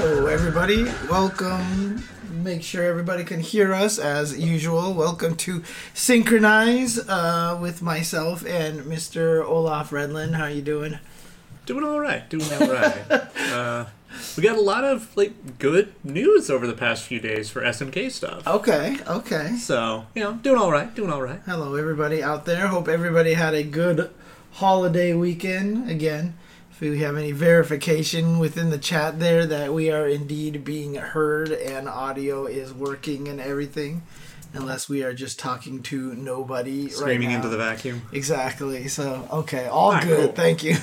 Hello, everybody. Welcome. Make sure everybody can hear us as usual. Welcome to Synchronize uh, with myself and Mr. Olaf Redlin. How you doing? Doing all right. Doing all right. uh, we got a lot of like good news over the past few days for SMK stuff. Okay, okay. So you know, doing all right. Doing all right. Hello, everybody out there. Hope everybody had a good holiday weekend. Again, if we have any verification within the chat there that we are indeed being heard and audio is working and everything, unless we are just talking to nobody Screaming right into the vacuum. Exactly. So, okay, all Alright, good. cool. Thank you.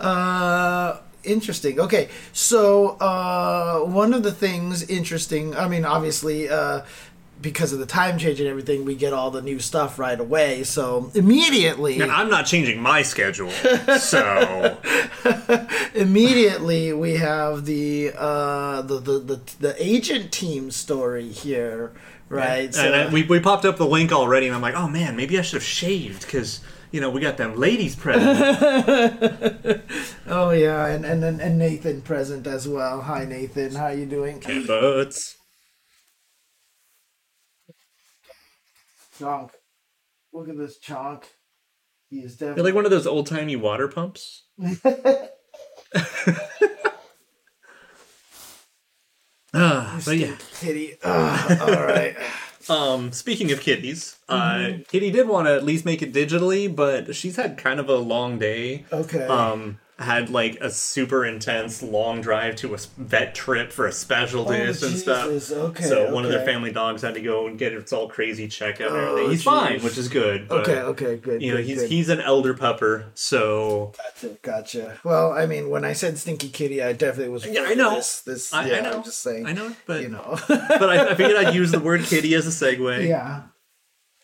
uh, interesting. Okay, so uh, one of the things interesting. I mean, obviously, uh, because of the time change and everything, we get all the new stuff right away. So immediately, And I'm not changing my schedule, so immediately we have the uh, the, the the the agent team story here. Right. and I, we we popped up the link already, and I'm like, oh man, maybe I should have shaved because you know we got them ladies present. oh yeah, and, and and and Nathan present as well. Hi Nathan, how you doing? Hey, Butts. Chonk. Look at this chonk. He is You're definitely like one of those old timey water pumps. Ah, but yeah. kitty. Ugh, all right. Um, speaking of kitties, uh, Kitty did want to at least make it digitally, but she's had kind of a long day. Okay. Um, had like a super intense long drive to a vet trip for a specialist Oh, and stuff. Okay, so one of their family dogs had to go and get its all crazy checkup out. Oh. He's jeez. fine, which is good. But, okay. Okay. Good. You know, he's good. he's an elder pupper, so Gotcha, gotcha. Well, I mean, when I said stinky kitty, I definitely was. Yeah, I know. This, this I, yeah, I know. I'm just saying. I know, but You know. but I, I figured I'd use the word kitty as a segue. yeah.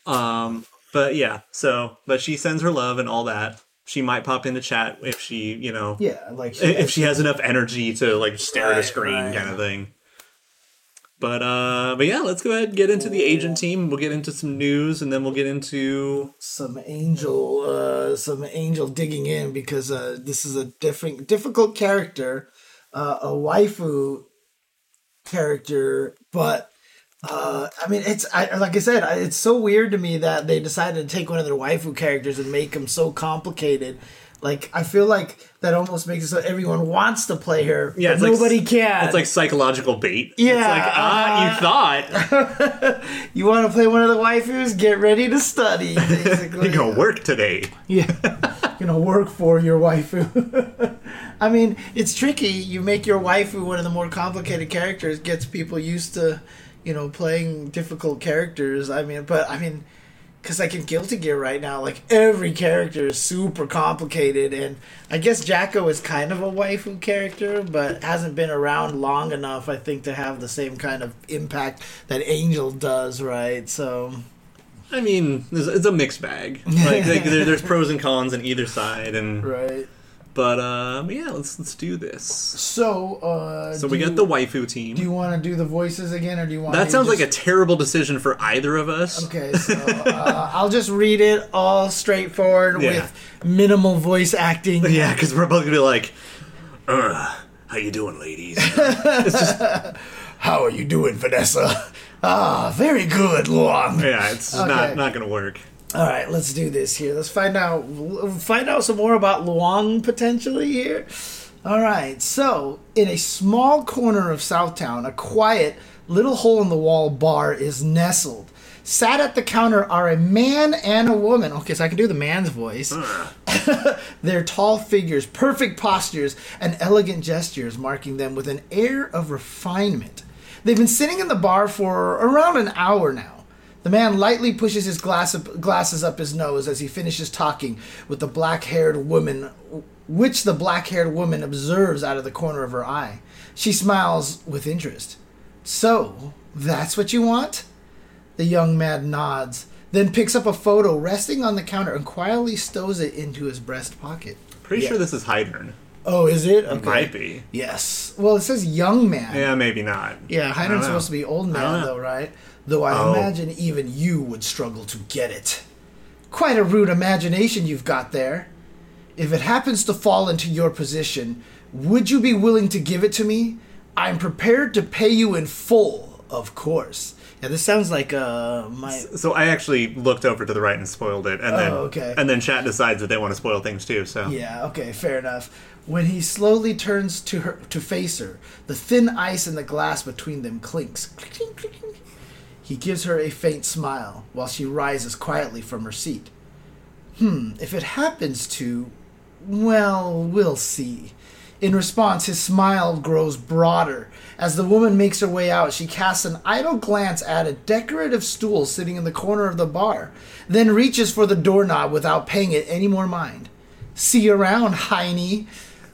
Um, but yeah, so but she sends her love and all that. She might pop into chat if she, you know, Yeah. Like. if she has enough energy to like stare at a screen right. kind of thing. But uh but yeah, let's go ahead and get into the agent team. We'll get into some news and then we'll get into some angel uh some angel digging in because uh this is a different difficult character uh a waifu character but uh i mean it's I, like i said I, it's so weird to me that they decided to take one of their waifu characters and make him so complicated like i feel like that almost makes it so everyone wants to play her Yeah, but it's like- nobody can it's like psychological bait. Yeah, It's like, ah, you thought you want to play one of the waifus get ready to study basically you're gonna work today. Yeah, you're gonna work for your waifu. I mean, it's tricky. You make your waifu one of the more complicated characters, gets people used to, you know, playing difficult characters. I mean, but I mean, because like in Guilty Gear right now, like every character is super complicated, and I guess Jack-O is kind of a waifu character, but hasn't been around long enough, I think, to have the same kind of impact that Angel does, right? So. I mean, it's, a mixed bag. Like, like there, there's pros and cons on either side, and Right. But um, yeah, let's let's do this. So, uh, So we got you- the waifu team. Do you want to do the voices again, or do you want? that sounds like a terrible decision for either of us. Okay, so uh, I'll just read it all straightforward Yeah. with minimal voice acting. Yeah, because we're both gonna be like, "Uh, how you doing, ladies?" How are you doing, Vanessa? Ah, very good, Luong. yeah, it's just Okay. not not gonna work. All right, let's do this here. Let's find out find out some more about Luong potentially here. All right. So, in a small corner of Southtown, a quiet little hole in the wall bar is nestled. Sat at the counter are a man and a woman. Okay, so I can do the man's voice. Their tall figures, perfect postures, and elegant gestures marking them with an air of refinement. They've been sitting in the bar for around an hour now. The man lightly pushes his glass glasses up his nose as he finishes talking with the black haired woman, which the black haired woman observes out of the corner of her eye. She smiles with interest. So, that's what you want? The young man nods, then picks up a photo resting on the counter and quietly stows it into his breast pocket. Pretty Yeah. sure this is Heidern. Oh, is it? Okay. Might be. Yes. Well, it says young man. Yeah, maybe not. Yeah, I don't Heidern's know. supposed to be old man, though, right? Though I Oh. imagine even you would struggle to get it. Quite a rude imagination you've got there. If it happens to fall into your position, Would you be willing to give it to me? I'm prepared to pay you in full, of course. Yeah, this sounds like uh my So I actually looked over to the right and spoiled it, and then Oh, okay. and then chat decides that they want to spoil things too. So Yeah, okay, fair enough. When he slowly turns to her to face her, the thin ice in the glass between them clinks. He gives her a faint smile while she rises quietly from her seat. Hmm, if it happens to well, we'll see. In response, his smile grows broader. As the woman makes her way out, she casts an idle glance at a decorative stool sitting in the corner of the bar, then reaches for the doorknob without paying it any more mind. See you around, Heine.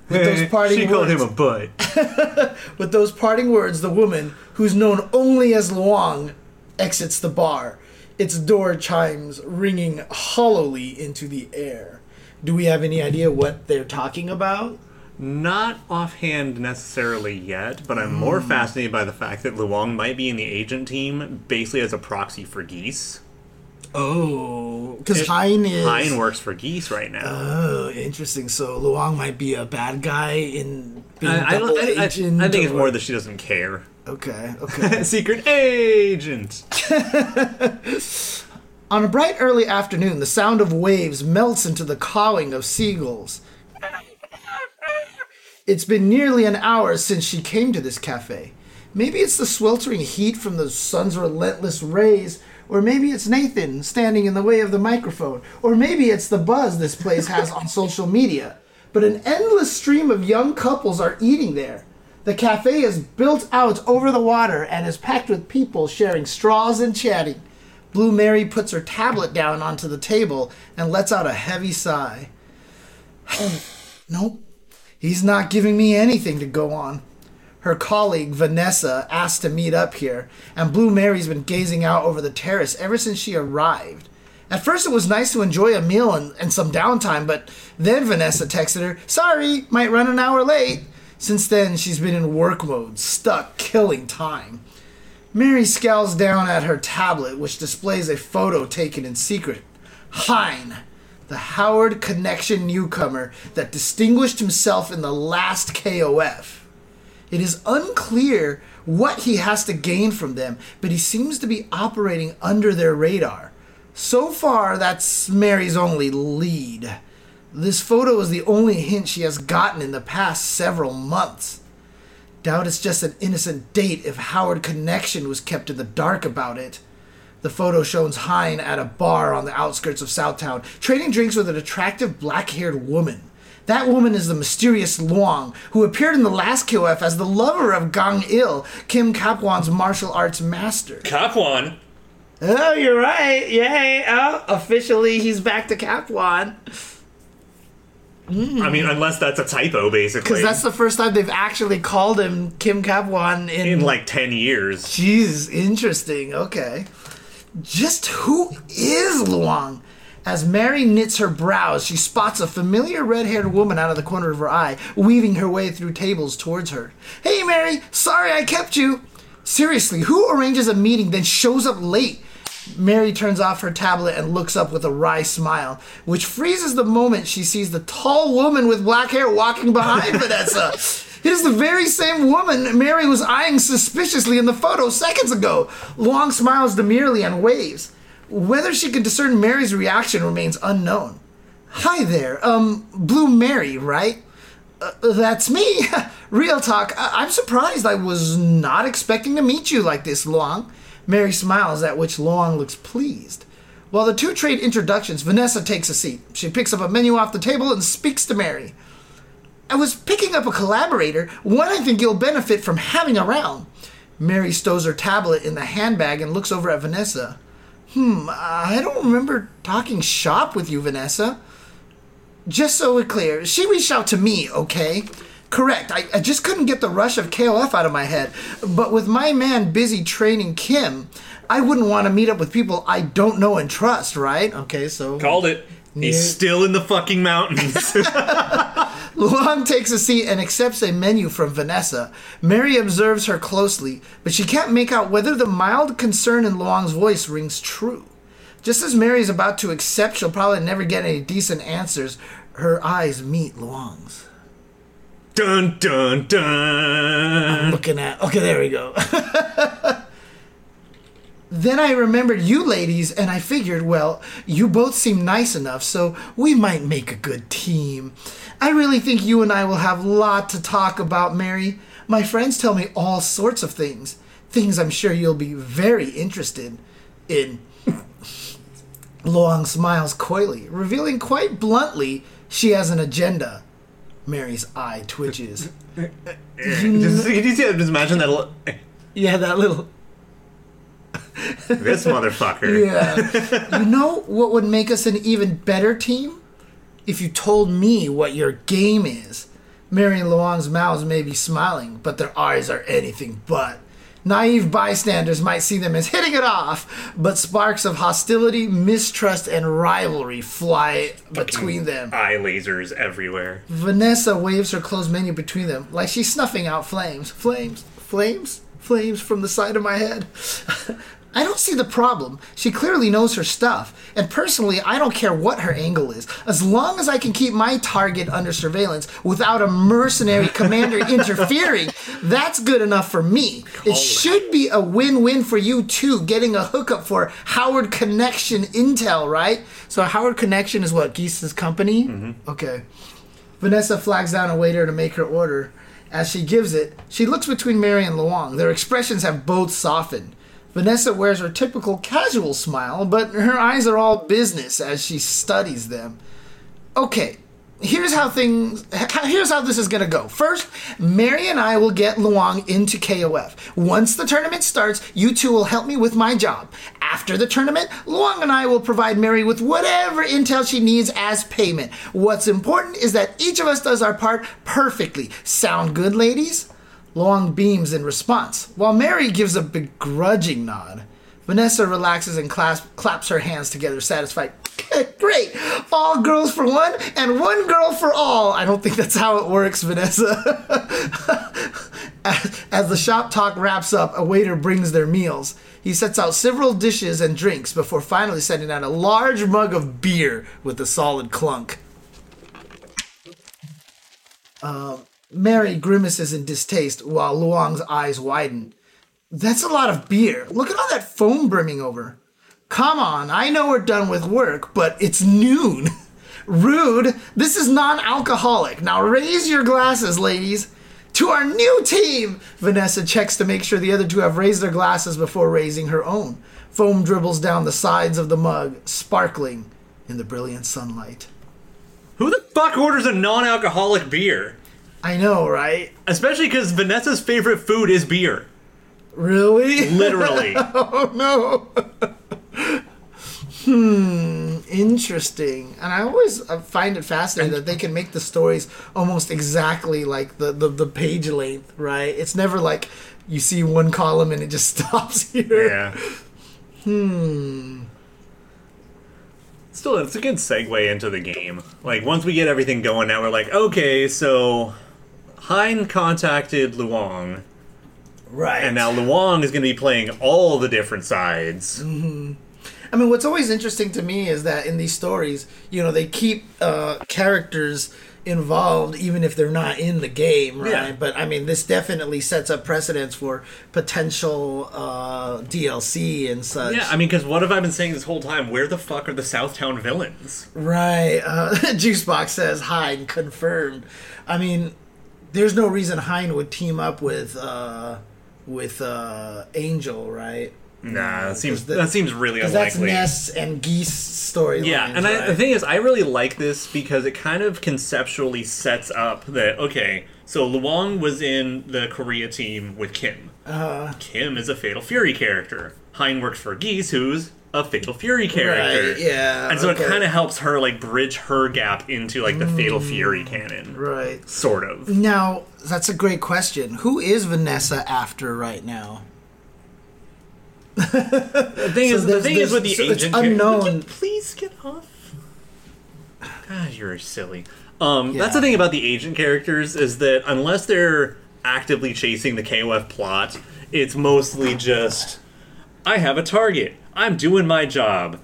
With those parting she words, called him a butt. with those parting words, the woman, who's known only as Luong, exits the bar, its door chimes ringing hollowly into the air. Do we have any idea what they're talking about? Not offhand necessarily yet, but I'm more Hmm. fascinated by the fact that Luong might be in the agent team basically as a proxy for Geese. Oh, because Hein is. Hein works for Geese right now. Oh, interesting. So Luong might be a bad guy in being I, I, double don't, I, I, agent. I think it's or- more that she doesn't care. Okay, okay. Secret agent. On a bright early afternoon, the sound of waves melts into the cawing of seagulls. It's been nearly an hour since she came to this cafe. Maybe it's the sweltering heat from the sun's relentless rays, or maybe it's Nathan standing in the way of the microphone, or maybe it's the buzz this place has on social media. But an endless stream of young couples are eating there. The cafe is built out over the water and is packed with people sharing straws and chatting. Blue Mary puts her tablet down onto the table and lets out a heavy sigh. nope, he's not giving me anything to go on. Her colleague, Vanessa, asked to meet up here, and Blue Mary's been gazing out over the terrace ever since she arrived. At first, it was nice to enjoy a meal and, and some downtime, but then Vanessa texted her, Sorry, might run an hour late. Since then, she's been in work mode, stuck, killing time. Mary scowls down at her tablet, which displays a photo taken in secret. Hein, the Howard Connection newcomer that distinguished himself in the last KOF. It is unclear what he has to gain from them, but he seems to be operating under their radar. So far, that's Mary's only lead. This photo is the only hint she has gotten in the past several months. Doubt it's just an innocent date if Howard Connection was kept in the dark about it. The photo shows Hein at a bar on the outskirts of Southtown, trading drinks with an attractive black haired woman. That woman is the mysterious Luong, who appeared in the last KOF as the lover of Gang Il, Kim Kaphwan's martial arts master. Kaphwan. Oh, you're right. Yay. Oh, officially, he's back to Kaphwan. I mean, unless that's a typo, basically. Because that's the first time they've actually called him Kim Kaphwan in, in like 10 years. Jeez, interesting. Okay. Just who is Luong? As Mary knits her brows, she spots a familiar red haired woman out of the corner of her eye, weaving her way through tables towards her. Hey, Mary, sorry I kept you. Seriously, who arranges a meeting then shows up late? Mary turns off her tablet and looks up with a wry smile, which freezes the moment she sees the tall woman with black hair walking behind Vanessa. It is the very same woman Mary was eyeing suspiciously in the photo seconds ago. Long smiles demurely and waves. Whether she can discern Mary's reaction remains unknown. Hi there, um, Blue Mary, right? Uh, that's me. Real talk. I- I'm surprised. I was not expecting to meet you like this, Long. Mary smiles, at which Long looks pleased. While the two trade introductions, Vanessa takes a seat. She picks up a menu off the table and speaks to Mary. I was picking up a collaborator, one I think you'll benefit from having around. Mary stows her tablet in the handbag and looks over at Vanessa. Hmm, I don't remember talking shop with you, Vanessa. Just so we're clear, she reached out to me, okay? Correct. I, I just couldn't get the rush of KOF out of my head. But with my man busy training Kim, I wouldn't want to meet up with people I don't know and trust, right? Okay, so. Called it. He's Yeah. still in the fucking mountains. Luong takes a seat and accepts a menu from Vanessa. Mary observes her closely, but she can't make out whether the mild concern in Luong's voice rings true. Just as Mary is about to accept she'll probably never get any decent answers, her eyes meet Luong's. Dun dun dun. I'm looking at. Okay, there we go. then I remembered you ladies, and I figured, well, you both seem nice enough, so we might make a good team. I really think you and I will have a lot to talk about, Mary. My friends tell me all sorts of things, things I'm sure you'll be very interested in. Luong smiles coyly, revealing quite bluntly she has an agenda. Mary's eye twitches. Just, can you see? Just imagine that. Little, Yeah, that little. this motherfucker. Yeah. you know what would make us an even better team? If you told me what your game is. Mary and Luong's mouths may be smiling, but their eyes are anything but. Naive bystanders might see them as hitting it off, but sparks of hostility, mistrust, and rivalry fly between them. Eye lasers everywhere. Vanessa waves her closed menu between them, like she's snuffing out flames. Flames? Flames? Flames from the side of my head. I don't see the problem. She clearly knows her stuff. And personally, I don't care what her angle is. As long as I can keep my target under surveillance without a mercenary commander interfering, that's good enough for me. It should be a win win for you too, getting a hookup for Howard Connection Intel, right? So, Howard Connection is what? Geese's company? Mm-hmm. Okay. Vanessa flags down a waiter to make her order. As she gives it, she looks between Mary and Luong. Their expressions have both softened. Vanessa wears her typical casual smile, but her eyes are all business as she studies them. Okay, here's how things here's how this is going to go. First, Mary and I will get Luong into KOF. Once the tournament starts, you two will help me with my job. After the tournament, Luong and I will provide Mary with whatever intel she needs as payment. What's important is that each of us does our part perfectly. Sound good, ladies? Luong beams in response, while Mary gives a begrudging nod. Vanessa relaxes and claps her hands together, satisfied. Great! All girls for one, and one girl for all. I don't think that's how it works, Vanessa. as, the shop talk wraps up, a waiter brings their meals. He sets out several dishes and drinks before finally setting out a large mug of beer with a solid clunk. Uh, Mary grimaces in distaste while Luong's eyes widen. That's a lot of beer. Look at all that foam brimming over. Come on, I know we're done with work, but it's noon. Rude. This is non alcoholic. Now raise your glasses, ladies. To our new team! Vanessa checks to make sure the other two have raised their glasses before raising her own. Foam dribbles down the sides of the mug, sparkling in the brilliant sunlight. Who the fuck orders a non-alcoholic beer? I know, right? Especially because Vanessa's favorite food is beer. Really? Literally. Oh no. hmm. Interesting. And I always uh, find it fascinating that they can make the stories almost exactly like the, the the page length, right? It's never like you see one column and it just stops here. yeah. Hmm. Still, it's a good segue into the game. Like, once we get everything going now, we're like, okay, so Hein contacted Luong, Right. and now Luong is going to be playing all the different sides. I mean, what's always interesting to me is that in these stories, you know, they keep uh, characters involved even if they're not in the game, right? Yeah. But I mean, this definitely sets up precedents for potential uh, DLC and such. Yeah, I mean, because what have I been saying this whole time? Where the fuck are the Southtown villains? Right. Uh, Juicebox says Hein confirmed. I mean, there's no reason Hein would team up with uh, with uh, Angel, right? Nah, that seems the- that seems really Because that's unlikely. Ness and Geese storylines. Yeah, and I, the thing is, I really like this because it kind of conceptually sets up that okay, so Luong was in the Korea team with Kim. Uh, Kim is a Fatal Fury character. Hein works for Geese, who's a Fatal Fury character. Right, yeah, and so okay. it kind of helps her like bridge her gap into like the Fatal Fury canon, right. sort of. Now, that's a great question. Who is Vanessa after right now? The thing So is, the thing is with the so agent, unknown. Please get off. God, you're silly. Um, that's the thing about the agent characters is that unless they're actively chasing the KOF plot, it's mostly just I have a target. I'm doing my job.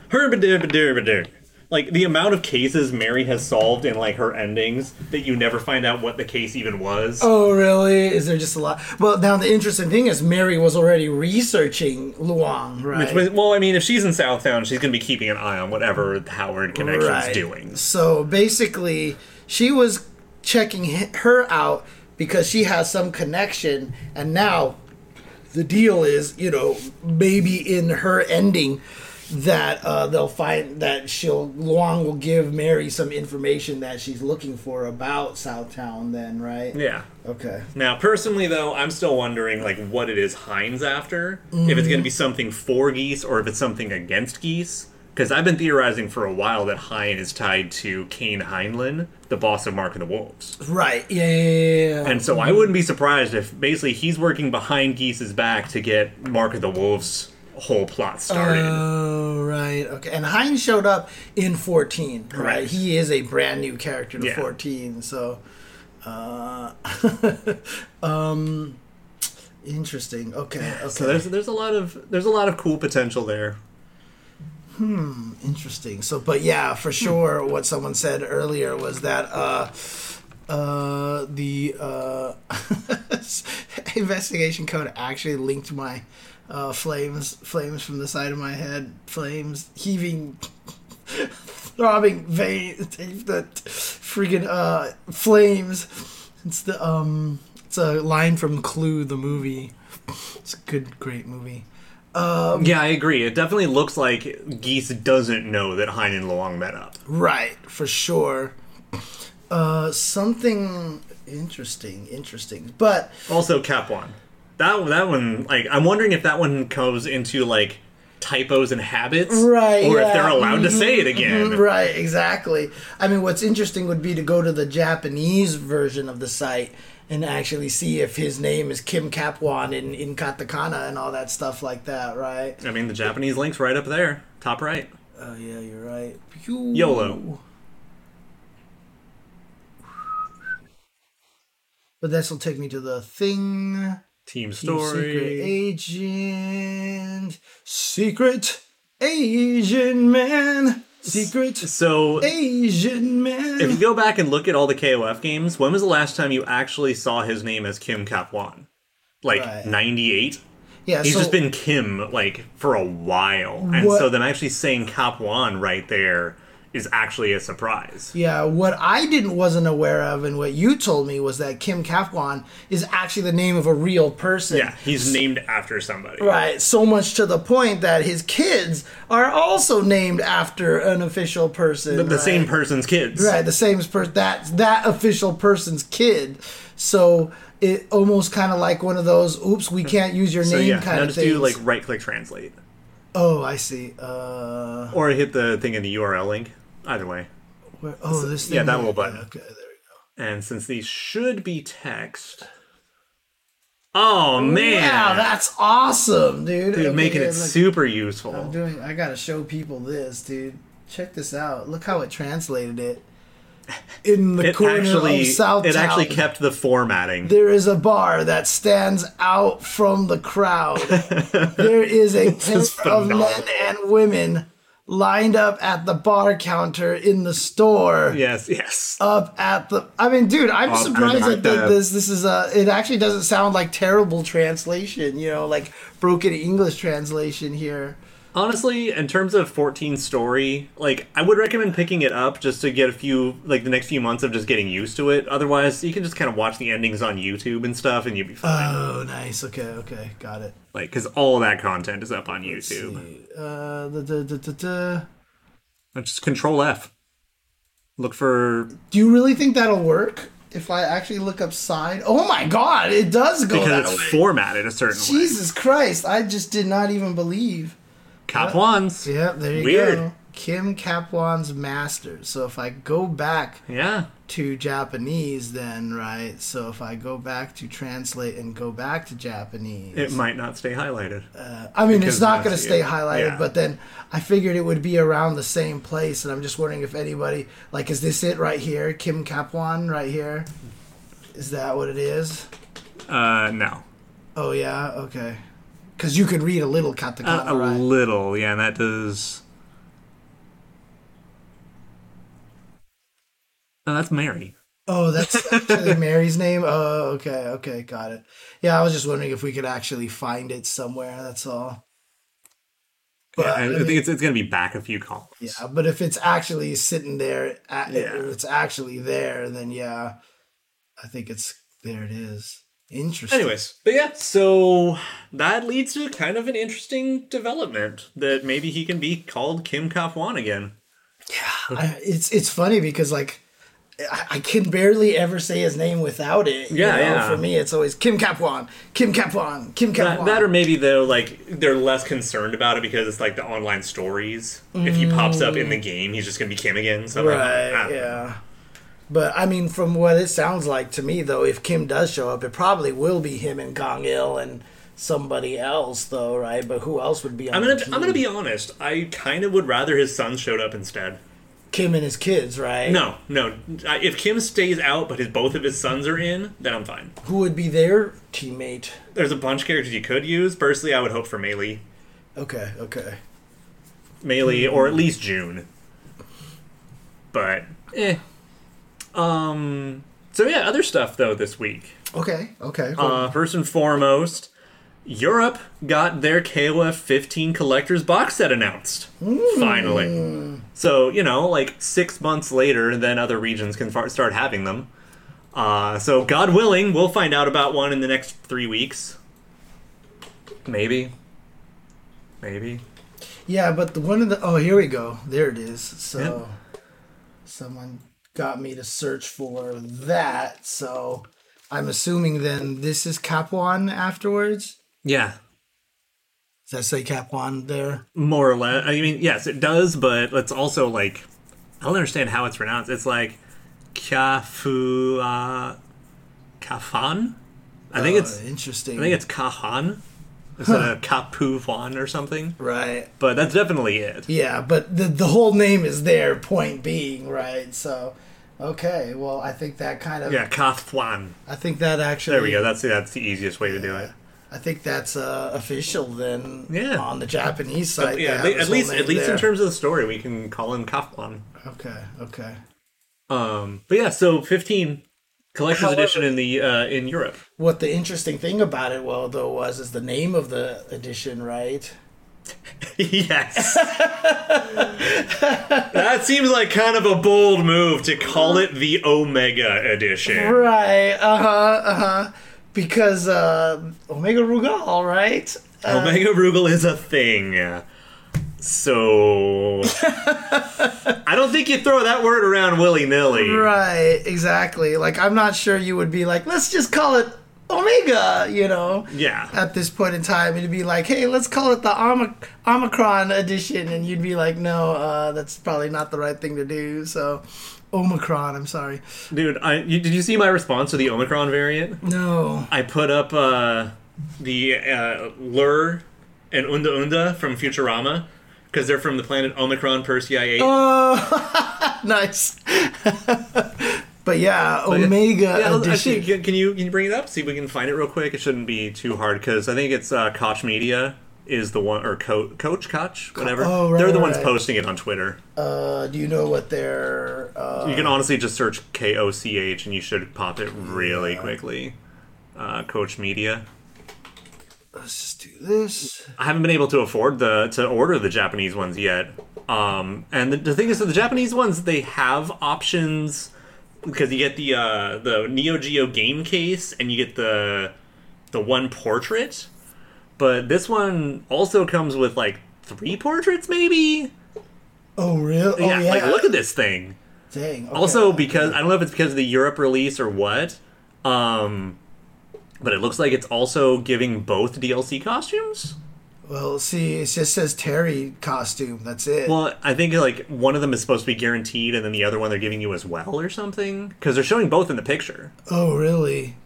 Like the amount of cases Mary has solved in like her endings that you never find out what the case even was. Oh, really? Is there just a lot? Well, now the interesting thing is Mary was already researching Luong, right? Which was, well, I mean, if she's in Southtown, she's going to be keeping an eye on whatever Howard Connection's Right. doing. So basically, she was checking her out because she has some connection, and now the deal is, you know, maybe in her ending that uh, they'll find that she'll Luong will give Mary some information that she's looking for about Southtown. Then, right? Yeah. Okay. Now, personally, though, I'm still wondering like what it is Hein's after. If it's going to be something for geese or if it's something against geese. Because I've been theorizing for a while that Hein is tied to Kain Heinlein, the boss of Mark of the Wolves. Right. Yeah. yeah, yeah. And so I wouldn't be surprised if basically he's working behind Geese's back to get Mark of the Wolves' whole plot started. Oh, right. Okay. And Hein showed up in 14, right? Correct. He is a brand new character to Yeah. 14, so uh um interesting. Okay. Okay. so there's there's a lot of there's a lot of cool potential there. Interesting. So but yeah, for sure what someone said earlier was that uh uh the uh investigation code actually linked my uh flames flames from the side of my head. Flames heaving throbbing veins, the freaking uh flames. It's the um it's a line from clue the movie. It's a good great movie Um, yeah, I agree. It definitely looks like Geese doesn't know that Hein and Luong met up. right for sure uh something interesting interesting but Also, Kaphwan. That that one, like, I'm wondering if that one goes into like typos and habits, Right, Or yeah. if they're allowed to mm-hmm. say it again. Mm-hmm. Right, exactly. I mean, what's interesting would be to go to the Japanese version of the site and actually see if his name is Kim Kaphwan in, in katakana and all that stuff like that, right? I mean, the Japanese link's right up there, top right. Oh, yeah, you're right. Pew. YOLO. But this will take me to the thing. Team Secret story. agent. Secret Asian man. Secret So, Asian man. if you go back and look at all the KOF games, when was the last time you actually saw his name as Kim Kaphwan? Like Right. 98? yeah, He's so, just been Kim like for a while, and What- so then actually saying Kaphwan right there is actually a surprise. Yeah, what I didn't wasn't aware of, and what you told me was that Kim Kaphwan is actually the name of a real person. Yeah, he's named after somebody. Right. So much to the point that his kids are also named after an official person. The, the right? same person's kids. Right, the same person that that official person's kid. So it almost kind of like one of those "oops, we can't use your So name" yeah, kind now of just do like right click translate, oh, I see. Uh, or hit the thing in the URL link. Either way. where, oh, this thing. yeah, that little button. Okay, there we go. And since these should be text. Oh man, Wow, that's awesome, dude. dude, Okay, making it look. super useful. I'm doing. I gotta show people this, dude. Check this out. Look how it translated it in the It corner actually, of South. it actually kept the formatting. There is a bar that stands out from the crowd. there is a pair of men and women lined up at the bar counter in the store. Yes, yes. Up at the, I mean, dude, I'm Up surprised the- this this is a. It actually doesn't sound like terrible translation, you know, like broken English translation here. Honestly, in terms of 14 story, like I would recommend picking it up just to get a few like the next few months of just getting used to it. Otherwise, you can just kind of watch the endings on YouTube and stuff and you'll be fine. Oh, nice. Okay, okay, got it. like cuz all that content is up on YouTube. Uh, the, the, the, the, the. Just control F. Look for Do you really think that'll work? If I actually look up side, oh my god, it does go because that it's way. formatted a certain way. Jesus Christ, I just did not even believe. Cop ones. Yep, there you Weird. go. Kim Kaphwan's Masters. So if I go back Yeah. to Japanese, then right. So if I go back to translate and go back to Japanese, It might not stay highlighted. I mean, it's not going to stay highlighted, yeah. but then I figured it would be around the same place, and I'm just wondering if anybody like, is this it right here, Kim Kaphwan right here? Is that what it is? Uh no. Oh yeah, okay. Because you could read a little katakana, A, a right? little. Yeah, and that does No, that's Mary. Oh, that's actually Mary's name. Oh, okay, okay, got it. Yeah, I was just wondering if we could actually find it somewhere. That's all. But Yeah, I, I I mean- think it's, it's going to be back a few columns. Yeah, but if it's actually sitting there, at, Yeah. if it's actually there, then yeah, I think it's there. It is interesting. Anyways, but yeah, so that leads to kind of an interesting development that maybe he can be called Kim Kaphwan again. I, it's it's funny because like I, I can barely ever say his name without it. you Yeah, know? yeah. For me, it's always Kim Kaphwan, Kim Kaphwan, Kim That, Kaphwan. that or maybe they're like they're less concerned about it because it's like the online stories. If he pops up in the mm. game, he's just gonna be Kim again. So I don't know. I right? don't know. Yeah. But I mean, from what it sounds like to me, though, if Kim does show up, it probably will be him and Gong Il and somebody else, though, right? But who else would be on I'm gonna team? I'm gonna be honest. I kind of would rather his son showed up instead. Kim and his kids, right? No, no. If Kim stays out, but his both of his sons are in, then I'm fine. Who would be their teammate? There's a bunch of characters you could use. Personally, I would hope for May Lee, Okay, okay. May Lee, or at least June. But eh. Um. So yeah, other stuff though this week. Okay, okay. Uh, first and foremost, Europe got their KOF 15 collector's box set announced. Finally. So, you know, like six months later, then other regions can far- start having them. Uh, so, God willing, we'll find out about one in the next three weeks. Maybe. Maybe. Yeah, but the one of the oh here we go. There it is. So someone got me to search for that. So I'm assuming then this is Kaphwan afterwards. Yeah. Does that say Kaphwan there? More or less. I mean, yes, it does, but it's also like, I don't understand how it's pronounced. It's like Kafu. Uh, Kafan? I think Oh, it's. interesting. I think it's Kahan instead of Kapuvan or something. right. But that's definitely it. Yeah, but the the whole name is there. Point being, right? So, okay. Well, I think that kind of. Yeah, Kathwan. I think that actually. There we go. That's that's the easiest way to do it. I think that's uh, official then. Yeah. On the Japanese side. Yeah, they at least at least in terms of the story, we can call him Kathwan. Okay. Okay. Um, but yeah, so 15 collector's However- edition in the uh, in Europe. What the interesting thing about it, well, though, was is the name of the edition, right? Yes. that seems like kind of a bold move to call it the Omega edition. Right. Uh huh. Uh huh. Because uh, Omega Rugal, right? Uh, Omega Rugal is a thing. So I don't think you throw that word around willy nilly. Right. Exactly. Like, I'm not sure you would be like, let's just call it Omega. You know. Yeah. At this point in time, it'd be like, hey, let's call it the Omic- Omicron edition, and you'd be like, no, uh, that's probably not the right thing to do. So, Omicron. I'm sorry. Dude, I, you, did you see my response to the Omicron variant? No. I put up uh, the uh, Lrrr and Unda Unda from Futurama because they're from the planet Omicron Persei 8. Oh, nice. but yeah, Omega Yeah, edition. actually, can, you can you bring it up? See if we can find it real quick. It shouldn't be too hard because I think it's uh, Koch Media is the one or Co- Coach Koch, whatever. Oh, right, They're the right, ones right. posting it on Twitter. uh, do you know what their? Uh, You can honestly just search K O C H and you should pop it really quickly. Uh, Coach Media. let's just do this. I haven't been able to afford the to order the Japanese ones yet. Um, and the, the thing is, that the Japanese ones they have options because you get the uh, the Neo Geo game case and you get the the one portrait, but this one also comes with like three portraits, maybe. Oh, really? yeah, oh, yeah. like look at this thing. Dang. okay. Also, because I don't know if it's because of the Europe release or what, um, but it looks like it's also giving both DLC costumes. Well, see, it just says Terry costume. That's it. Well, I think like one of them is supposed to be guaranteed, and then the other one they're giving you as well, or something. Because they're showing both in the picture. oh, really?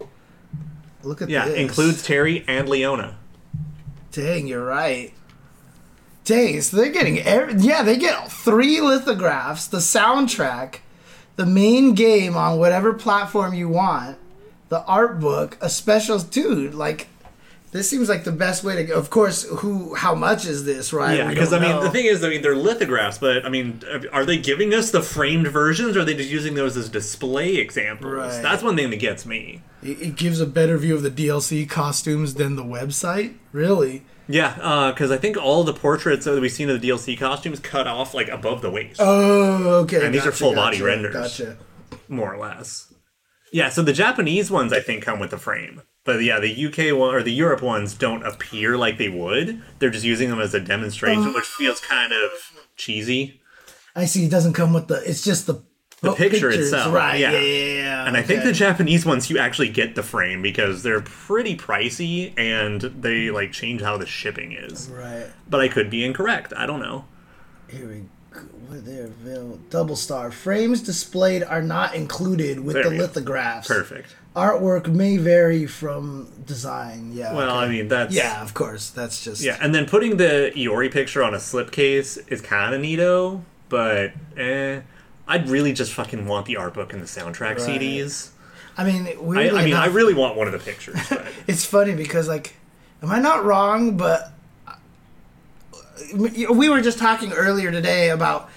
Look at Yeah, this. includes Terry and Leona. Dang, you're right. Dang, so they're getting every, yeah, they get three lithographs, the soundtrack, the main game on whatever platform you want, the art book, a special dude. Like, This seems like the best way to go. Of course, who? How much is this? Right? Yeah, because I mean, know. the thing is, I mean, they're lithographs, but I mean, are they giving us the framed versions, or are they just using those as display examples? Right. That's one thing that gets me. it, it gives a better view of the DLC costumes than the website. Really? Yeah, uh, because I think all the portraits that we've seen of the DLC costumes cut off like above the waist, Oh, okay. And these are gotcha, full body gotcha, renders. Gotcha. more or less. Yeah, so the Japanese ones I think come with the frame, but yeah, the UK one or the Europe ones don't appear like they would. They're just using them as a demonstration, which oh. feels kind of cheesy. I see. It doesn't come with the. It's just the. The oh, picture pictures, itself, Right. yeah. Yeah. Yeah. yeah, And I think the Japanese ones you actually get the frame because they're pretty pricey and they like change how the shipping is. Right. But I could be incorrect. I don't know. Here we go. What there, Vil- Double star frames displayed are not included with There the lithographs. Perfect. Artwork may vary from design. Yeah. Well, okay. I mean that's Yeah, of course. That's just. Yeah, and then putting the Iori picture on a slipcase is kind of neato, but eh. I'd really just fucking want the art book and the soundtrack Right. CDs. I mean, I, I mean, I really want one of the pictures. But it's funny because like, am I not wrong? But uh, we were just talking earlier today about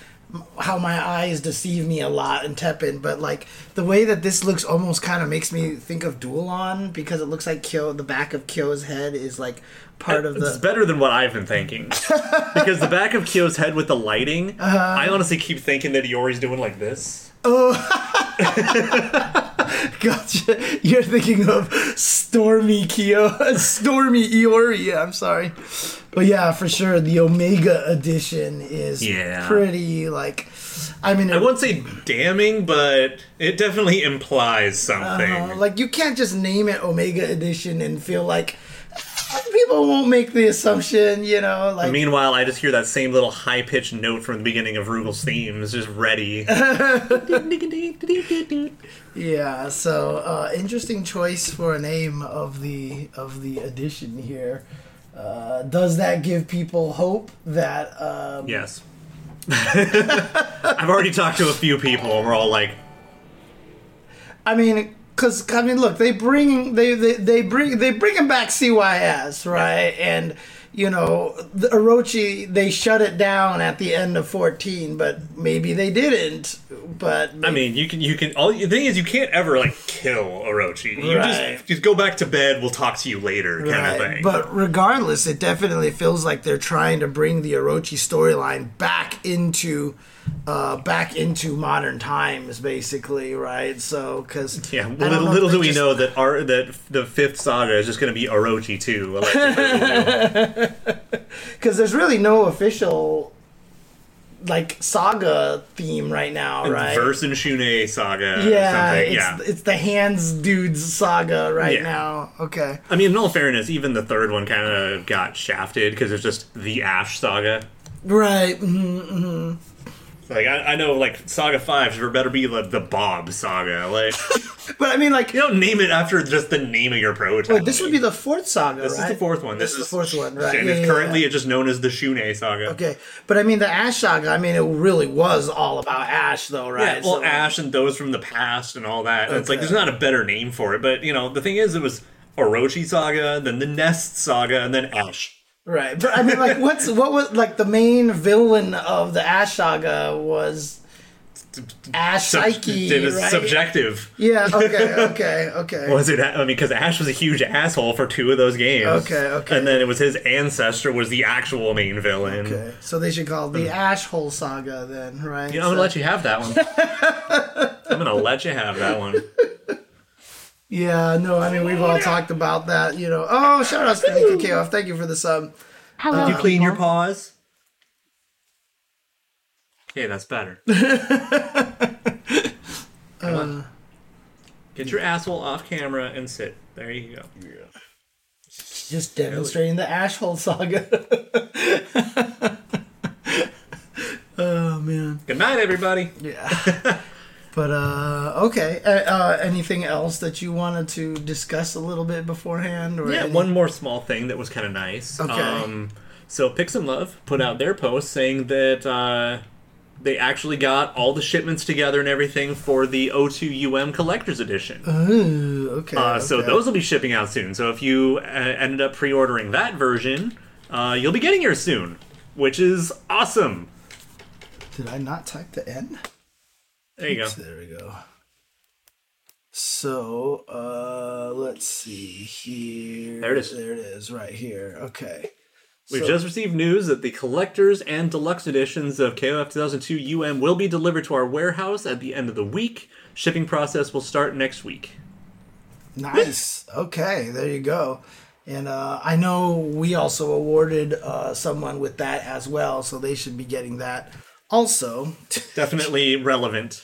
how my eyes deceive me a lot in Teppen, but like the way that this looks almost kind of makes me think of Duelon because it looks like Kyo, the back of Kyo's head is like part of the. it's better than what I've been thinking. because the back of Kyo's head with the lighting, Uh-huh. I honestly keep thinking that Iori's doing like this. Gotcha. You're thinking of Stormy Kyo, Stormy Iori. I'm sorry, but yeah, for sure, the Omega edition is Yeah. pretty like. I mean, I won't say damning, but it definitely implies something. Uh, like you can't just name it Omega Edition and feel like people won't make the assumption, you know, like Meanwhile, I just hear that same little high pitched note from the beginning of Rugal's themes, just ready. yeah. So uh, interesting choice for a name of the of the edition here. Uh, does that give people hope that? Um, Yes. I've already talked to a few people, and we're all like, I mean, because I mean, look, they bring they they, they bring they bring him back CYS right, and you know the Orochi they shut it down at the end of fourteen, but maybe they didn't. But I mean, you can, you can. All the thing is, you can't ever like kill Orochi. You Right. just just go back to bed. We'll talk to you later, kind of Right. thing. But regardless, it definitely feels like they're trying to bring the Orochi storyline back into uh, back into modern times, basically, right? So, because yeah, little, little do we know that our that the fifth saga is just going to be Orochi too. because there's really no official like saga theme right now, right? Verse and Shun'ei saga. yeah, it's yeah. it's the hands dudes saga right Yeah. now. Okay, I mean, in all fairness, even the third one kind of got shafted because it's just the Ash saga. right. hmm Like I, I know, like Saga Five should better be like the Bob saga. Like But I mean, like, you don't name it after just the name of your prototype. wait, this would be the fourth saga, This right? is the fourth one. This, is the fourth one, right? And Yeah, it's yeah, currently yeah. it's just known as the Shun'ei saga. Okay, but I mean the Ash saga. I mean, it really was all about Ash, though, right? Yeah, well, So- Ash and those from the past and all that. And It's like there's not a better name for it, but you know the thing is, it was Orochi saga, then the Nest saga, and then Ash. Right? But I mean, like, what's what was like the main villain of the Ash saga was Ash Sub- Saiki, it was right? subjective. Yeah. Okay. Okay. Okay. Was it? I mean, because Ash was a huge asshole for two of those games. Okay, okay. And then it was his ancestor was the actual main villain. Okay. So they should call it the mm. Ash Hole saga then, right? You know, I'm gonna let you have that one. I'm gonna let you have that one. Yeah. No. I mean, we've all talked about that. You know. Oh, shout out to Nikki Koff. Thank you for the sub. How Hello, uh, you clean your paws. Okay, that's better. Come on. Uh, Get your asshole off camera and sit. There you go. Just demonstrating the Ash Hole saga. oh man. Good night, everybody. Yeah. but uh okay. Uh, uh, anything else that you wanted to discuss a little bit beforehand or Yeah, one more small thing that was kind of nice. Okay. Um, so Pix'n Love put out their post saying that uh, they actually got all the shipments together and everything for the O2UM Collector's Edition. Ooh, okay. Uh, so those will be shipping out soon. So if you uh, ended up pre-ordering that version, uh, you'll be getting yours soon, which is awesome. Did I not type the N? There you go. There we go. So, uh, let's see here. There it is. There it is, right here. Okay. We've So- just received news that the collectors and deluxe editions of KOF 2002 UM will be delivered to our warehouse at the end of the week. Shipping process will start next week. Nice. Okay, there you go. And uh, I know we also awarded uh, someone with that as well, so they should be getting that also. Definitely relevant.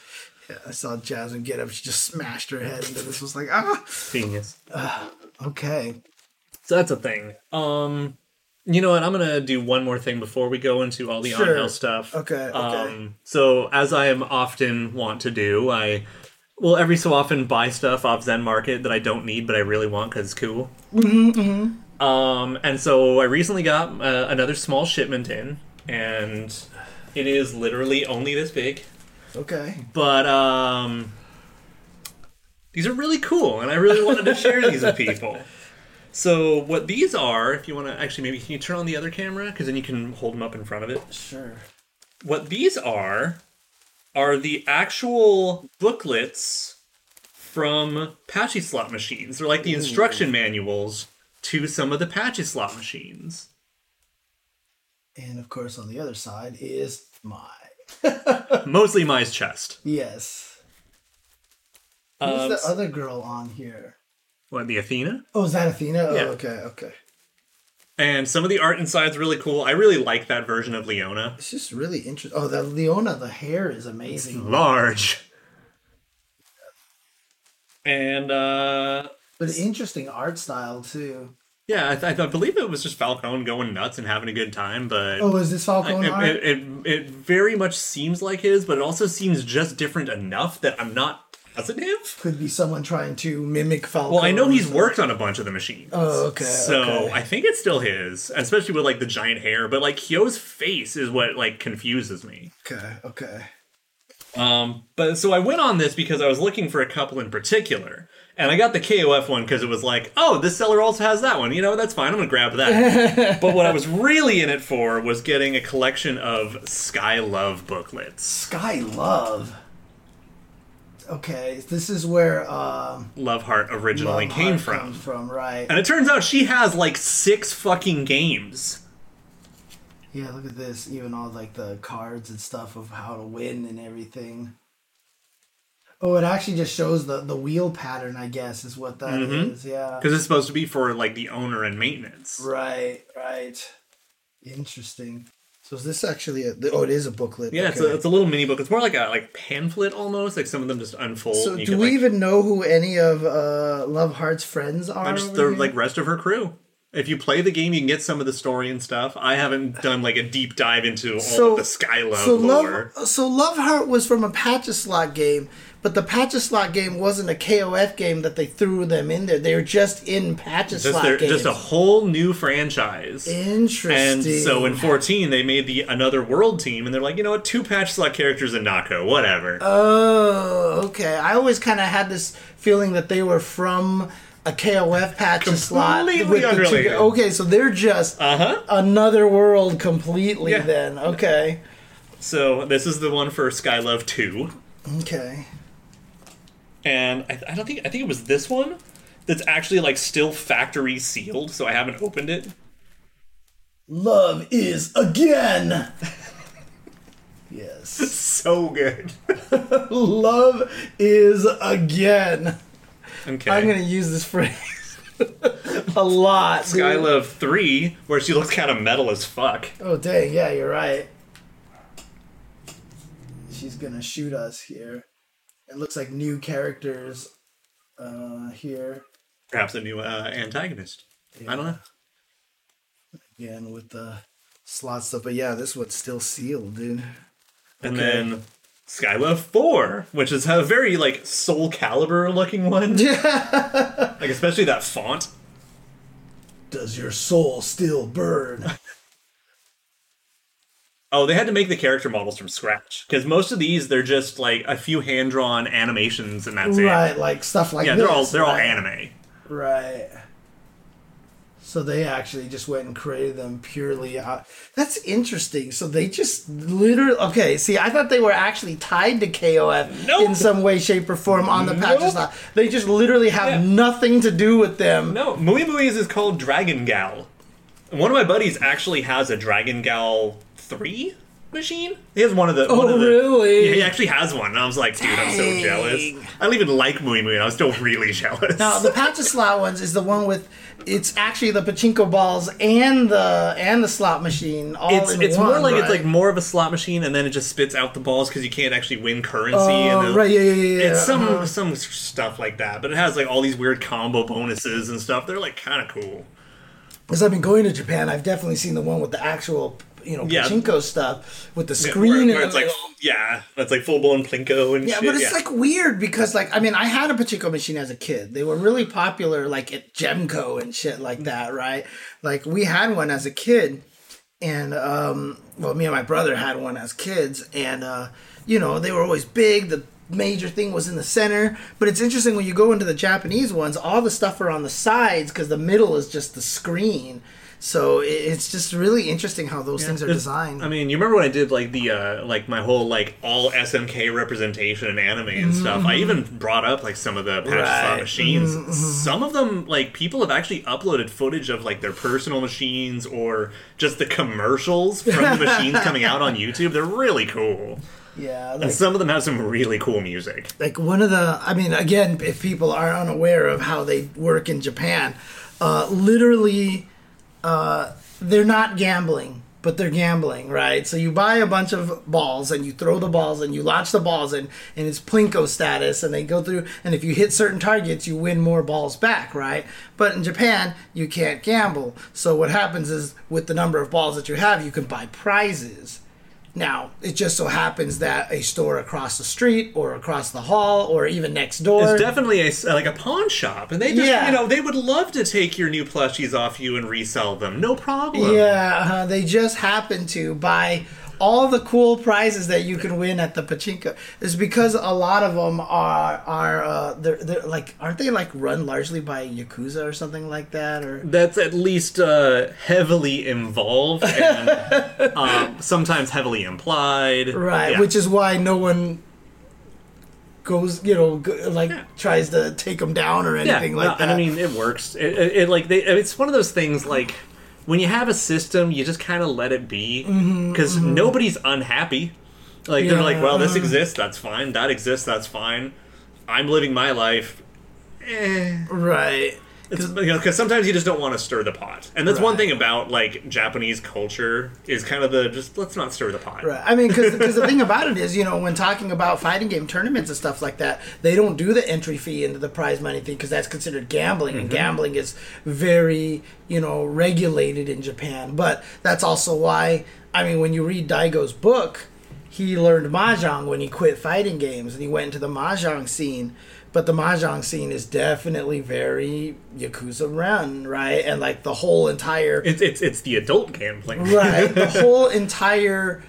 I saw Jasmine get up; she just smashed her head into this. Was like, ah, Genius. okay. So that's a thing. Um, you know what? I'm gonna do one more thing before we go into all the Sure. on-house stuff. Okay, okay. Um, so as I am often want to do, I will every so often buy stuff off Zen Market that I don't need but I really want because it's cool. Mm-hmm, Um, and so I recently got uh, another small shipment in, and it is literally only this big. Okay. But um, these are really cool, and I really wanted to share these with people. So what these are, if you want to actually maybe can you turn on the other camera because then you can hold them up in front of it. Sure. What these are are the actual booklets from pachislot machines. They're like the instruction manuals to some of the pachislot machines. And of course, on the other side is my Mostly Mai's chest. yes. Who's Um, the other girl on here? what the Athena? Oh, is that Athena? Oh, Yeah. okay, okay. And some of the art inside's really cool. I really like that version of Leona. It's just really interesting. Oh, that Leona, the hair is amazing. Large. And uh But interesting art style too. Yeah, I, th- I believe it was just Falcoon going nuts and having a good time, but Oh, is this Falcoon it, it, it, it very much seems like his, but it also seems just different enough that I'm not positive. Could be someone trying to mimic Falcoon. Well, I know he's worked on a bunch of the machines. Oh, okay, So okay. I think it's still his, especially with like the giant hair. But like Kyo's face is what like confuses me. Okay, okay. Um, but so I went on this because I was looking for a couple in particular, and I got the KOF one because it was like, oh, this seller also has that one. You know, that's fine. I'm gonna grab that. but what I was really in it for was getting a collection of Sky Love booklets. Sky Love. Okay, this is where um, Love Heart originally Love came Heart from, from, right? and it turns out she has like six fucking games. Yeah, look at this. Even all like the cards and stuff of how to win and everything. Oh, it actually just shows the the wheel pattern. I guess is what that Mhm. is. Yeah. Because it's supposed to be for like the owner and maintenance. Right. Right. Interesting. So is this actually a? Oh, it is a booklet. Yeah, it's, a, it's a little mini book. It's more like a like pamphlet almost. Like some of them just unfold. So do can, we like, even know who any of uh, Love Heart's friends are? I'm just the here? like rest of her crew. If you play the game, you can get some of the story and stuff. I haven't done like a deep dive into all So- of the Skylove so lore. Love, so Love Heart was from a pachislot game, but the pachislot game wasn't a KOF game that they threw them in there. They were just in pachislot games. just a whole new franchise. Interesting. And so in 14, they made the another world team, and they're like, you know what, two pachislot characters in Nako, whatever. Oh, okay. I always kind of had this feeling that they were from a KOF pachislot. Completely the two- unrelated. okay, so they're just uh huh. another world completely. Yeah. Then okay, So this is the one for Skylove 2. okay. And I, I don't think I think it was this one that's actually like still factory sealed, so I haven't opened it. Love is again. yes. So good. Love is again. Okay. I'm gonna use this phrase a lot. Skylove three, where she looks kind of metal as fuck. Oh dang, yeah, you're right. She's gonna shoot us here. It looks like new characters uh here. Perhaps a new uh, antagonist. I don't know. Again with the slot stuff. But yeah, this one's still sealed, dude. And Okay. then Skylove four, which is a very like Soul Calibur looking one. Yeah. Like especially that font. Does your soul still burn? Oh, they had to make the character models from scratch because most of these they're just like a few hand drawn animations and that's right, it. Right, like stuff like Yeah, this. they're all they're all right? anime. Right. So they actually just went and created them purely. Uh, that's interesting. So they just literally. Okay, see, I thought they were actually tied to KOF Nope. in some way, shape, or form on the patches. Nope. They just literally have Yeah. nothing to do with them. No, Mui Mui's is called Dragon Gal. One of my buddies actually has a Dragon Gal three machine. He has one of the. Oh, one of the, really? Yeah, he actually has one. And I was like, dude, I'm so Dang. jealous. I don't even like Mui Mui, and I was still really jealous. Now the patches slot ones is the one with. It's actually the pachinko balls and the and the slot machine all it's in it's one, more like it's like more of a slot machine, and then it just spits out the balls because you can't actually win currency. Oh, and the, right, yeah, yeah, yeah. It's some uh-huh. some stuff like that, but it has like all these weird combo bonuses and stuff. They're like kind of cool. Because I've been going to Japan, I've definitely seen the one with the actual, you know, Yeah. pachinko stuff with the Yeah, screen where, in where the it's like middle. yeah, it's like full blown plinko and Yeah, shit. but it's yeah. like weird because, like, I mean, I had a pachinko machine as a kid. They were really popular, like at Gemco and shit like that, right? Like we had one as a kid, and um, well, me and my brother had one as kids, and uh, you know, they were always big. The major thing was in the center, but it's interesting when you go into the Japanese ones, all the stuff are on the sides because the middle is just the screen. So it's just really interesting how those things are It's- designed. I mean, you remember when I did like the uh like my whole like all SNK representation in anime and stuff. I even brought up like some of the pachislot Mm-hmm. Mm-hmm, machines. Some of them like people have actually uploaded footage of like their personal machines or just the commercials from the machines coming out on YouTube. They're really cool. yeah, And some of them have some really cool music. like one of the i mean again if people are unaware of how they work in japan uh, literally uh, they're not gambling but they're gambling right? So you buy a bunch of balls and you throw the balls and you launch the balls and and it's plinko status and they go through and if you hit certain targets you win more balls back right? But in japan you can't gamble. So what happens is with the number of balls that you have you can buy prizes now, it just so happens that a store across the street or across the hall or even next door. It's definitely a, like a pawn shop, and they just Yeah. you know they would love to take your new plushies off you and resell them, no problem. yeah, uh, they just happen to buy all the cool prizes that you can win at the pachinko. is because a lot of them are are uh, they're, they're like aren't they like run largely by yakuza or something like that or that's at least uh, heavily involved and um, sometimes heavily implied. right? Yeah. Which is why no one goes you know go, like Yeah. tries to take them down or yeah, anything like no, that. and I mean it works. It, it, it like they, it's one of those things like when you have a system, you just kind of let it be because nobody's unhappy. Like they're like, Mm-hmm, well, this exists, that's fine. That exists, that's fine. I'm living my life. Eh. right. It's, you know, because sometimes you just don't want to stir the pot, and that's one thing about like Japanese culture is kind of the just let's not stir the pot. Right. I mean, because the thing about it is, you know, when talking about fighting game tournaments and stuff like that, they don't do the entry fee into the prize money thing because that's considered gambling, and mm-hmm. gambling is very, you know, regulated in Japan. But that's also why, I mean, when you read Daigo's book, he learned mahjong when he quit fighting games and he went into the mahjong scene. But the mahjong scene is definitely very yakuza run, right? And like the whole entire It's it's it's the adult gambling. right the whole entire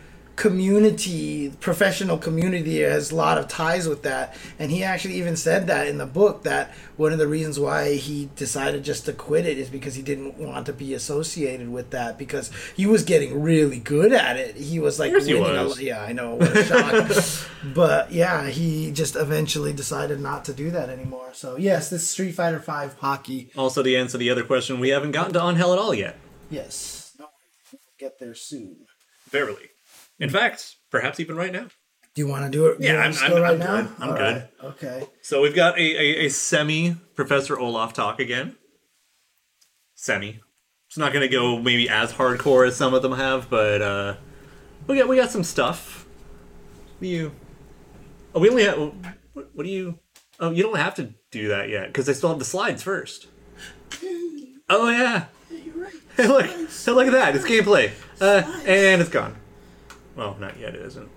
community professional community has a lot of ties with that. And he actually even said that in the book that one of the reasons why he decided just to quit it is because he didn't want to be associated with that because he was getting really good at it. He was like he winning a yeah i know what a shock. But yeah he just eventually decided not to do that anymore. So yes this street fighter 5 hockey. Also, the answer to the other question, we haven't gotten to Angel at all yet. yes. No, we'll get there soon. Verily. In fact, perhaps even right now. Do you want to do it? Yeah, I'm- I'm- right I'm now? good. I'm All good. right, Okay. So we've got a, a, a semi Professor Olaf talk again. Semi. It's not going to go maybe as hardcore as some of them have, but uh, we got we got some stuff. What do you? Oh, we only have. What, what do you? Oh, you don't have to do that yet because I still have the slides first. Oh yeah. You're right. Hey, look! Hey, look at that! It's gameplay, uh, and it's gone. Well, not yet. It isn't.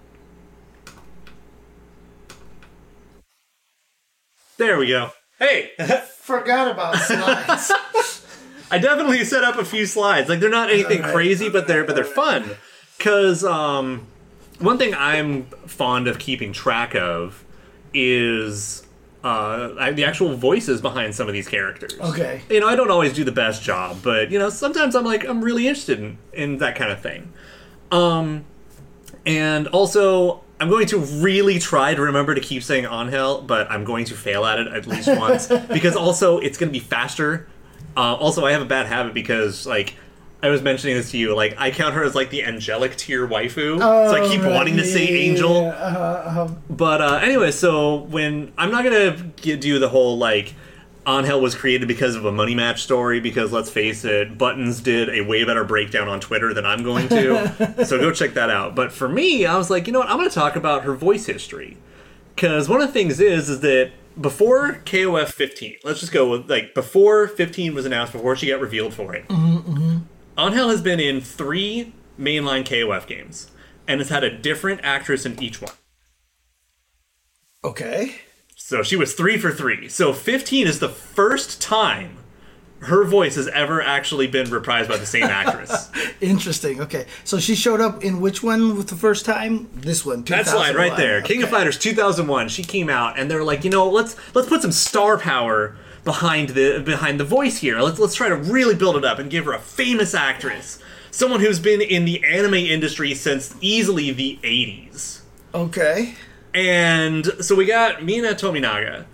There we go. Hey, Forgot about slides. I definitely set up a few slides. Like they're not anything Alright. crazy, but they're but they're fun. because um, one thing I'm fond of keeping track of is uh, the actual voices behind some of these characters. Okay. You know, I don't always do the best job, but you know, sometimes I'm like I'm really interested in, in that kind of thing. Um, and also, I'm going to really try to remember to keep saying Angel, but I'm going to fail at it at least once because also it's going to be faster. Uh, also, I have a bad habit because like. I was mentioning this to you, like I count her as like the angelic tier waifu, so I keep right, wanting to yeah, say yeah, angel. yeah, uh-huh, uh-huh. But uh, anyway, so when I'm not gonna do the whole like Angel was created because of a money match story because let's face it, Buttons did a way better breakdown on Twitter than I'm going to. so go check that out. But for me, I was like, you know what? I'm going to talk about her voice history because one of the things is is that before KOF 15, let's just go with like before 15 was announced, before she got revealed for it. Mm-hmm, mm-hmm. Angel has been in three mainline KOF games and has had a different actress in each one. Okay. So she was three for three. So 15 is the first time her voice has ever actually been reprised by the same actress. Interesting. Okay. So she showed up in which one with the first time? This one. That's line right 2001. there. King of Fighters 2001. She came out and they're like, you know, let's let's put some star power behind the behind the voice here. Let's let's try to really build it up and give her a famous actress, someone who's been in the anime industry since easily the 80s. Okay. And so we got Mina Tominaga.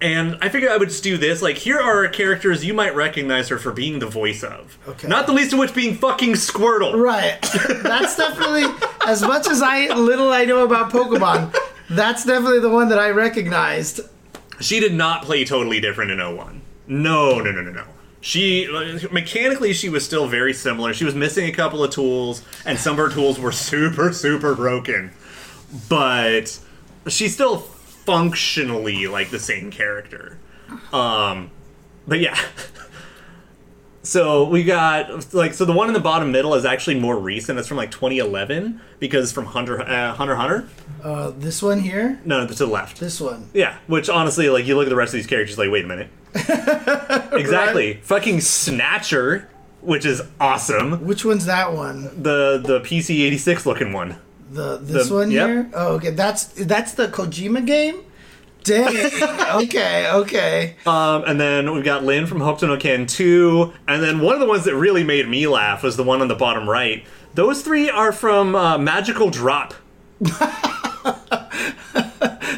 And I figured I would just do this. Like, here are characters you might recognize her for being the voice of. Okay. Not the least of which being fucking Squirtle. Right. That's definitely as much as I little I know about Pokemon. That's definitely the one that I recognized. She did not play totally different in 01. No, no, no, no, no. She mechanically she was still very similar. She was missing a couple of tools, and some of her tools were super, super broken. But she's still functionally like the same character. Um, but yeah. So we got like so the one in the bottom middle is actually more recent. It's from like 2011 because from Hunter uh, Hunter Hunter. Uh, this one here. No, no, to the left. This one. Yeah, which honestly, like you look at the rest of these characters, like wait a minute. exactly, fucking Snatcher, which is awesome. Which one's that one? The the PC eighty six looking one. The this The- one yep. here. Oh, okay. That's that's the Kojima game. Dang. okay. Okay. Um, and then we've got Lynn from Hokuto no Ken two, and then one of the ones that really made me laugh was the one on the bottom right. Those three are from uh, Magical Drop.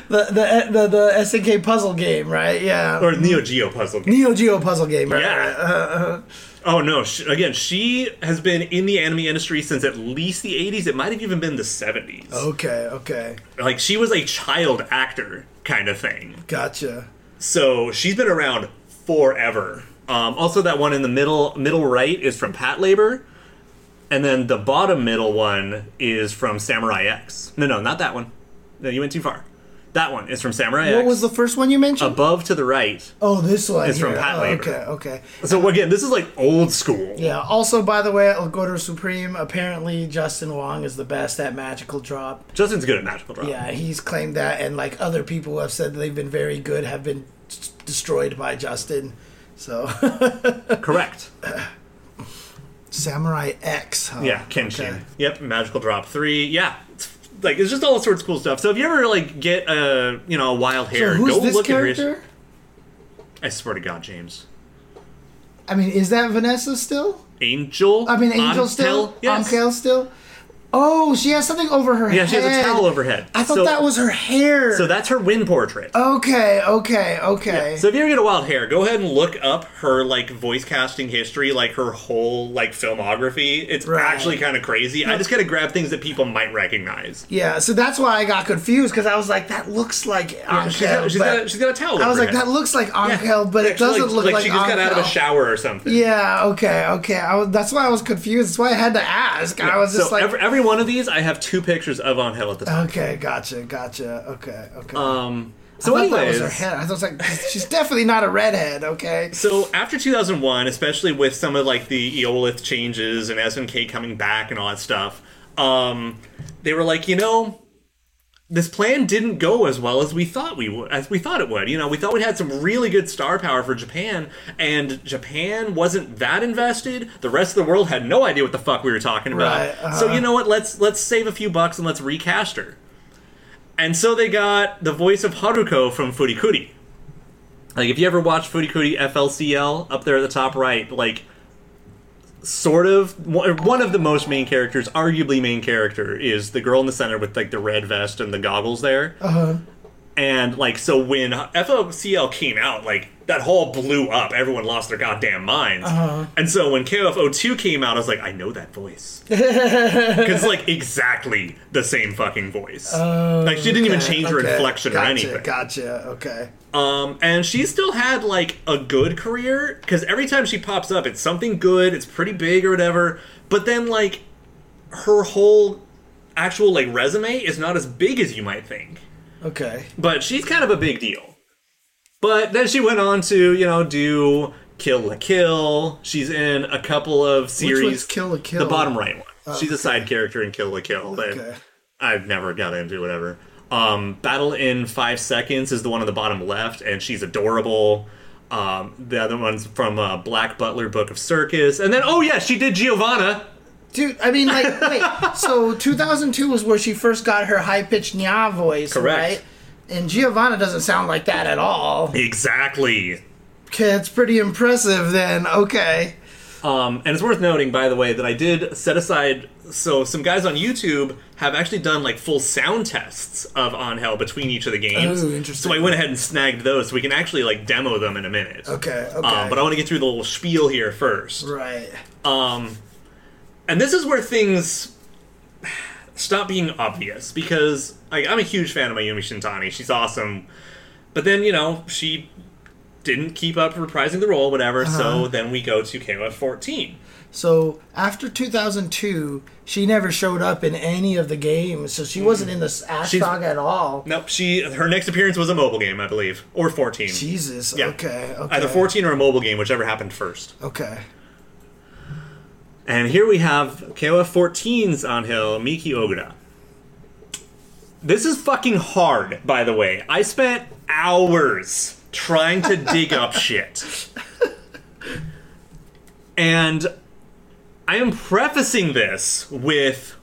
The the the, the SNK puzzle game, right? Yeah. Or Neo Geo puzzle game. Neo Geo puzzle game. Right? Yeah. Uh, uh, Oh no! Sh again, she has been in the anime industry since at least the '80s. It might have even been the '70s. okay. Okay. Like she was a child actor kind of thing. Gotcha. So she's been around forever. Um, also, that one in the middle middle right is from Patlabor, and then the bottom middle one is from Samurai X. No, no, not that one. No, you went too far. That one is from Samurai What X. was the first one you mentioned? Above to the right. oh, this one. It's from here. Pat Oh, Labor. Okay. Okay. So again, this is like old school. Yeah. Also, by the way, El Gordo Supreme. Apparently, Justin Wong is the best at magical drop. Justin's good at magical drop. Yeah, he's claimed that, and like other people have said they've been very good have been destroyed by Justin. So, Correct. Samurai X. Huh? Yeah, Kenshin. Okay. Yep, magical drop three. Yeah. It's, like it's just all sorts of cool stuff. So if you ever like get a you know a wild So hair, who's go this look at her. character? I swear to God, James. I mean, is that Vanessa still? Angel. I mean, Angel Ankel? still? Yes. Ankel still? Oh, she has something over her head. Yeah, head. she has a towel over her head. I thought So- that was her hair. So that's her wind portrait. okay, okay, okay. So if you ever get a wild hair, go ahead and look up her like voice casting history, like her whole like filmography. It's Right. actually kind of crazy. I just gotta grab things that people might recognize. yeah, so that's why I got confused because I was like, that looks like Ankel. she's got, she's but got, she's got a towel. I was over like, her that head. looks like. Ankel, but it Actually, doesn't look like, she just got out of a Ankel. shower or something. Yeah, okay, okay. I was, that's why I was confused. That's why I had to ask. I was just so like, every, every one of these, I have two pictures of Angel at the top. okay, gotcha, gotcha. Okay, okay. Um, I so thought anyways, that was her head. I was like, she's definitely not a redhead. Okay. So after 2001, especially with some of like the Eolith changes and SNK coming back and all that stuff, um, they were like, you know, this plan didn't go as well as we thought we would as we thought it would. You know we thought we had some really good star power for japan and japan wasn't that invested. The rest of the world had no idea what the fuck we were talking about. Right, uh-huh. so you know what? Let's let's save a few bucks and let's recast her. And so they got the voice of haruko from furikuri. Like if you ever watch furikuri flcl up there at the top right like sort of one of the most main characters arguably main character is the girl in the center with like the red vest and the goggles there Uh-huh. and like so when FLCL came out like that whole blew up everyone lost their goddamn minds Uh-huh. and so when KOF02 came out I was like I know that voice because like exactly the same fucking voice like she didn't even change her okay. inflection gotcha, or anything Gotcha. Okay. um, and she still had like a good career because every time she pops up, it's something good. It's pretty big or whatever. But then like her whole actual like resume is not as big as you might think. Okay. But she's kind of a big deal. But then she went on to you know do Kill la Kill. She's in a couple of series. Kill la Kill? The bottom right one. She's a side character in Kill la Kill. that Okay. I've never got into whatever. Um, Battle in Five Seconds is the one on the bottom left, and she's adorable. Um, the other one's from uh, Black Butler Book of Circus, and then oh yeah, she did Giovanna. Dude, I mean, like, wait. So 2002 was where she first got her high pitched nya voice, Correct. right? And Giovanna doesn't sound like that at all. Exactly. Okay, it's pretty impressive then. Okay. Um, and it's worth noting, by the way, that I did set aside. So some guys on YouTube have actually done like full sound tests of Angel between each of the games. Oh, interesting. So I went ahead and snagged those, so we can actually like demo them in a minute. Okay. Okay. Um, but I want to get through the little spiel here first. right. Um, and this is where things stop being obvious because like, I'm a huge fan of Mayumi Shintani. She's awesome, but then you know she didn't keep up reprising the role, whatever. Uh-huh. So then we go to KOF 14. So after 2002, she never showed up in any of the games. So she wasn't in this Ash She's- Saga at all. Nope, she her next appearance was a mobile game, I believe, or 14. Jesus. Yeah. Okay. Okay. Either 14 or a mobile game, whichever happened first. Okay. And here we have KOF 14's Angel, Miki Ogura. This is fucking hard, by the way. I spent hours trying to dig up shit. And I am prefacing this with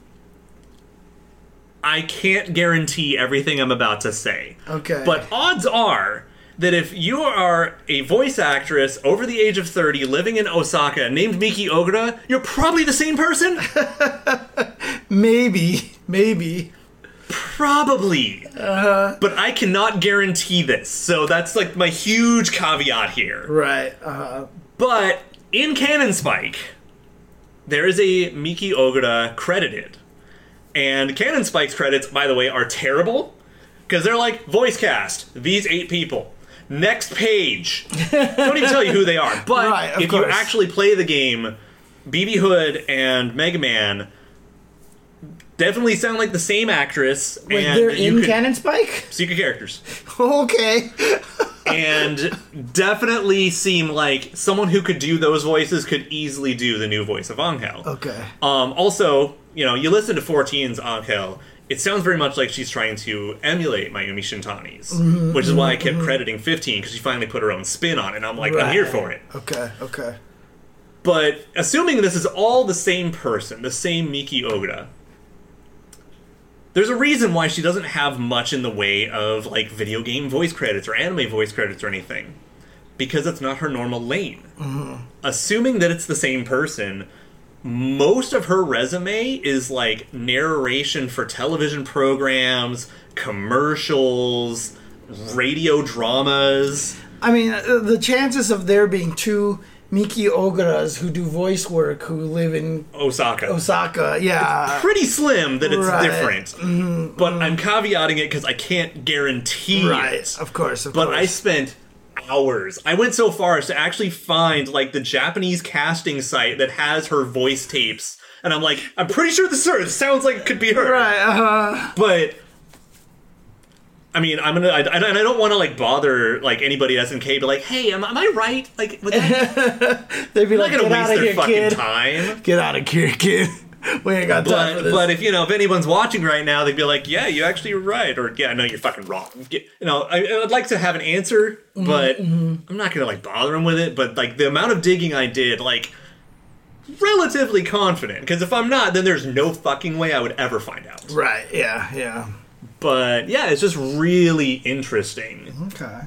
I can't guarantee everything I'm about to say. Okay. But odds are that if you are a voice actress over the age of 30 living in Osaka named Miki Ogura, you're probably the same person? maybe. Maybe. probably. But I cannot guarantee this. So that's like my huge caveat here. Right. Uh, But in Cannon Spike, there is a Miki Ogura credited. And Cannon Spike's credits, by the way, are terrible because they're like voice cast, these eight people. Next page. Don't even tell you who they are. But Right, if you actually play the game, BB Hood and Mega Man definitely sound like the same actress. and they're in could- Cannon Spike? secret characters okay. and definitely seem like someone who could do those voices could easily do the new voice of Angel. Okay. Um, also, you know, you listen to 14's Angel, it sounds very much like she's trying to emulate Mayumi Shintani's, Mm-hmm, which is why I kept crediting 15 because she finally put her own spin on it. And I'm like, I'm here for it. Okay. Okay. But assuming this is all the same person, the same Miki Ogura, there's a reason why she doesn't have much in the way of like video game voice credits or anime voice credits or anything. Because it's not her normal lane. Assuming that it's the same person, most of her resume is like narration for television programs, commercials, radio dramas. I mean, uh, uh the chances of there being two Miki Oguras who do voice work who live in Osaka. Osaka, yeah. pretty slim that it's Right. different. Mm-hmm, but mm-hmm. I'm caveating it because I can't guarantee Right. it. Of course. Of But course. I spent hours. I went so far as to actually find like the Japanese casting site that has her voice tapes. And I'm like, I'm pretty sure this is her. It sounds like it could be her. Right. Uh-huh. But I mean, I'm gonna, I, and I don't want to like bother like anybody at SNK, but like, hey, am, am I right? Like, that, they'd be I'm like, not gonna "Get out waste of their here, fucking kid! time. Get out of here, kid!" We ain't got time for But, this. but if you know if anyone's watching right now, they'd be like, "Yeah, you actually right," or "Yeah, no, you're fucking wrong." You know, I, I'd like to have an answer, Mm-hmm, but I'm not gonna like bother him with it. But like the amount of digging I did, like relatively confident, because if I'm not, then there's no fucking way I would ever find out. right, yeah, yeah. But yeah, it's just really interesting. Okay.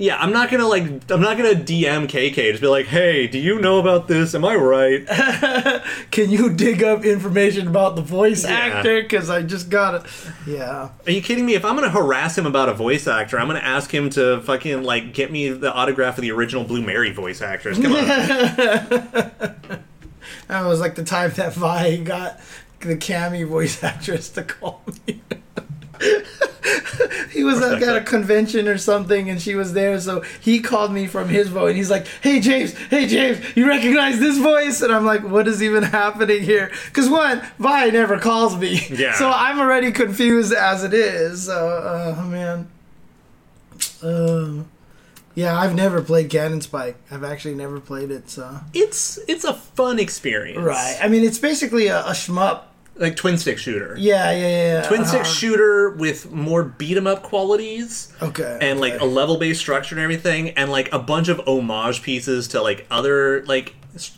Yeah, I'm not gonna like I'm not gonna DM KK just be like, "Hey, do you know about this? Am I right?" Can you dig up information about the voice Yeah. actor? Because I just got it. Yeah. Are you kidding me? If I'm gonna harass him about a voice actor, I'm gonna ask him to fucking like get me the autograph of the original Blue Mary voice actress. Come on. That was like the time that Vi got the Cammy voice actress to call me. he was at, at a convention or something and she was there so he called me from his voice and he's like hey james hey james you recognize this voice and i'm like what is even happening here because one vi never calls me Yeah. so i'm already confused as it is so uh, man uh, yeah i've never played cannon spike i've actually never played it so it's it's a fun experience, Right. I mean, it's basically a, a shmup. Like twin stick shooter, Yeah, yeah, yeah. twin stick uh-huh. shooter with more beat 'em up qualities. Okay. and like okay. a level based structure and everything, and like a bunch of homage pieces to like other like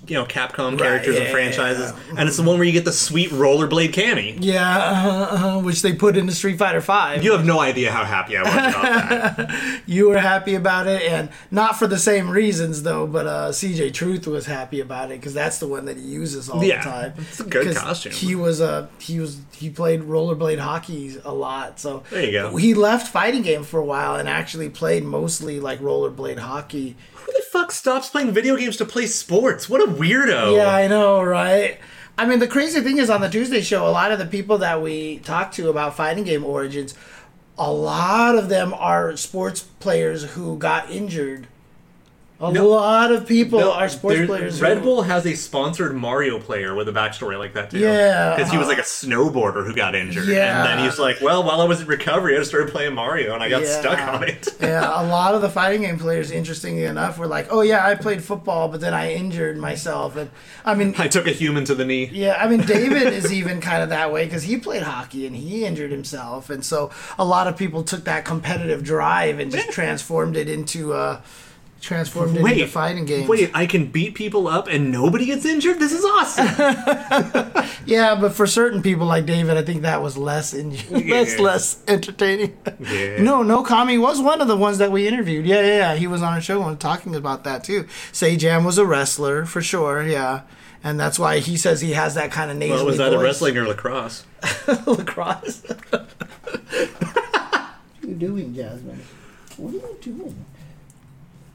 you know Capcom characters and yeah, franchises, and it's the one where you get the sweet rollerblade Cammy. yeah, uh, uh, which they put into Street Fighter Five. You have no idea how happy I was about that. You were happy about it, and not for the same reasons though. But uh, CJ Truth was happy about it because that's the one that he uses all Yeah, the time. it's a good costume. He was uh, he was he played rollerblade hockey a lot. So There you go. He left fighting game for a while and actually played mostly like rollerblade hockey. Who the fuck stops playing video games to play sports? What a weirdo! Yeah, I know, right? I mean, the crazy thing is on the Tuesday show, a lot of the people that we talk to about fighting game origins, a lot of them are sports players who got injured. A No. lot of people No, are sports players. Red who, Bull has a sponsored Mario player with a backstory like that too. Yeah, because he was like a snowboarder who got injured, Yeah. and then he's like, "Well, while I was in recovery, I just started playing Mario, and I got Yeah. stuck on it." yeah, a lot of the fighting game players, interestingly enough, were like, "Oh yeah, I played football, but then I injured myself." And I mean, I took a human to the knee. Yeah, I mean David is even kind of that way because he played hockey and he injured himself, and so a lot of people took that competitive drive and just transformed it into uh, transformed it into fighting games. Wait, I can beat people up and nobody gets injured? This is awesome. yeah, but for certain people like David, I think that was less in- less Yeah. less entertaining. Yeah. No, no, Kami was one of the ones that we interviewed. Yeah, yeah, yeah. He was on our show and talking about that too. Sajam was a wrestler for sure. Yeah. And that's why he says he has that kind of nasally well, was either voice. wrestling or lacrosse. lacrosse. What are you doing, Jasmine? What are you doing?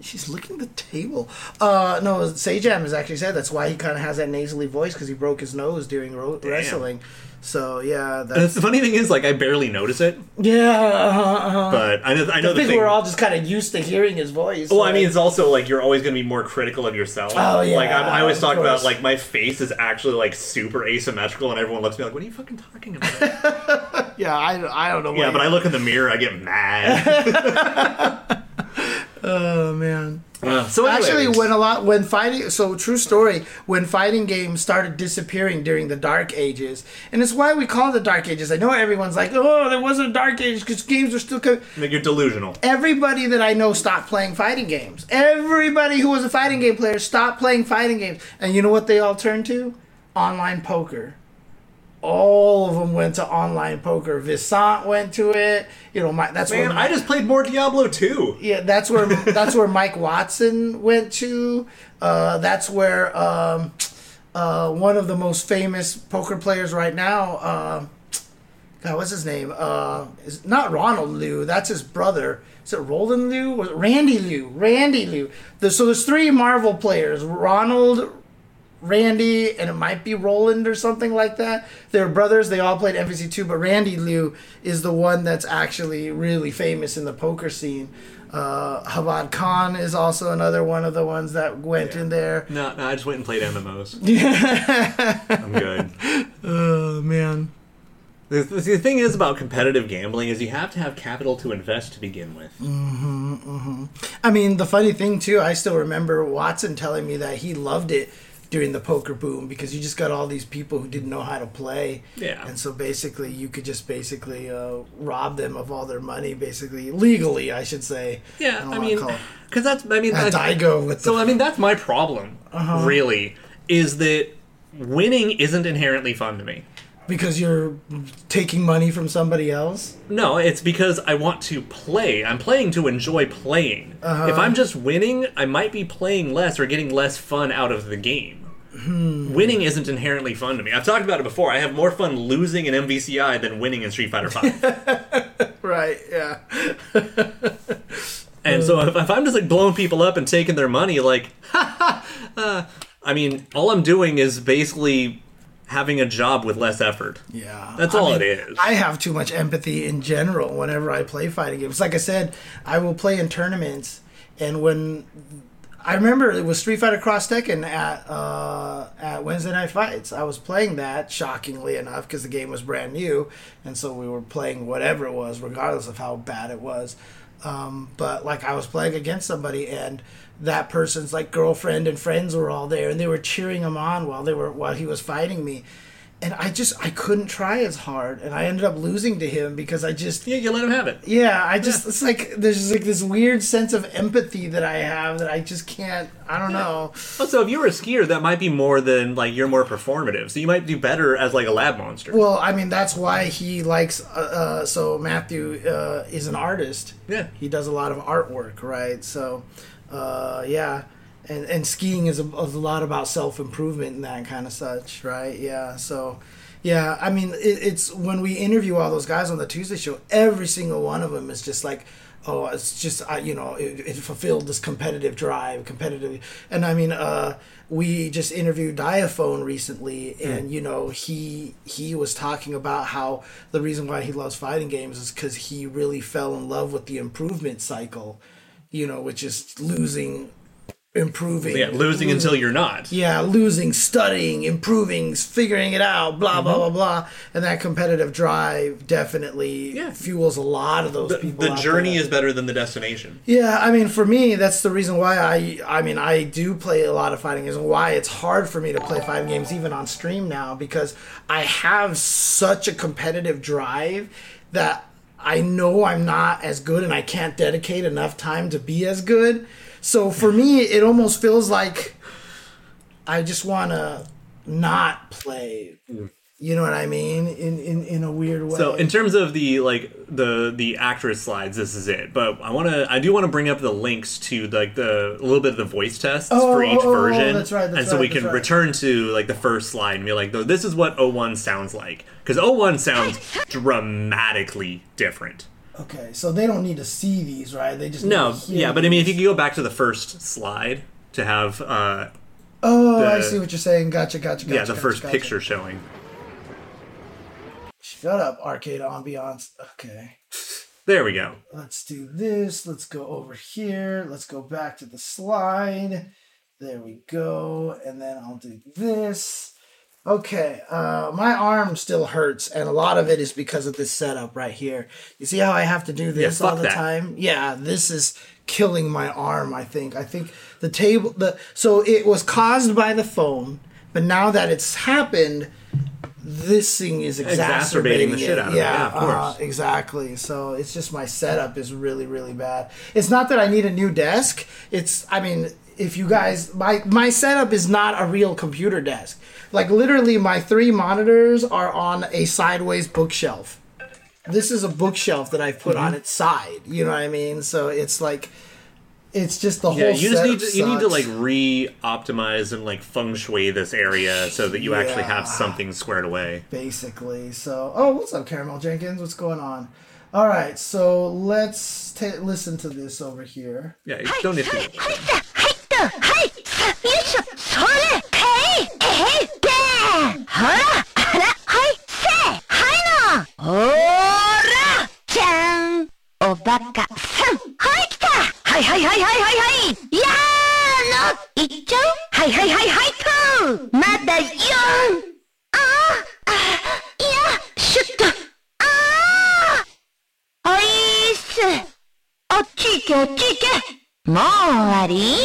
She's licking the table. Uh, no, Sajam has actually said that's why he kind of has that nasally voice because he broke his nose during ro- wrestling. So yeah, that's the funny thing is, like, I barely notice it, yeah. Uh-huh, uh-huh. but I know, I know the think thing. we're all just kind of used to hearing his voice. Well, I mean, it's also like you're always going to be more critical of yourself. Oh, yeah, Like I, I always talk about like my face is actually like super asymmetrical, and everyone looks at me like, "What are you fucking talking about?" yeah, I, I don't know. yeah, but I look in the mirror, I get mad. oh man. Uh, so Actually, when a lot when fighting, so true story, when fighting games started disappearing during the Dark Ages, and it's why we call it the Dark Ages. I know everyone's like, oh, there wasn't a Dark Age because games are still. Co-. Like, you're delusional. Everybody that I know stopped playing fighting games. Everybody who was a fighting game player stopped playing fighting games, and you know what they all turned to? Online poker. All of them went to online poker. Viscant went to it. You know, my, that's Man, where I just played more Diablo 2. yeah, that's where that's where Mike Watson went to. Uh, that's where um, uh, one of the most famous poker players right now. Uh, God, what's his name? Uh, is not Ronald Liu. That's his brother. Is it Roland Liu? Was Randy Liu? Randy Liu. There's, so there's three Marvel players: Ronald, Randy, and it might be Roland or something like that. They're brothers. They all played MVC2, but Randy Liu is the one that's actually really famous in the poker scene. Uh, Havad Khan is also another one of the ones that went in there. No, no, I just went and played MMOs. Yeah, I'm good. Oh man. The, the thing is about competitive gambling is you have to have capital to invest to begin with. Mm-hmm. I mean, the funny thing too, I still remember Watson telling me that he loved it during the poker boom because you just got all these people who didn't know how to play. Yeah. And so basically, you could just basically uh, rob them of all their money, basically legally, I should say. Yeah, don't I, mean, because that's I mean, At that- Daigo with so the I mean that's my problem. Uh-huh. Really, is that winning isn't inherently fun to me. Because you're taking money from somebody else. No, it's because I want to play. I'm playing to enjoy playing. Uh-huh. If I'm just winning, I might be playing less or getting less fun out of the game. Hmm. Winning isn't inherently fun to me. I've talked about it before. I have more fun losing in MVCI than winning in Street Fighter Five. Right. Yeah. and so if, if I'm just like blowing people up and taking their money, like, uh, I mean, all I'm doing is basically having a job with less effort. Yeah. That's I all mean, it is. I have too much empathy in general whenever I play fighting games. Like I said, I will play in tournaments, and when I remember it was Street Fighter Cross Tekken at uh, at Wednesday Night Fights. I was playing that shockingly enough because the game was brand new, and so we were playing whatever it was, regardless of how bad it was. Um, but like I was playing against somebody, and that person's like girlfriend and friends were all there, and they were cheering him on while they were while he was fighting me. And I just I couldn't try as hard, and I ended up losing to him because I just Yeah, you let him have it. yeah, I just it's like there's just like this weird sense of empathy that I have that I just can't. I don't know. Also, if you were a skier, that might be more than like you're more performative. So you might do better as like a lab monster. Well, I mean that's why he likes. Uh, uh, so Matthew uh, is an artist. Yeah. he does a lot of artwork, right? So, uh, yeah, and and skiing is a, is a lot about self improvement and that kind of such, right? Yeah, so. Yeah, I mean, it, it's when we interview all those guys on the Tuesday show, every single one of them is just like, oh, it's just, I you know, it, it fulfilled this competitive drive, competitive. And I mean, uh, we just interviewed Diaphone recently, and you know, he he was talking about how the reason why he loves fighting games is because he really fell in love with the improvement cycle, you know, which is losing, improving, yeah, losing until you're not. yeah, losing, studying, improving, figuring it out, blah blah mm-hmm. blah blah, and that competitive drive definitely Yeah. fuels a lot of those The, people. the journey there. is better than the destination. Yeah, I mean, for me, that's the reason why I, I mean, I do play a lot of fighting games, and why it's hard for me to play fighting games even on stream now because I have such a competitive drive that I know I'm not as good, and I can't dedicate enough time to be as good. So for me, it almost feels like I just want to not play. You know what I mean? In in in a weird way. So in terms of the like the the actress slides, this is it. But I want to I do want to bring up the links to like the a little bit of the voice tests Oh, for each oh, oh, oh, version. that's right, that's and so right, we can right. return to like the first slide and be like, "Though this is what O1 sounds like," because O1 sounds dramatically different. okay, so they don't need to see these, right? They just need No, yeah, but I mean, if you could go back to the first slide to have, uh, Oh, I see what you're saying. Gotcha, gotcha, gotcha. yeah, the gotcha, first gotcha. picture showing. Shut up, arcade ambiance. Okay. There we go. Let's do this. Let's go over here. Let's go back to the slide. There we go. And then I'll do this. Okay, uh, my arm still hurts, and a lot of it is because of this setup right here. You see how I have to do this fuck all the that. time? Yeah, this is killing my arm. I think. I think the table. The so it was caused by the phone, but now that it's happened, this thing is exacerbating, Exacerbating the shit it. out of it. Yeah, of uh, course. exactly. So it's just my setup is really, really bad. It's not that I need a new desk. It's, I mean, if you guys, my my setup is not a real computer desk. Like literally, my three monitors are on a sideways bookshelf. This is a bookshelf that I've put Mm-hmm. on its side. You know what I mean? So it's like, it's just the Yeah, whole. you just need to, setup you need to like re-optimize and like feng shui this area so that you actually have something squared away. basically. So, oh, what's up, Caramel Jenkins? What's going on? All right, so let's ta listen to this over here. Yeah, you don't need to. ほらあらはい。せはいの。ほーらじゃーん。おバカさん。はい来た。はいはいはいはいはい。はいやーのいっちゃう？はいはいはいはいとまだ4あーあいやシュッと。あーおいっすあっち行けあっち行け。もう終わり？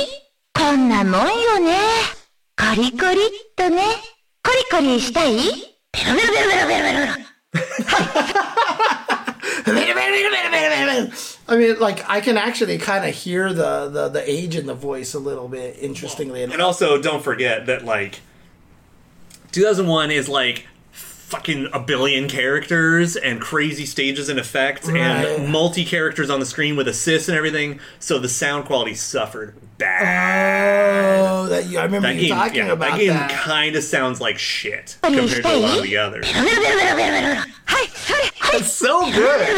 こんなもんよね。こコリコリっとね。コリコリしたいベロベロベロベロベロベロベロ。 I mean, like I can actually kind of hear the, the the age in the voice a little bit. Interestingly enough. And also, don't forget that like 2001 is like fucking a billion characters and crazy stages and effects right. and multi characters on the screen with assists and everything. So the sound quality suffered bad. Oh, that, I remember that you game, talking yeah, about that. Game that game kind of sounds like shit compared to a lot of the others. It's so good.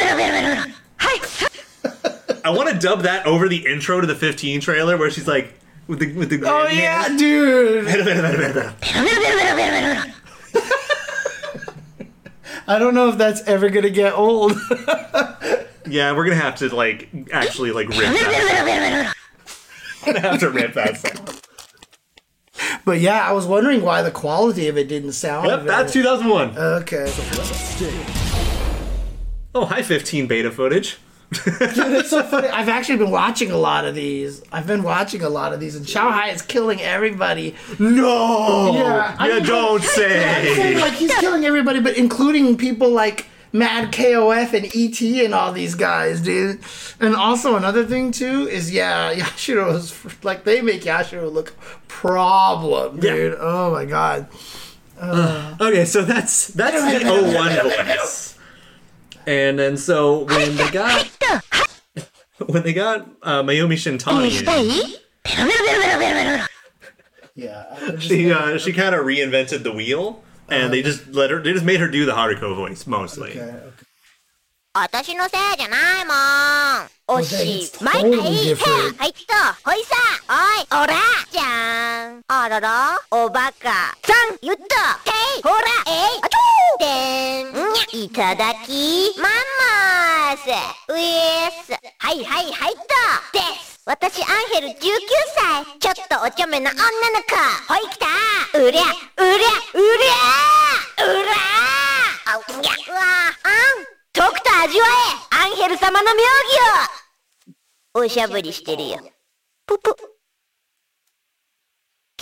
I want to dub that over the intro to the 15 trailer where she's like, with the, with the oh yeah, dude. I don't know if that's ever gonna get old. yeah we're gonna have to like actually like rip that gonna have to rip that sound but yeah, I was wondering why the quality of it didn't sound. yep very- that's 2001 Okay. oh hi 15 beta footage it's so funny. I've actually been watching a lot of these. I've been watching a lot of these, and Xiaohai is killing everybody. no Yeah, I you mean, don't I'm saying, say like he's killing everybody, but including people like Mad KOF and ET and all these guys, dude. And also another thing too is yeah, Yashiro is like they make Yashiro look problem, Yeah. dude. Oh my god. okay so that's that's the 01 voice and then so when they got when they got uh, Mayumi Shintani したい in, ベロベロベロベロベロベロ。 Yeah. I just- she uh, she kind of reinvented the wheel and they just let her they just made her do the Haruko voice mostly okay, okay. 私のせいじゃないもん。お Well, then し it's まいか totally い different. はいっと、ほいさおい、おらじゃんあららおバカさん言ったへいほらえい あちょーでんにゃいただきまんまーすうえーすはいはいはいっとです。私アンヘル19歳ちょっとおちょめな女の子。ほいきた。うりゃうりゃうりゃうらあうにゃうわあん。とくと味わえ。アンヘル様の妙義を。おしゃぶりしてるよ。ぷぷ。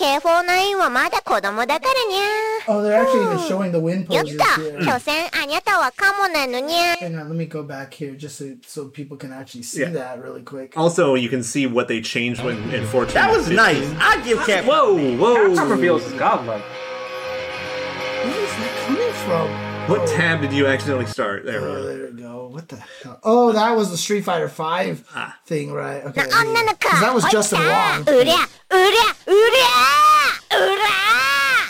K49 はまだ子供だからにゃ Oh, they're actually even showing the wind やっ poses た here. 所詮あにゃたはカモなのにゃ Hang on, let me go back here just so, so people can actually see Yeah. that really quick. Also, you can see what they changed when in 14. That was and 15. nice. I give Cat. Whoa, whoa. Capcom reveals is godlike. Where is that coming from? What tab did you accidentally start? There we Oh, go. there we go. What the hell? Oh, that was the Street Fighter Five Ah. thing, right? Okay. な女の子 Because that was ほい Justin さ Wong. うりゃうりゃうりゃうら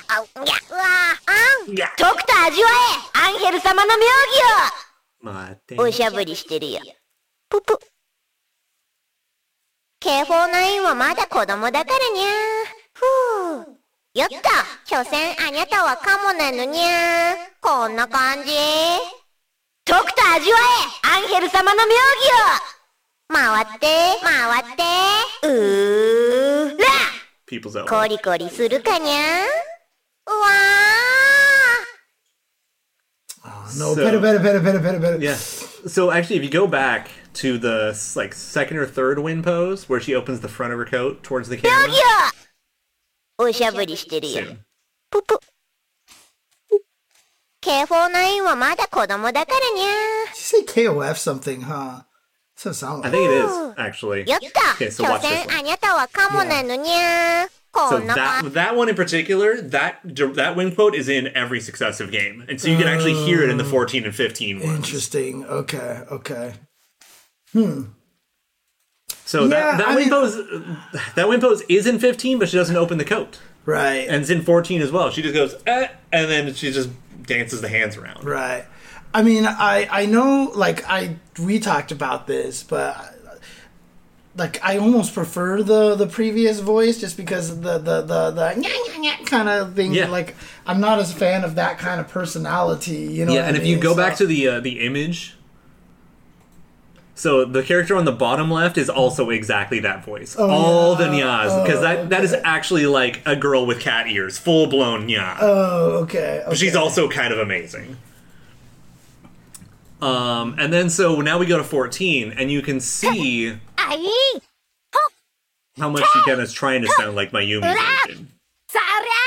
あうにゃうわあんいやとくと味わえアンヘル様の妙義をおしゃぶりしてるよ。ぷぷ。K49 はまだ子供だからにゃふう。 やった所詮あにゃたはカモなのにゃこんな感じとくと味わえアンヘル様の妙義を回って、回って、うーら.コリコリするかにゃうわー Oh, no, So- better, better, better, better, better, better. Yeah. So actually, if you go back to the like second or third win pose where she opens the front of her coat towards the 妙 camera. 義をおしゃぶりしてるよ。 soon. ぷぷ。K49 はまだ子供だからにゃ Did you say KOF something, huh? So it sound I like. think it is actually. やった Okay, so 所 watch this 詮 one. あにゃたはカモなのにゃこ So んな感 that that one in particular, that that win quote is in every successive game, and so you can actually hear it in the 14 and 15 ones. Interesting. Okay, okay. So Yeah, that that I win mean- pose, that pose is in 15, but she doesn't open the coat, Right. and it's in 14 as well. She just goes, eh, and then she just dances the hands around. Right. I mean, I I know like I we talked about this, but like I almost prefer the the previous voice just because of the the the the kind of thing. Yeah. Like I'm not as a fan of that kind of personality. You know. Yeah, and I if you mean? go back to the uh, the image, so the character on the bottom left is also exactly that voice. Oh, All yeah. the nyas. Because oh, that, okay. that is actually like a girl with cat ears, full blown nya. Oh, okay. okay. She's also kind of amazing. Um, and then so now we go to 14, and you can see how much she kind of trying to sound like Mayumi version. Sarah!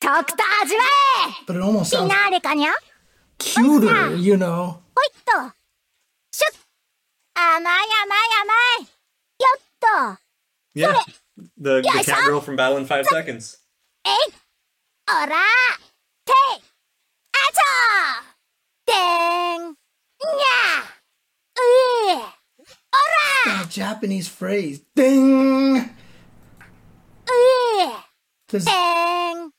とくと味わえ But it almost フィ sounds ナーレかにゃ cuter, you know. ほいっとシュッ甘い甘い甘いよっと Yeah. The, the Yeah, I cat saw- girl from Battle in Five Seconds. えいおらていあちょでんにゃういおら That Japanese phrase. Ding! うい Because でん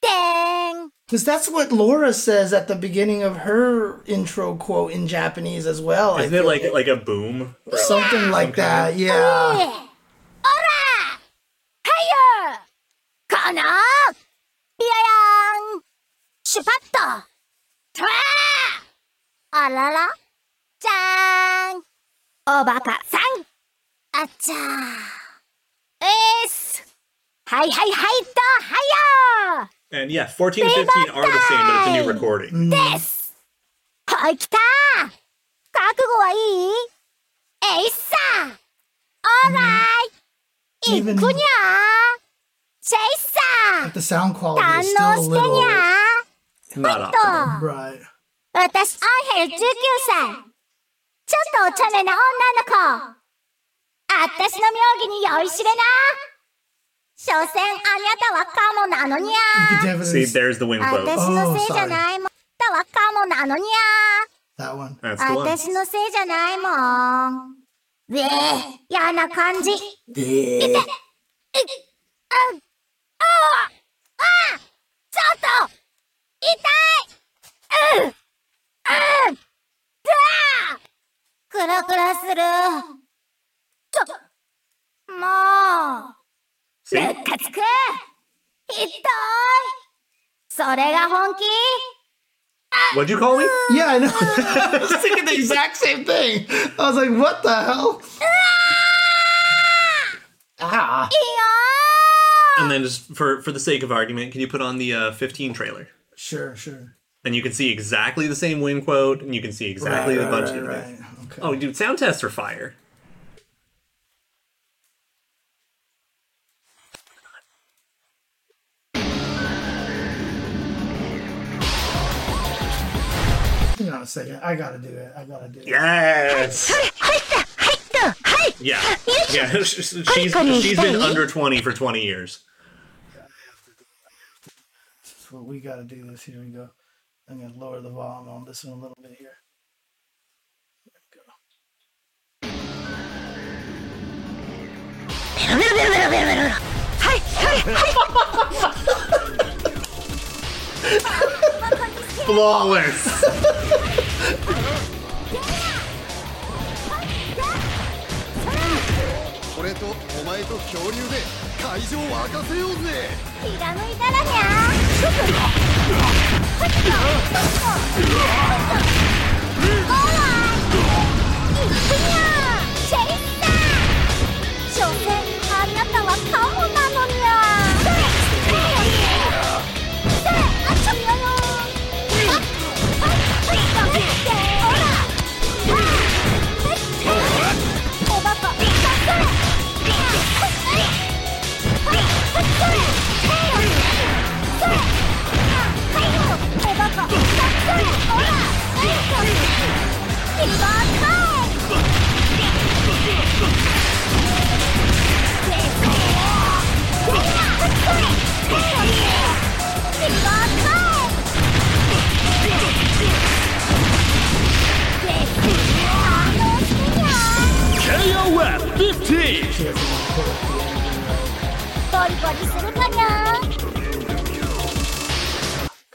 Dang! Because that's what Laura says at the beginning of her intro quote in Japanese as well. Isn't it like, like, like a boom? Something yeah. like that, yeah. Kana! Tra! Alala! Obaka-san! Acha! Hi, hi, hi, hiya! And yeah, 14 and 15 are the same, but it's a new recording. Mm. This! Mm. 来た覚悟はいいえいっさ !Alright! Mm-hmm. 行くにゃチェイサー But the sound quality is still a little... Not optimal. Right. 私、アンヘル19歳。ちょっとおちゃめな女の子。私の妙義に酔いしれな。所詮あにゃたはカモなのにゃ could See, there's the win quote. 私のせいじゃないもんたはカモなのにゃ that one. That's the one. 私のせいじゃないもん。うえ嫌な感じ。Yeah. うん。あああちょっと痛いうんうんうわクラクラする。ちょ、もう。See? むかつく痛いそれが本気 What'd you call me? Yeah, I know. I was thinking the exact same thing. I was like, what the hell? Ah. いいよ And then just for for the sake of argument, can you put on the uh, 15 trailer? Sure, sure. And you can see exactly the same win quote, and you can see exactly Right, the right, bunch right, of right. Okay. Oh, dude, sound tests are fire. on a second. I gotta do it. I gotta do it. Yes. Yeah. Uh, yeah. she's, she's been under 20 for 20 years. What we gotta do this. Here we go. I'm gonna lower the volume on this one a little bit here. There we go. Flawless. お前と恐竜で会場を沸かせようぜゴー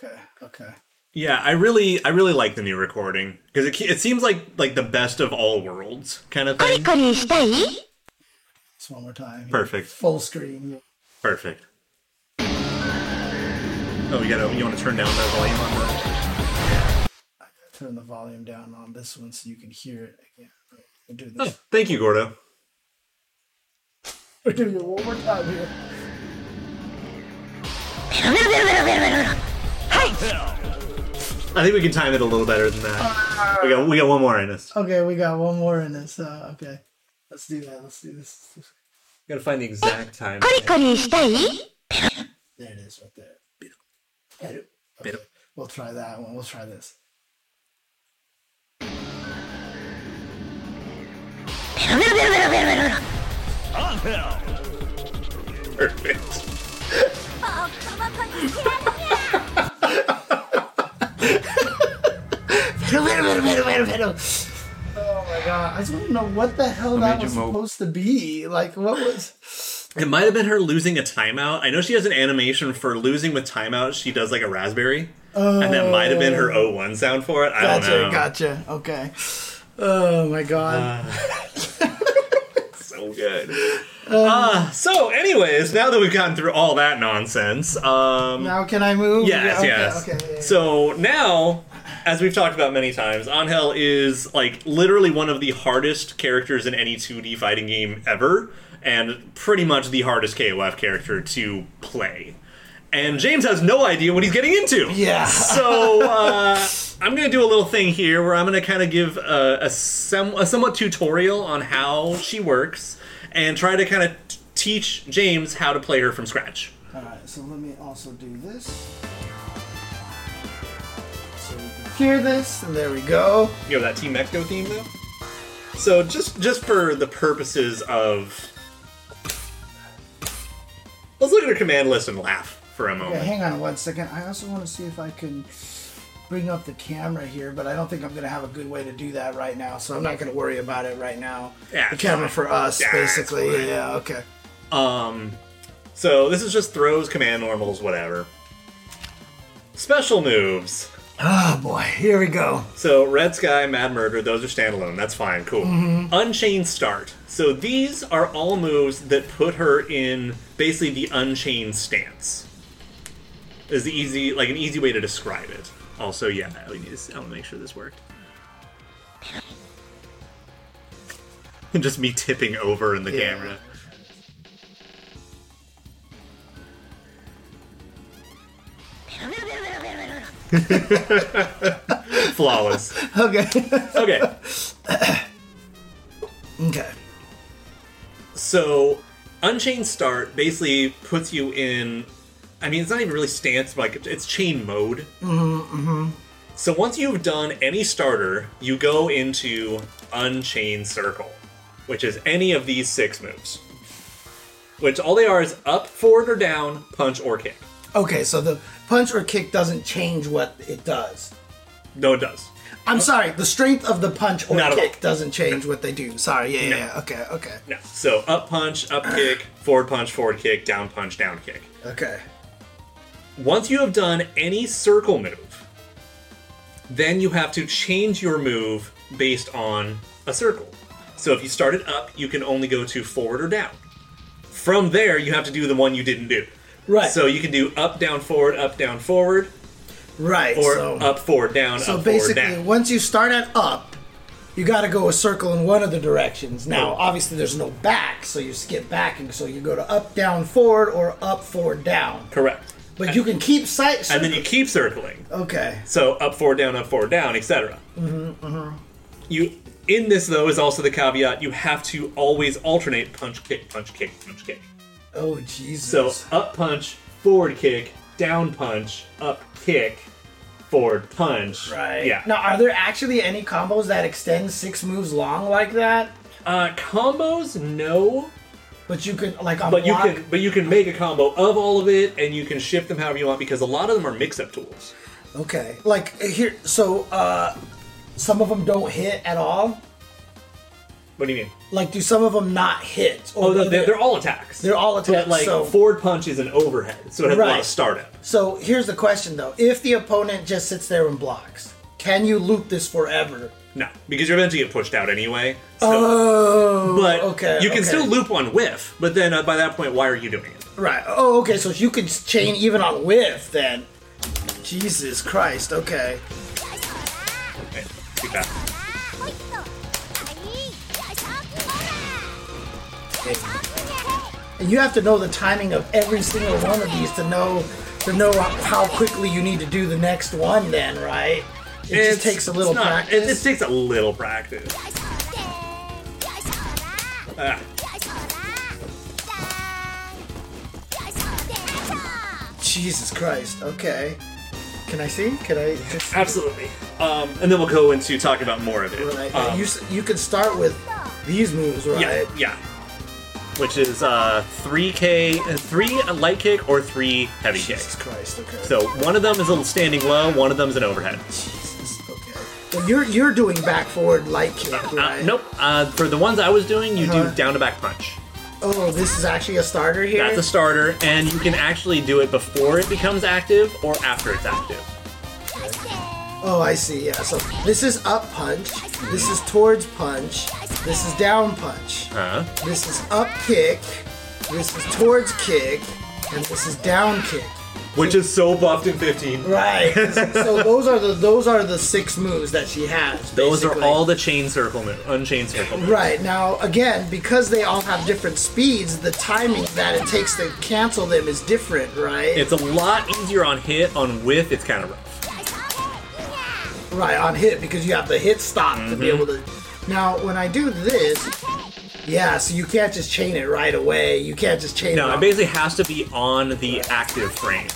Okay, okay. Yeah, I really, I really like the new recording because it, it seems like like the best of all worlds kind of thing. One more time. Perfect. Full screen. Perfect. Oh, you gotta, you want to turn down the volume on that? Turn the volume down on this one so you can hear it again. We'll do oh, this. Oh, thank you, Gordo. We're doing it one more time here. Hey. I think we can time it a little better than that. Uh, we got we got one more in us. Okay, we got one more in us. Uh, okay, let's do that. Let's do this. We gotta find the exact time. There it is, right there. Okay. We'll try that one. We'll try this. Perfect. Oh my god! I just want to know what the hell that was supposed to be. Like, what was? It might have been her losing a timeout. I know she has an animation for losing with timeout. She does like a raspberry, and that might have been her O1 sound for it. I Gotcha, don't know. gotcha. Okay. Oh my god. So good. Uh, so, anyways, now that we've gotten through all that nonsense, um, now can I move? Yes, Yeah, okay, yes. Okay. yeah, yeah. So now, as we've talked about many times, Angel is like literally one of the hardest characters in any 2D fighting game ever, and pretty much the hardest KOF character to play. And James has no idea what he's getting into. Yeah. So uh, I'm going to do a little thing here where I'm going to kind of give a, a, sem- a somewhat tutorial on how she works and try to kind of teach James how to play her from scratch. All right. So let me also do this. Hear this, and there we go. you know that Team Mexico theme though. So just just for the purposes of, let's look at her command list and laugh for a Okay, moment. hang on one second. I also want to see if I can bring up the camera here, but I don't think I'm going to have a good way to do that right now, so I'm not going to worry about it right now. Yeah, the camera fine. for us, Yeah, basically. Yeah, okay. Um, so this is just throws, command normals, whatever. Special moves. Oh boy, here we go. So Red Sky, Mad Murder, those are standalone. That's fine, cool. Mm-hmm. Unchained Start. So these are all moves that put her in basically the unchained stance. Is the easy like an easy way to describe it. Also, yeah, we need to, I want to make sure this worked. And Just me tipping over in the Yeah. camera. Flawless. Okay. Okay. okay. So, Unchained Start basically puts you in. I mean, it's not even really stance, but like it's chain mode. Mm-hmm, So once you've done any starter, you go into Unchained Circle, which is any of these six moves. Which all they are is up, forward, or down, punch, or kick. Okay, so the punch or kick doesn't change what it does. No, it does. I'm sorry, the strength of the punch or Not kick doesn't change what they do. Sorry, yeah, yeah, No. yeah. Okay, okay, No. So up punch, up kick, forward punch, forward kick, down punch, down kick. okay. Once you have done any circle move, then you have to change your move based on a circle. So if you started up, you can only go to forward or down. From there, you have to do the one you didn't do. Right. So you can do up, down, forward, up, down, forward, Right. or so, up, forward, down, so up, forward, basically, once you start at up, you got to go a circle in one of the directions. Now, obviously, there's no back, so you skip back, and so you go to up, down, forward, or up, forward, down. Correct. But you can keep sight. And then you keep circling. Okay. So up, forward, down, up, forward, down, etc. Mm-hmm, You in this though is also the caveat: you have to always alternate punch, kick, punch, kick, punch, kick. Oh Jesus. So up punch, forward kick, down punch, up kick, forward punch. Right. Yeah. Now, are there actually any combos that extend six moves long like that? Uh, combos, no. But you can like on But you can, but you can make a combo of all of it, and you can shift them however you want because a lot of them are mix-up tools. Okay. Like here, so uh, some of them don't hit at all. What do you mean? Like, do some of them not hit? Or Oh, no, they're, they- they're all attacks. They're all But, attacks, like so- forward punch is an overhead, so it has a lot of startup. So here's the question though: If the opponent just sits there and blocks, can you loop this forever? No, because you're eventually get pushed out anyway. So, Oh, but okay. you can okay. still loop on whiff. But then uh, by that point, why are you doing it? Right. Oh, okay. So you could chain even on whiff then. Jesus Christ. Okay. Okay, keep that. And you have to know the timing of every single one of these to know to know how quickly you need to do the next one. Then, right? It It's- just takes a little not- practice. It, it takes a little practice. Ah, Jesus Christ. Okay. Can I see? Can I? Just, Absolutely. Um, and then we'll go into talking about more of it. right. Um, you you can start with these moves, right? yeah, yeah. Which is uh, 3K, uh, 3 light kick or 3 heavy kick. Jesus Christ. Okay. So one of them is a standing low, one of them is an overhead. Jesus. Okay. So you're you're doing back forward light kick, Uh, right? nope. Uh, for the ones I was doing, you Uh-huh. do down to back punch. Oh, this is actually a starter here. That's a starter, and you can actually do it before it becomes active or after it's active. Oh, I see. Yeah. So this is up punch. This is towards punch. This is down punch. Huh? This is up kick. This is towards kick, and this is down kick. Which is so buffed in 15. Right. so those are the those are the six moves that she has. Those are all the chain circle move, unchained circle moves. Right now, again, because they all have different speeds, the timing that it takes to cancel them is different, right? It's a lot easier on hit. On whiff, it's kind of rough. Right on hit because you have the hit stop to be Mm-hmm. able to. Now, when I do this, yeah, so you can't just chain it right away. You can't just chain No, it. No, it basically has to be on the active frame.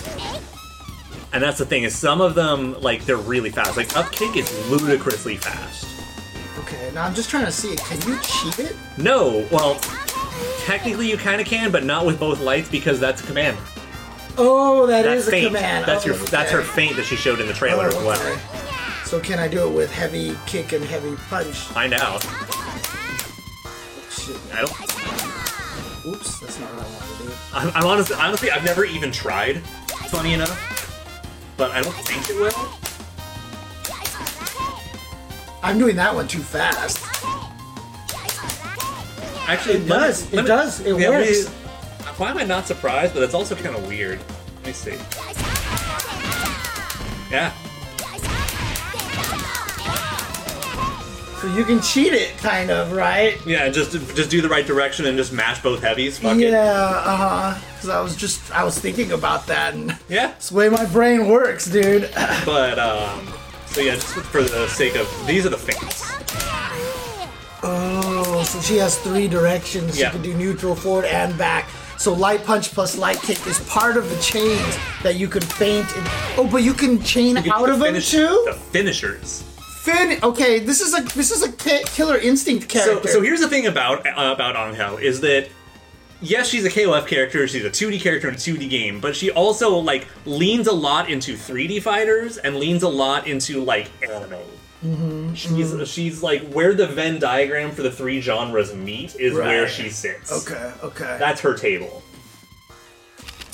And that's the thing is some of them like they're really fast. Like up kick is ludicrously fast. Okay, now I'm just trying to see. it. Can you cheat it? No, well, technically you kind of can, but not with both lights because that's a command. Oh, that That's is a command. That's Oh, your that's her okay. feint that she showed in the trailer as Oh, well. okay. So can I do it with heavy kick and heavy punch? Find out. Shit. I don't. Oops, that's not what I want to do. I'm, I'm honestly, honestly, I've never even tried. Funny enough, but I don't think it will. I'm doing that one too fast. Actually, It let me- does. It me- does. It yeah, let me- works. why am I not surprised? But that's also kind of weird. Let me see. Yeah. So you can cheat it, kind of, right? Yeah, just just do the right direction and just mash both heavies. Fuck it. Yeah, uh huh. Because I was just, I was thinking about that, and Yeah. it's the way my brain works, dude. But um, so yeah, just for the sake of these are the feints. Oh, so she has three directions. Yeah. She can do neutral, forward, and back. So light punch plus light kick is part of the chains that you can feint. And, oh, but you can chain You out of the them too. The finishers. Fin. Okay, this is a this is a ki- killer instinct So, character. so here's the thing about uh, about Angel is that yes, she's a KOF character, she's a 2D character in a 2D game, but she also like leans a lot into 3D fighters and leans a lot into like anime. Mm-hmm, she's she's like where the Venn diagram for the three genres meet is where Right. she sits. Okay. Okay. That's her table.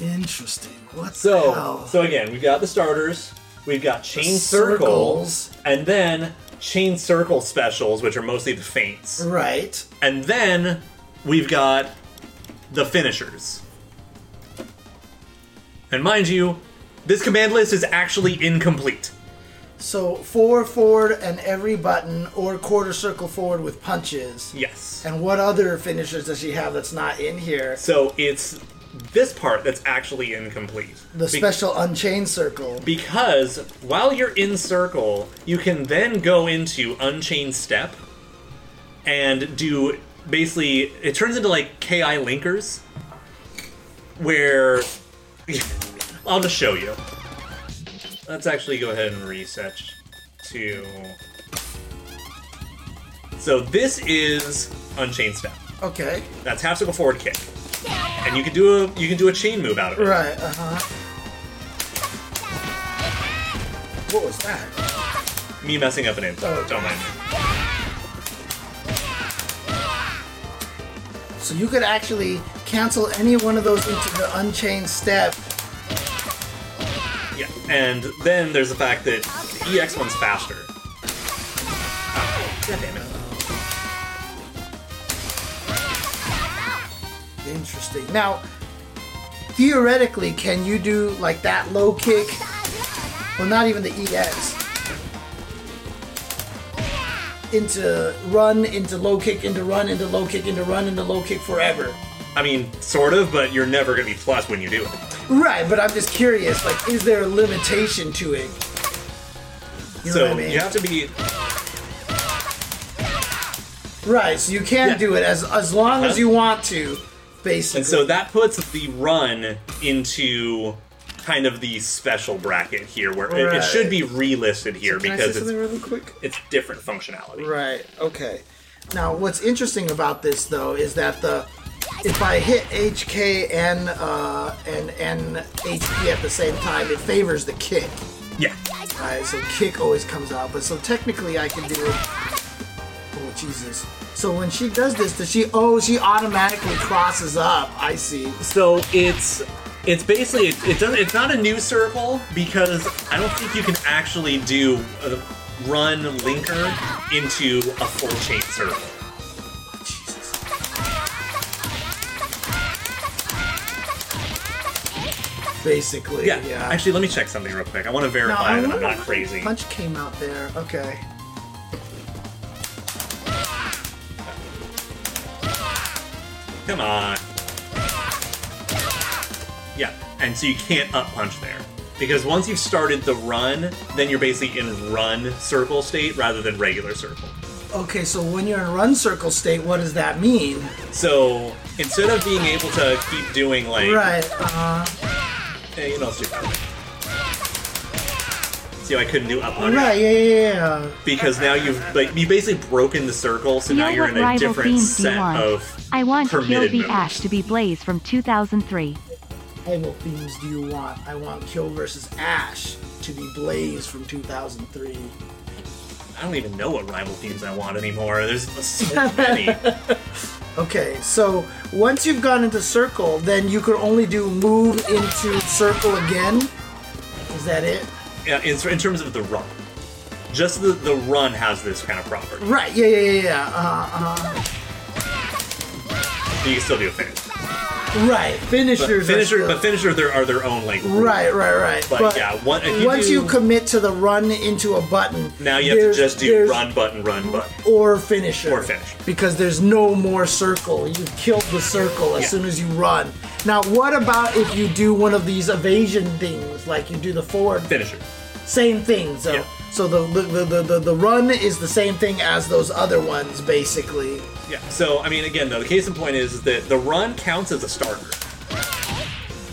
Interesting. What the So hell? so again, we've got the starters, we've got chain circles. circles, and then chain circle specials, which are mostly the feints. right. And then we've got the finishers. And mind you, this command list is actually incomplete. So four forward and every button, or quarter circle forward with punches. Yes. And what other finishers does she have that's not in here? So it's this part that's actually incomplete. The Be- special unchained circle. because while you're in circle, you can then go into Unchained Step and do basically it turns into like KI linkers where I'll just show you. Let's actually go ahead and reset to So this is Unchained Step. Okay. That's half circle forward kick. And you can do a you can do a chain move out of it. Right. Uh huh. What was that? Me messing up an name. Oh. Don't mind me. So you could actually cancel any one of those into the unchained step. Yeah, and then there's the fact that the EX one's faster. God damn it. Interesting. Now, theoretically, can you do like that low kick? Well, not even the EX. Into run, into low kick, into run, into low kick, into run, into low kick forever. I mean, sort of, but you're never gonna be plus when you do it. Right, but I'm just curious, like, is there a limitation to it? You know so what I mean? you have to be. Right, so you can Yeah. do it as as long as you want to, basically. And so that puts the run into kind of the special bracket here, where it, it should be relisted here say because it's really quick? it's different functionality. Right. Okay. Now, what's interesting about this though is that the if I hit HK and uh, and and HP at the same time, it favors the kick. Yeah. Alright, so kick always comes out, but so technically I can do. Oh Jesus! So when she does this, does she? Oh, she automatically crosses up. I see. So it's it's basically it, it doesn't it's not a new circle because I don't think you can actually do a run linker into a full chain circle. Jesus. Basically, Yeah. yeah. Actually, let me check something real quick. I want to verify I that I'm not crazy. Punch came out there. Okay. Come on. Yeah, and so you can't up punch there. Because once you've started the run, then you're basically in run circle state rather than regular circle. Okay, so when you're in run circle state, what does that mean? So instead of being able to keep doing like Right. Uh, Hey, you know, let's do that. See how I couldn't do up punch? right. Yeah, yeah, yeah. Because now you've like you basically broken the circle, so now Yo, you're in a different themes do you set of I want Kill permitted the moves. Ash to be Blaze from 2003. Rival themes do you want? I want Kill versus Ash to be Blaze from 2003. I don't even know what rival themes I want anymore. There's so many. Okay, so once you've gone into circle, then you could only do move into circle again. Is that it? yeah, in, in terms of the run, just the the run has this kind of property. Right. Yeah, yeah, yeah, yeah. Uh, uh, You can still do a finish. right. But Finishers. are finisher, still- but finisher, there are their own like. rules. Right, right, right. But, yeah, one, if you once do, you commit to the run into a button, now you have to there's- just do there's- run button, run button. or finisher. Or finish. Because there's no more circle. You killed the circle as Yeah. soon as you run. Now, what about if you do one of these evasion things, like you do the forward? Finisher. Same thing. So, Yeah. so the, the, the, the, the run is the same thing as those other ones, basically. Yeah. So I mean, again, though, the case in point is that the run counts as a starter.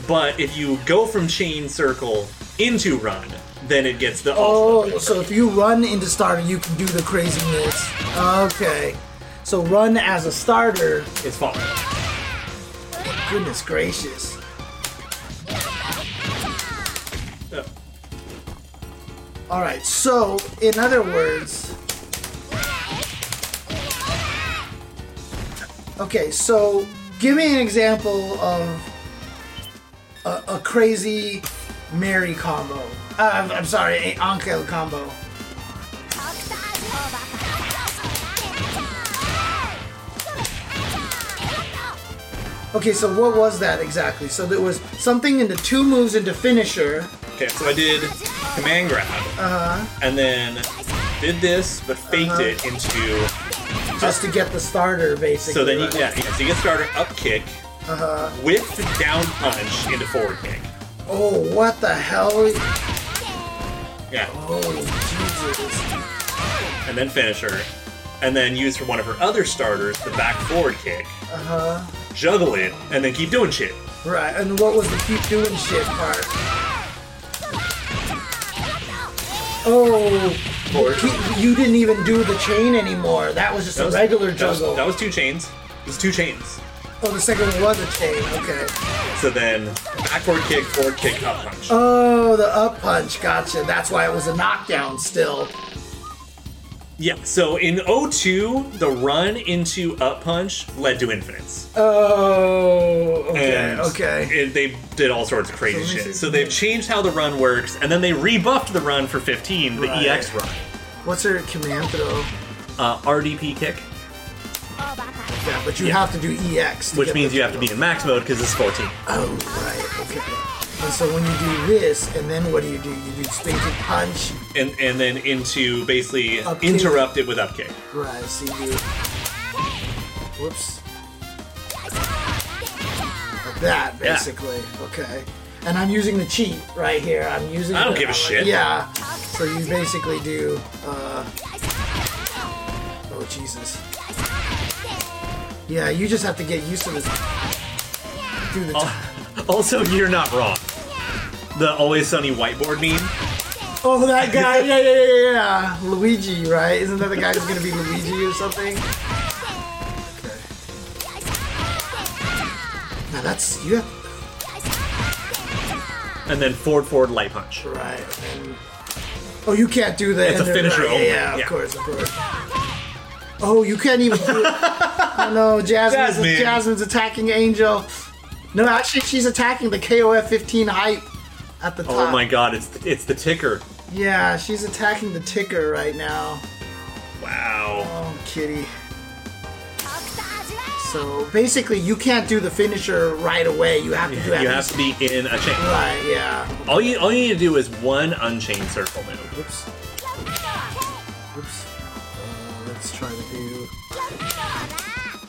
But if you go from chain circle into run, then it gets the Oh, so if you run into starter, you can do the crazy moves. Okay. So run as a starter. It's fine. Goodness gracious. Yeah. All right. So, in other words, okay. So, give me an example of a, a crazy Mary combo. Uh, I'm, I'm sorry, a Ankel combo. Okay, so what was that exactly? So there was something into two moves into finisher. Okay, so I did command grab, Uh-huh. and then did this, but faked it into. Just to get the starter, basically. So then you right? yeah, yeah, so you get starter up kick, Uh-huh. with down punch into forward kick. Oh, what the hell? Yeah, Oh, Jesus. and then finisher, and then use for one of her other starters the back forward kick. Uh-huh. Juggle it, and then keep doing shit. Right, and what was the keep doing shit part? Oh, Or- he- you didn't even do the chain anymore. That was just That a was- regular that was- juggle. That was two chains. It was two chains. oh, the second one was a chain. Okay. So then backward kick, forward kick, up punch. Oh, the up punch. Gotcha. That's why it was a knockdown still. Yeah, so in 02, the run into up punch led to infinites. Oh, okay, And okay. it- they did all sorts of crazy So shit. So they've changed how the run works, and then they rebuffed the run for 15, the Right. EX run. What's her command throw? Uh, RDP kick, Yeah, but you have to do EX. To which get means the you have to be in max mode because it's 14. Oh, right, okay. And so when you do this, and then what do you do? You do spinning punch. And, and then into basically interrupt it with up kick. Right, so you do. Whoops. Like that, Yeah. basically. Okay. And I'm using the cheat right here. I'm using. I don't the- give a shit. Yeah. So you basically do. Uh, oh Jesus. Yeah, you just have to get used to this. Do the. Also, you're not wrong. The Always Sunny whiteboard meme. Oh, that guy. Yeah, yeah, yeah, yeah. Luigi, right? Isn't that the guy who's gonna be Luigi or something? Okay. Now that's you have And then forward, forward, light punch. right. And, oh, you can't do that. It's a finisher right, only, Yeah, of yeah. course, of course. Oh, you can't even do it. Oh no, Jasmine's, Jasmine. Jasmine's attacking Angel. No, actually, she's attacking the KOF 15 hype at the top. Oh my god, it's it's the ticker. Yeah, she's attacking the ticker right now. Wow. Oh, kitty. So basically, you can't do the finisher right away. You have to do You have to be in a chain. Right, yeah. All you all you need to do is one unchained circle move. Oops. Oops. Uh, let's try to do.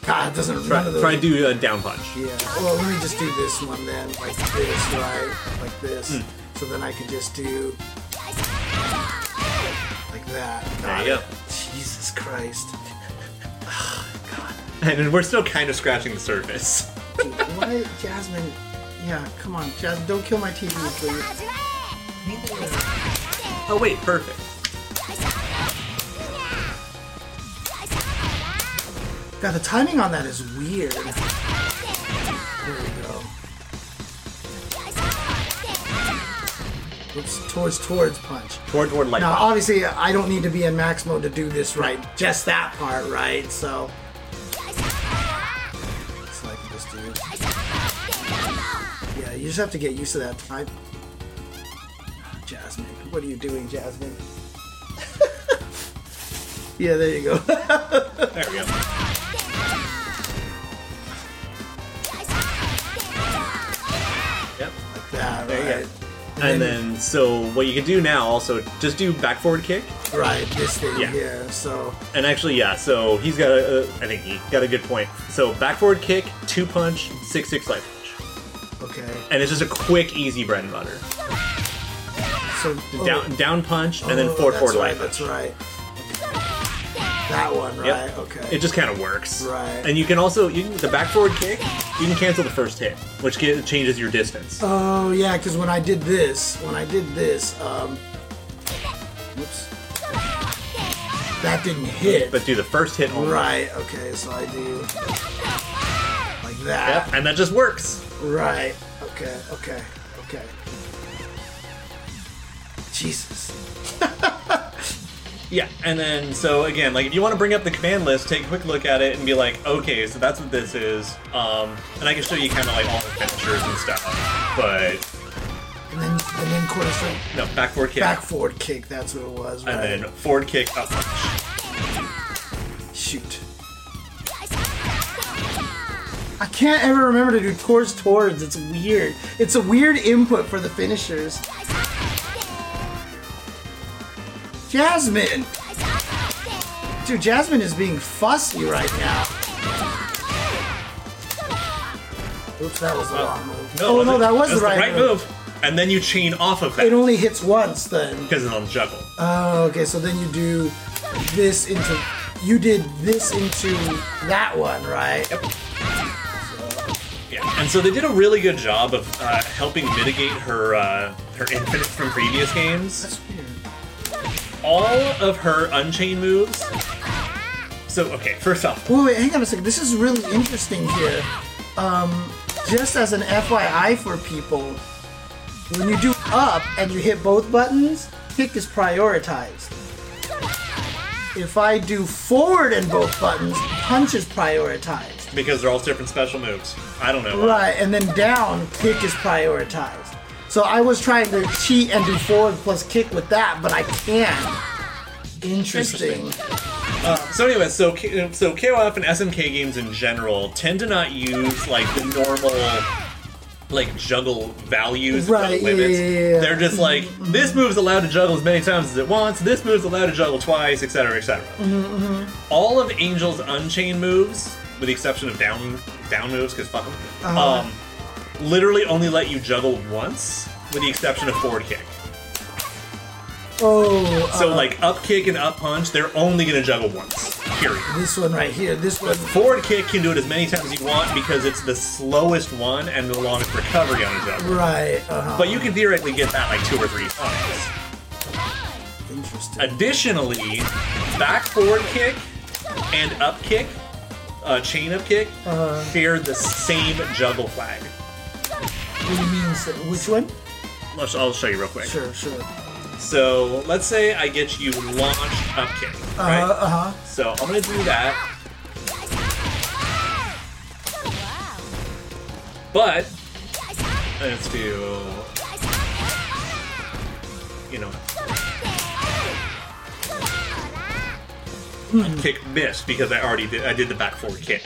God, it doesn't none Try, of those. try to do a down punch. Yeah. Well, let me just do this one then, like this, right? Like this. Hmm. So then I could just do like that. There you go. Jesus Christ. Oh, God. And we're still kind of scratching the surface. Dude, Why, Jasmine? Yeah, come on, Jasmine. Don't kill my TV, please. Oh wait, perfect. God, the timing on that is weird. There we go. Oops, towards towards punch. Toward toward light Now, punch. obviously, I don't need to be in max mode to do this right. Just that part, right? So. So I can just do. Yeah, you just have to get used to that time. Jasmine, what are you doing, Jasmine? yeah, there you go. There we go. Yep. that, There you go. And then, so what you can do now also just do back forward kick. Right, this thing Yeah. here. So, And actually, yeah. So he's got a, a I think he got a good point. So back forward kick, two punch, six six light punch, okay. and it's just a quick, easy bread and butter. So, oh, Down down punch, and then oh, forward that's forward right, light punch. That's right. That one, right? Yep. Okay. It just kind of works. Right. And you can also you can, the back forward kick. You can cancel the first hit, which ge- changes your distance. Oh yeah, because when I did this, when I did this, um, whoops, that didn't hit. but do the first hit only. right. Okay, so I do like that. Yep. And that just works. Right. Okay. Okay. Okay. Jesus. Yeah, and then so again, like if you want to bring up the command list, take a quick look at it and be like, okay, so that's what this is. Um, and I can show you kind of like all the finishers and stuff. But And then and then quarter straight no, back forward kick, back forward kick. That's what it was. Right. and then forward kick, up shoot. I can't ever remember to do towards towards. It's weird. It's a weird input for the finishers. Jasmine! Dude, Jasmine is being fussy right now. Oops, that was the wrong move. oh, no, that was That's the right, move. And then you chain off of that It only hits once then. because it's on juggle. Oh, okay, so then you do this into. You did this into that one, right? Yeah, and so they did a really good job of uh, helping mitigate her uh, her infinite from previous games. That's weird. All of her Unchain moves. So okay, first off, Wait, wait, hang on a second. This is really interesting here. Um, just as an FYI for people, when you do up and you hit both buttons, kick is prioritized. If I do forward and both buttons, punch is prioritized. because they're all different special moves. I don't know. why. Right, and then down, kick is prioritized. So I was trying to cheat and do forward plus kick with that, but I can't. Interesting. So anyway, so K- so KOF and SNK games in general tend to not use like the normal like juggle values Right, juggle limits. yeah, yeah, yeah. They're just like this move's allowed to juggle as many times as it wants. This move's allowed to juggle twice, etc., etc. Mm-hmm, All of Angel's Unchained moves, with the exception of down down moves, because fuck them, Uh-huh. um, literally only let you juggle once, with the exception of forward kick. Oh, So uh, like up kick and up punch, they're only gonna juggle once. Period. this one right here. This one. Forward kick can do it as many times as you want because it's the slowest one and the longest recovery on a juggle. Right. Uh, But you can theoretically get that like two or three times. interesting. Additionally, back forward kick and up kick, uh, chain up kick, Uh-huh. share the same juggle flag. What do you mean? so- Which one? Let's- I'll show you real quick. Sure, sure. So let's say I get you launch up kick, Uh right? huh. Uh huh. So I'm gonna do that. But let's do you know kick missed because I already did I did the back forward kick.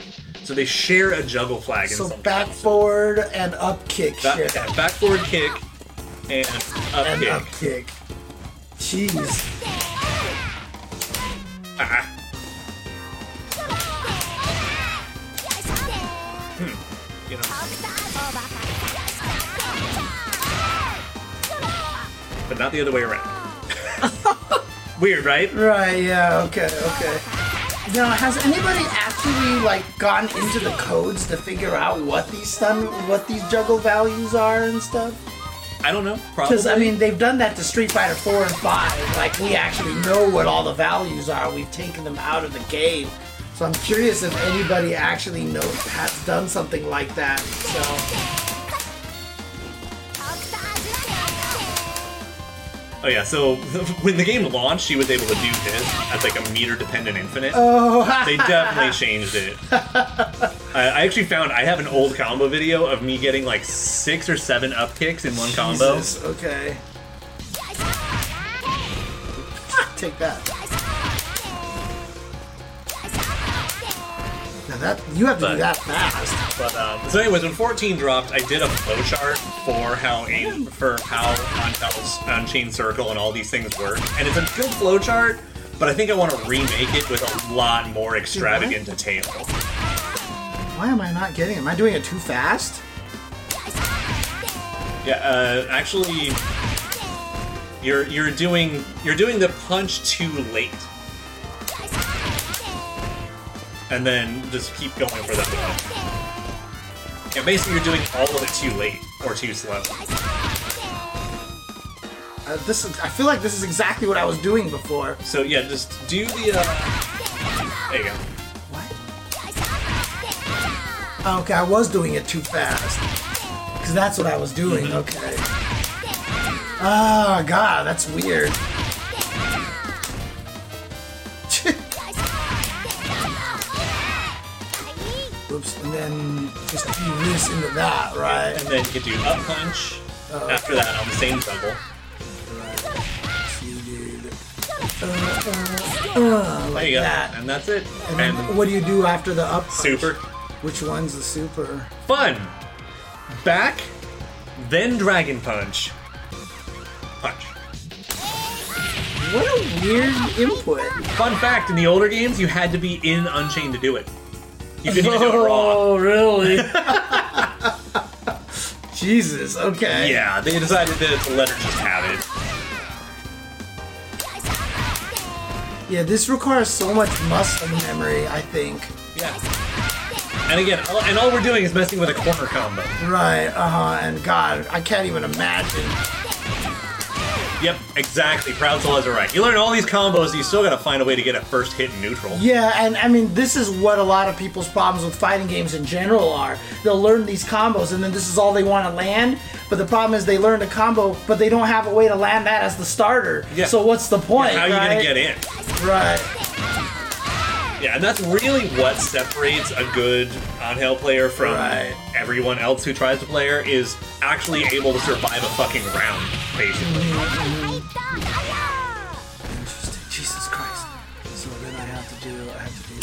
So they share a juggle flag So back forward and up kick. back, shit. yeah, back forward kick and up and kick. up kick. Jeez. Ah. You know. But not the other way around. Weird, right? Right. Yeah. Okay. Okay. Now, has anybody actually like gone into the codes to figure out what these stun, what these juggle values are and stuff? I don't know. Probably. Because I mean, they've done that to Street Fighter Four and Five. Like, we actually know what all the values are. We've taken them out of the game. So I'm curious if anybody actually knows has done something like that. So Oh yeah. So when the game launched, she was able to do this as like a meter dependent infinite. Oh, They definitely changed it. I, I actually found I have an old combo video of me getting like six or seven up kicks in one combo. Okay. Take that. That you have to But- do that fast. But um, so, anyways, when 14 dropped, I did a flowchart for how aim for how Unchained Unchained Circle and all these things work, and it's a good flowchart. But I think I want to remake it with a lot more extravagant detail. Why am I not getting it? Am I doing it too fast? Yeah, uh, actually, you're you're doing you're doing the punch too late, and then just keep going for punch. Yeah, basically, you're doing all of it too late or too slow. Uh, this is, I feel like this is exactly what I was doing before. So yeah, just do the. Uh... There you go. What? Okay, I was doing it too fast. Because that's what I was doing, Mm-hmm. okay. Oh, God, that's weird. And then just do this into that, right? And then you can do up punch. After that, on the same double. Seated. Uh, uh, uh, like There you go. that. And that's it. And And what do you do after the up? punch? super Which one's the super? fun. Back, then dragon punch. Punch. What a weird input. Fun fact: in the older games, you had to be in Unchained to do it. You couldn't even do it raw. Oh, really? Jesus, okay. Yeah, they decided that to let her just have it. Yeah, this requires so much muscle memory, I think. Yeah. And again, all- and all we're doing is messing with a corner combo. Right, uh huh, and God, I can't even imagine. Yep, exactly. Proud Soul has it right. You learn all these combos, you still gotta find a way to get a first hit in neutral. Yeah, and I mean, this is what a lot of people's problems with fighting games in general are. They'll learn these combos, and then this is all they want to land. But the problem is, they learn a combo, but they don't have a way to land that as the starter. Yeah. So what's the point? How are you right? gonna get in? Right. Yeah, and that's really what separates a good on-hail player from Right. everyone else who tries to play her is actually able to survive a fucking round, basically. Interesting. Jesus Christ. So then I have to do. I have to do.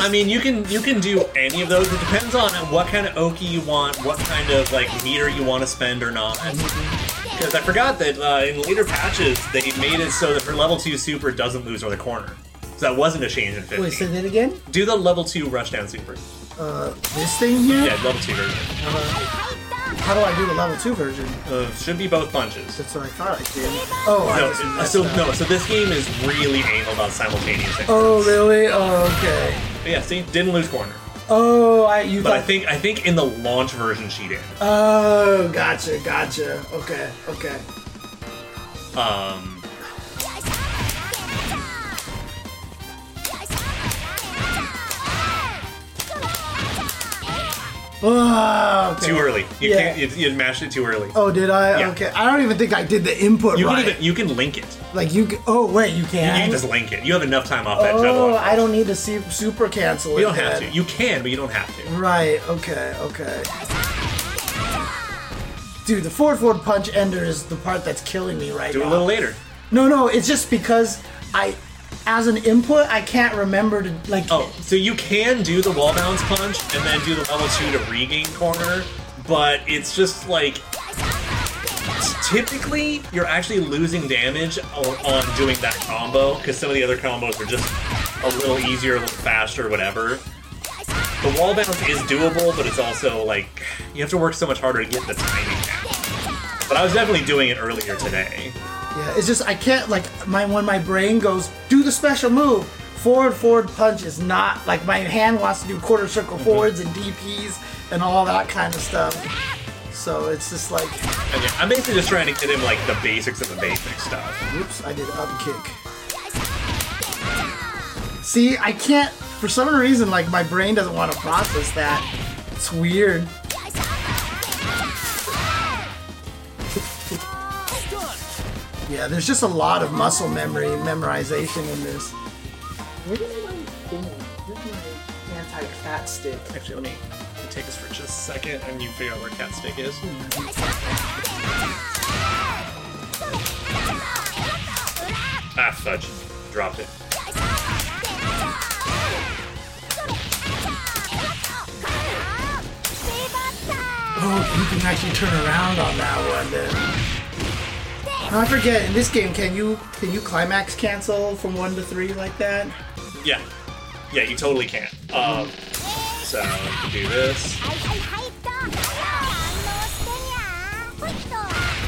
I mean, you can you can do any of those. It depends on what kind of Oki you want, what kind of like meter you want to spend or not. Because I forgot that uh, in later patches they made it so that her level two super doesn't lose on the corner. So that wasn't a change in 15. Wait, say that again? do the level two rushdown super. Uh, this thing here? Yeah, level two version. How do I do the level 2 version? Uh, should be both punches. That's what I thought I did. Oh, I No, uh, so no, so this game is really anal about simultaneous. Oh, really? Oh, okay. But yeah, see, didn't lose corner. Oh, I you But I think I think in the launch version she did. Oh, gotcha, gotcha. Okay, okay. Um, Oh, okay. too early. You Yeah. can't. You, you mashed it too early. Oh, did I? Yeah. Okay. I don't even think I did the input You right. can even you can link it. Like you can. Oh, wait, you can. You can. just link it. You have enough time off that oh. I don't need to see super cancel it. You don't have to. You can, but you don't have to. Right. Okay. Okay. Dude, the forward forward punch ender is the part that's killing me right now. Do it a little later. No, no, it's just because I, as an input, I can't remember to like. Oh, so you can do the wall bounce punch and then do the level two to regain corner, but it's just like typically you're actually losing damage on, doing that combo because some of the other combos are just a little easier, a little faster, whatever. The wall bounce is doable, but it's also like you have to work so much harder to get the timing down. But I was definitely doing it earlier today. Yeah, it's just I can't like my when my brain goes do the special move. Forward forward punch is not like my hand wants to do quarter circle Mm-hmm. forwards and DPs and all that kind of stuff. So it's just like, And yeah, I'm basically just trying to get him like the basics of the basic stuff. oops, I did up kick. See, I can't for some reason like my brain doesn't want to process that. It's weird. Yeah, there's just a lot of muscle memory memorization in this. Where did my thing? Where's my anti-cat stick? Actually, let me take this for just a second and you figure out where cat stick is. Ah, fudge. Dropped it. Oh, you can actually turn around on that one then. I forget. In this game, can you can you climax cancel from one to three like that? Yeah. Yeah, you totally can. Um, so, do this.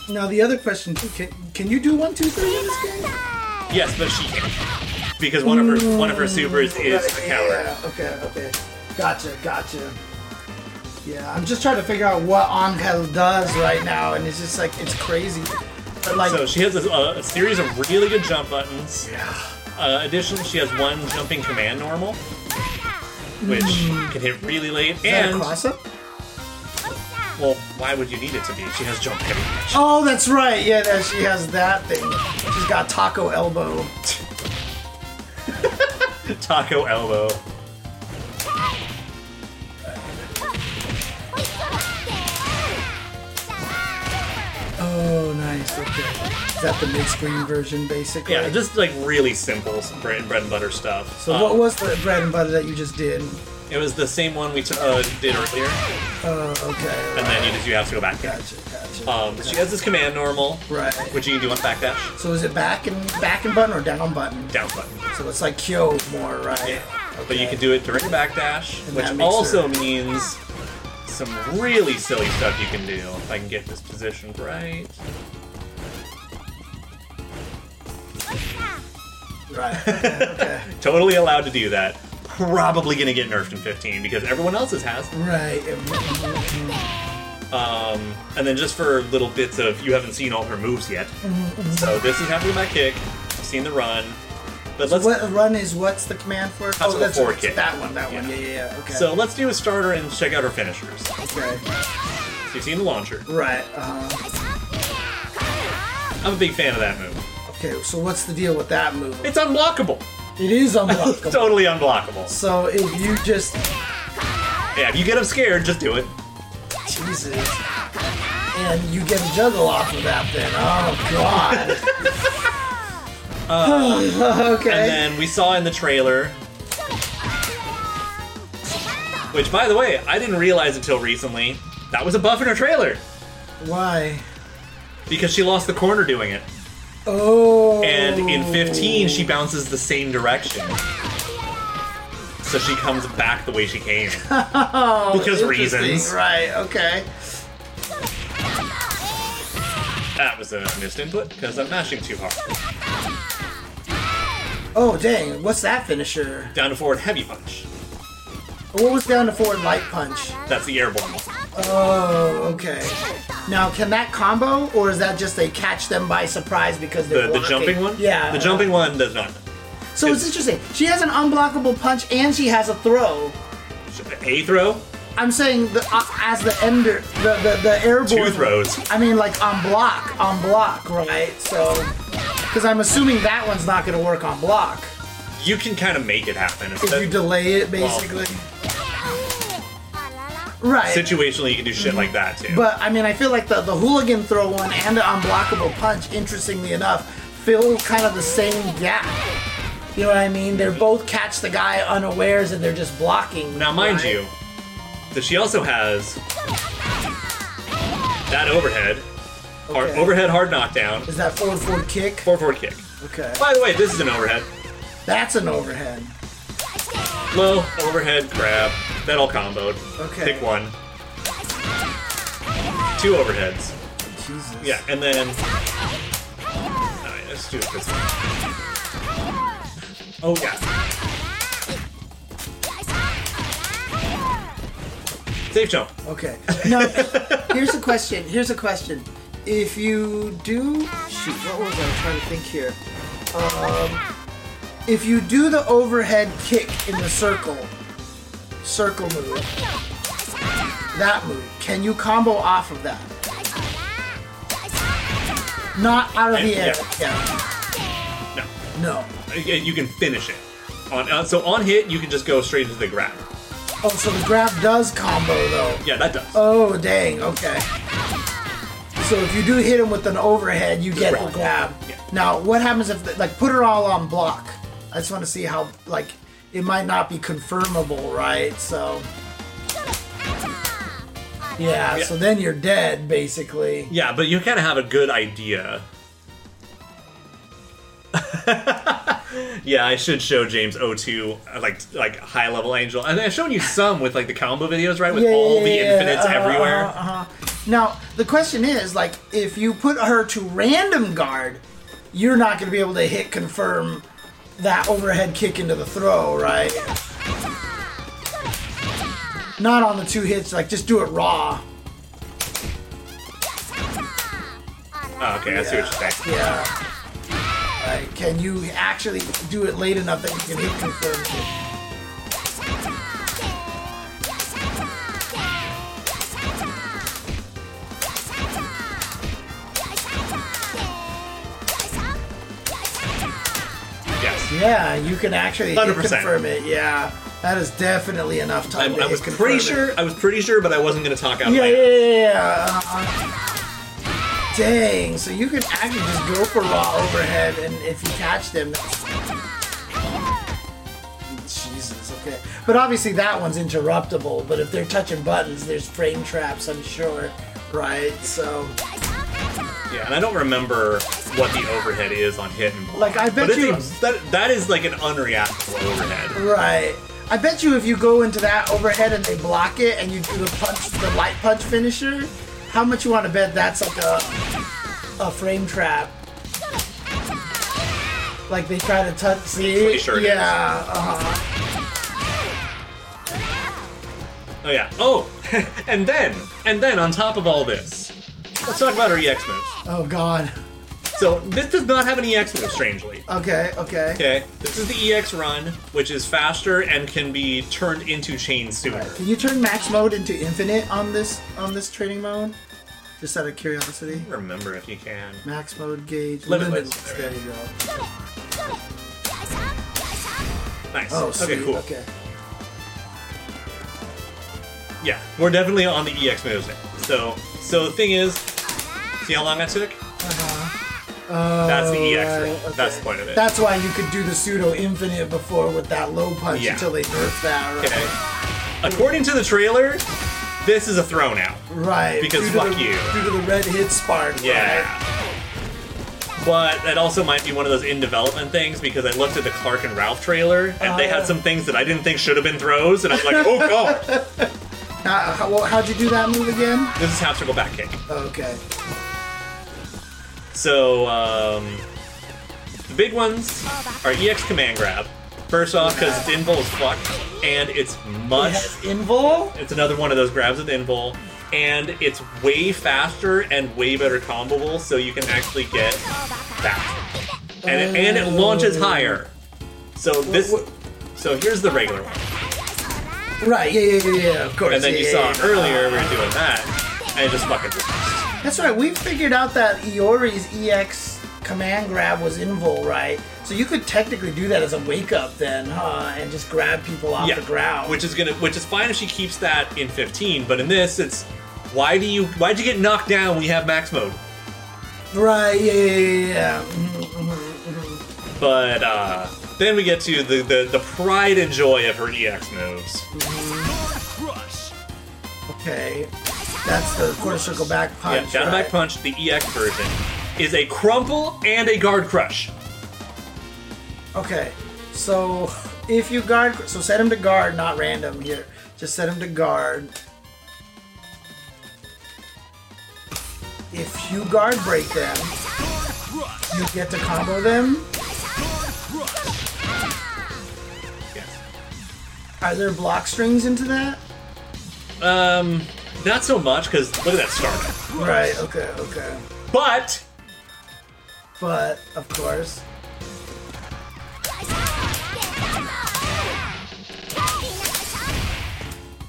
Now the other question can can you do one, two, three in this game? Yes, but she can. Because one of her one of her supers is a counter. Yeah, okay, okay. Gotcha, gotcha. Yeah, I'm just trying to figure out what Angel does right now, and it's just like it's crazy. But like, So she has a, a series of really good jump buttons. yeah. Uh, additionally, she has one jumping command normal, which can hit really late. Is that a and cross up? well, why would you need it to be? She has jump heavy. Oh, that's right. Yeah, that she has that thing. She's got taco elbow. Taco elbow. Oh, nice. Okay. Is that the mid-screen version, basically? Yeah, just like really simple bread, bread and butter stuff. So Uh, what was the bread and butter that you just did? It was the same one we t- uh, did earlier, Oh, okay. and then you just you have to go back. Gotcha, gotcha. Um, she has this command normal, right. which you can do on backdash, So is it back and back and button or down button? down button. So it's like Kyo more, right? Yeah. But you can do it during backdash, which also her- means some really silly stuff you can do. If I can get this positioned right. Right. Okay. Totally allowed to do that. Probably gonna get nerfed in 15 because everyone else's has. right. Um, and then just for little bits of you haven't seen all her moves yet. Mm-hmm, So this is having my kick. You've seen the run. But So let's what run is what's the command for? That's oh, that's forward kick. that one. That one. Yeah. Yeah, yeah, yeah. Okay. so let's do a starter and check out her finishers. So okay. you've seen the launcher. Right. Uh, I'm a big fan of that move. okay. So what's the deal with that move? It's unblockable. It is unblockable. totally unblockable. so if you just Yeah, if you get them scared, just do it. Jesus. And you get a juggle off of that then. Oh god. Uh, okay. And then we saw in the trailer, which by the way, I didn't realize until recently, that was a buff in her trailer Why? because she lost the corner doing it. Oh. And in 15, she bounces the same direction. so she comes back the way she came. Oh, Because reasons. Right. Okay. That was a missed input because I'm mashing too hard. Oh dang! What's that finisher? Down to forward heavy punch. What was down to forward light punch? That's the airborne one. Oh, okay. Now, can that combo, or is that just they catch them by surprise because they're The, the jumping one? Yeah. The jumping one does not. So it's interesting. She has an unblockable punch and she has a throw. A throw? I'm saying the, uh, as the ender, the the, the airborne. Two throws. I mean, like on block, on block, right? So, because I'm assuming that one's not going to work on block You can kind of make it happen. It's if that- you delay it, basically. right. situationally, you can do shit like that too. But I mean, I feel like the the hooligan throw one and the unblockable punch, interestingly enough, fill kind of the same gap. You know what I mean? They're both catch the guy unawares and they're just blocking. now, mind right? you, that she also has that overhead, hard, Okay. overhead hard knockdown, is that forward forward kick? four forward kick. Okay, By the way, this is an overhead. that's an overhead. Low, overhead, grab. That all comboed. Okay. Pick one. Two overheads. Jesus. Yeah, and then. Alright, let's do it this way. Oh, yeah. Safe jump. Okay. Now, here's a question. Here's a question. If you do, shoot, what was I trying to think here? Um, if you do the overhead kick in the circle, circle move, that move, can you combo off of that? Not out of the air. Yeah. No. No. You can finish it. On, uh, so on hit, you can just go straight into the grab. Oh, so the grab does combo though. Yeah, that does. Oh, dang. Okay. So if you do hit him with an overhead, you get the grab. grab. Yeah. Now, what happens if, like, put her all on block? I just want to see how, like, it might not be confirmable, right? So. Yeah, Yeah. so then you're dead, basically. Yeah, but you kind of have a good idea. yeah, I should show James O2 uh, like like high level angel, and I've shown you some with like the combo videos, right? With Yeah, all yeah, the yeah, infinites uh-huh, everywhere. uh-huh. Now, the question is, like, if you put her to random guard, you're not going to be able to hit confirm that overhead kick into the throw, right? Not on the two hits, like, just do it raw. Oh, okay, I see what you're saying. Yeah. Like, can you actually do it late enough that you can hit confirm? Yes. Yeah, you can actually 100%. confirm it. Yeah, that is definitely enough time. I, I was pretty it. sure. I was pretty sure, but I wasn't going to talk out Yeah, loud. yeah, yeah, yeah. Uh, dang, so you can actually just go for raw overhead, and if you catch them. Jesus, okay. But obviously that one's interruptible. But if they're touching buttons, there's frame traps. I'm sure, right? So, Yeah, and I don't remember what the overhead is on hit and block. Like, I bet you- a- that that is like an unreactable overhead. right. I bet you if you go into that overhead and they block it, and you do the punch, the light punch finisher, how much you want to bet that's like a a frame trap? Like they try to touch. See? Sure yeah. Uh-huh. Oh yeah. Oh, and then and then on top of all this, let's talk about our EX moves. Oh God. So this does not have an EX move, strangely. Okay. Okay. Okay, this is the EX run, which is faster and can be turned into chain sooner. Can you turn max mode into infinite on this on this training mode? Just out of curiosity. Remember if you can. Max mode gauge. Limitless. There you go. Nice. Oh, sweet. okay, cool. Okay. Yeah, we're definitely on the EX moves now. So, so the thing is, see how long that took? That's the EX oh, right, okay. That's the point of it. That's why you could do the pseudo infinite before with that low punch Yeah. until they nerf that, right? okay. According to the trailer, this is a throw now. Right. Because due fuck the, you. Due to the red hit spark. Yeah. Right? But that also might be one of those in development things because I looked at the Clark and Ralph trailer and they had Oh. some things that I didn't think should have been throws, and I was like, oh god. How, how, how'd you do that move again? This is half circle back kick. Okay. So, um, the big ones are EX command grab. First off, because it's invul as fuck, and it's much. It. It's another one of those grabs with invul, and it's way faster and way better comboable, so you can actually get faster. And it, and it launches higher. So this. So here's the regular one, Right. Yeah. Yeah. Yeah. yeah of course. and then you yeah, saw yeah, yeah. earlier we were doing that, and it just fucking. That's right. We figured out that Iori's EX command grab was invul, right? So you could technically do that as a wake up then, huh? And just grab people off the ground. which is gonna, which is fine if she keeps that in 15. But in this, it's why do you, why'd you get knocked down when you have max mode? right. Yeah. Yeah. Yeah. yeah. Mhm. But uh, then we get to the, the the pride and joy of her EX moves. Okay. That's the quarter circle back punch. yeah, down right? back punch, the EX version, is a crumple and a guard crush. Okay. So if you guard, so set him to guard, not random here. Just set him to guard. If you guard break them, you get to combo them. Yes. Are there block strings into that? Um, not so much because look at that startup. Right. Okay. Okay. But But of course.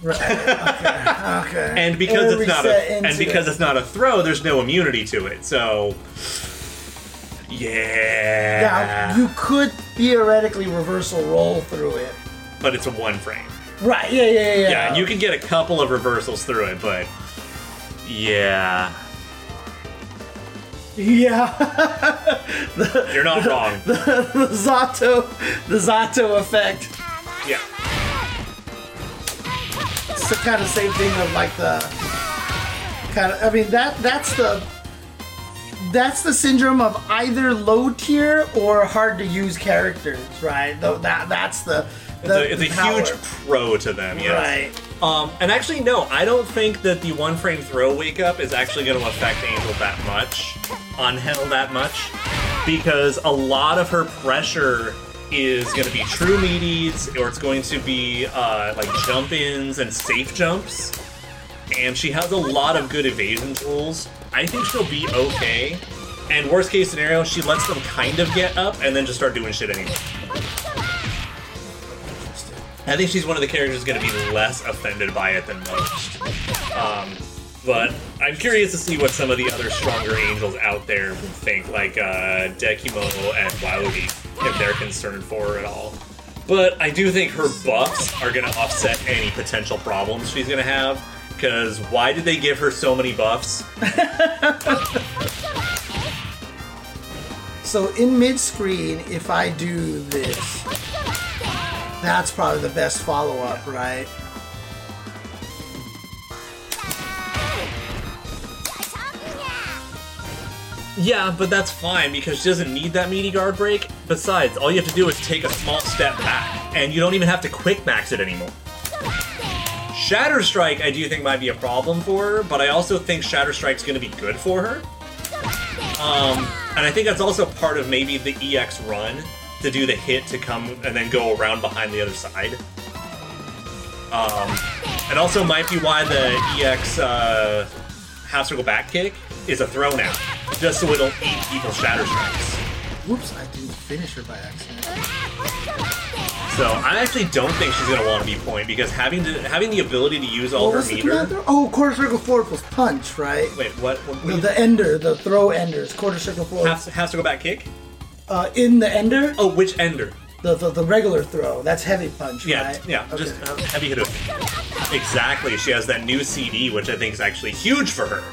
Right. Okay. okay. and because It'll it's not a and because it. it's not a throw, there's no immunity to it. So yeah, Yeah, you could theoretically reversal roll through it. but it's a one frame. Right, yeah, yeah, yeah. Yeah, and you can get a couple of reversals through it, but yeah, Yeah. you're not wrong. the Zato the Zato effect. Yeah, It's the kind of same thing of like the kind of I mean that that's the that's the syndrome of either low tier or hard to use characters, right? Though that that's the, it's a, it's a huge pro to them. Yes. Right. Um, and actually, no, I don't think that the one frame throw wake up is actually going to affect Angel that much, on Hell that much, because a lot of her pressure is going to be true meaties, or it's going to be uh, like jump ins and safe jumps. And she has a lot of good evasion tools. I think she'll be okay. And worst case scenario, she lets them kind of get up and then just start doing shit anyway. I think she's one of the characters going to be less offended by it than most. Um, but I'm curious to see what some of the other stronger angels out there think, like uh, Dekimo and Waudi, if they're concerned for her at all. But I do think her buffs are going to offset any potential problems she's going to have. Because why did they give her so many buffs? So in mid screen, if I do this, that's probably the best follow up, right? Yeah, but that's fine because she doesn't need that meaty guard break. Besides, all you have to do is take a small step back, and you don't even have to quick max it anymore. Shatter Strike, I do think might be a problem for her, but I also think Shatter Strike's going to be good for her. Um, and I think that's also part of maybe the EX run to do the hit to come and then go around behind the other side. Um, it also might be why the EX uh, half circle back kick is a throw now, just so it'll eat people's shatter strikes. Whoops, I didn't finish her by accident. So I actually don't think she's gonna want to be point because having to having the ability to use all What her the meter. Oh, quarter circle forward plus punch, right? Wait, what? what, The, what the ender, the throw enders, quarter circle forward. half, half circle back kick? Uh, in the ender, Oh, which ender? the, the the regular throw, that's heavy punch, Yeah, right? yeah, Okay. just uh, heavy hitter. Exactly. She has that new CD, which I think is actually huge for her.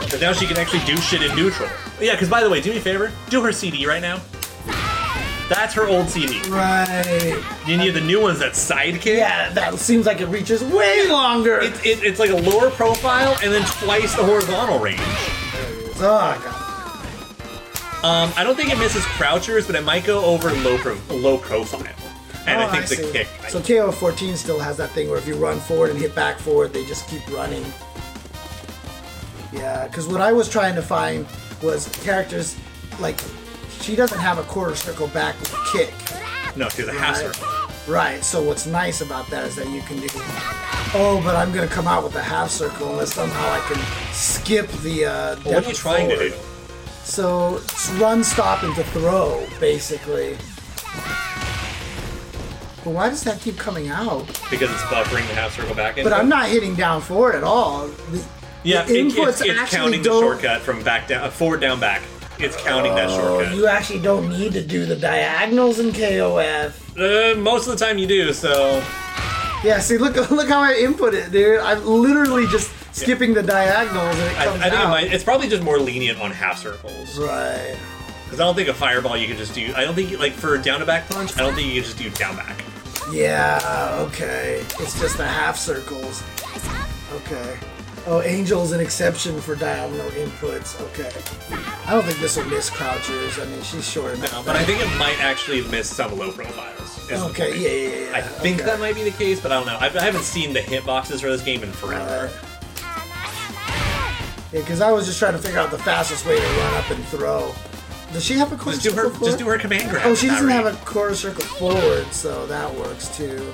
Because now she can actually do shit in neutral. Yeah, because by the way, do me a favor, do her CD right now. That's her old CD. Right. You need the new ones that sidekick. Yeah, that seems like it reaches way longer. It, it, it's like a lower profile and then twice the horizontal range. oh, God. Um, I don't think it misses crouchers, but it might go over low pro- low profile. And Oh, I think the see. kick. So KO 14 still has that thing where if you run forward and hit back forward, they just keep running. Yeah, because what I was trying to find was characters like she doesn't have a quarter circle back with a kick. no, she's a half circle. Right. So what's nice about that is that you can do. Oh, but I'm gonna come out with a half circle unless somehow I can skip the. Uh, Well, what are you trying to do? So it's run, stop, and to throw, basically. But why does that keep coming out? Because it's buffering the half circle back in. But I'm not hitting down forward at all. The, Yeah, the it, inputs it's, it's actually counting the don't- shortcut from back down, uh, forward down back. It's counting that Oh, shortcut. you actually don't need to do the diagonals in KOF. Uh, most of the time you do, so Yeah, see, look, look how I input it, dude. I'm literally just skipping the diagonals and it I, comes I think it out. might, it's probably just more lenient on half circles. Right. Because I don't think a fireball you could just do. I don't think like for a down to back punch. I don't think you could just do down back. Yeah, okay. It's just the half circles. Okay. Oh, Angel's an exception for diagonal inputs. Okay. I don't think this will miss Crouchers. I mean, she's short enough. No, but I think it might actually miss some low profiles. is the Okay, point. yeah, yeah, yeah. I think okay. that might be the case, but I don't know. I, I haven't seen the hitboxes for this game in forever. Yeah, because I was just trying to figure out the fastest way to run up and throw. Does she have a quarter Just do her, circle just do forward? her command grab. Oh, she doesn't Kyrie. have a quarter circle forward, so that works too.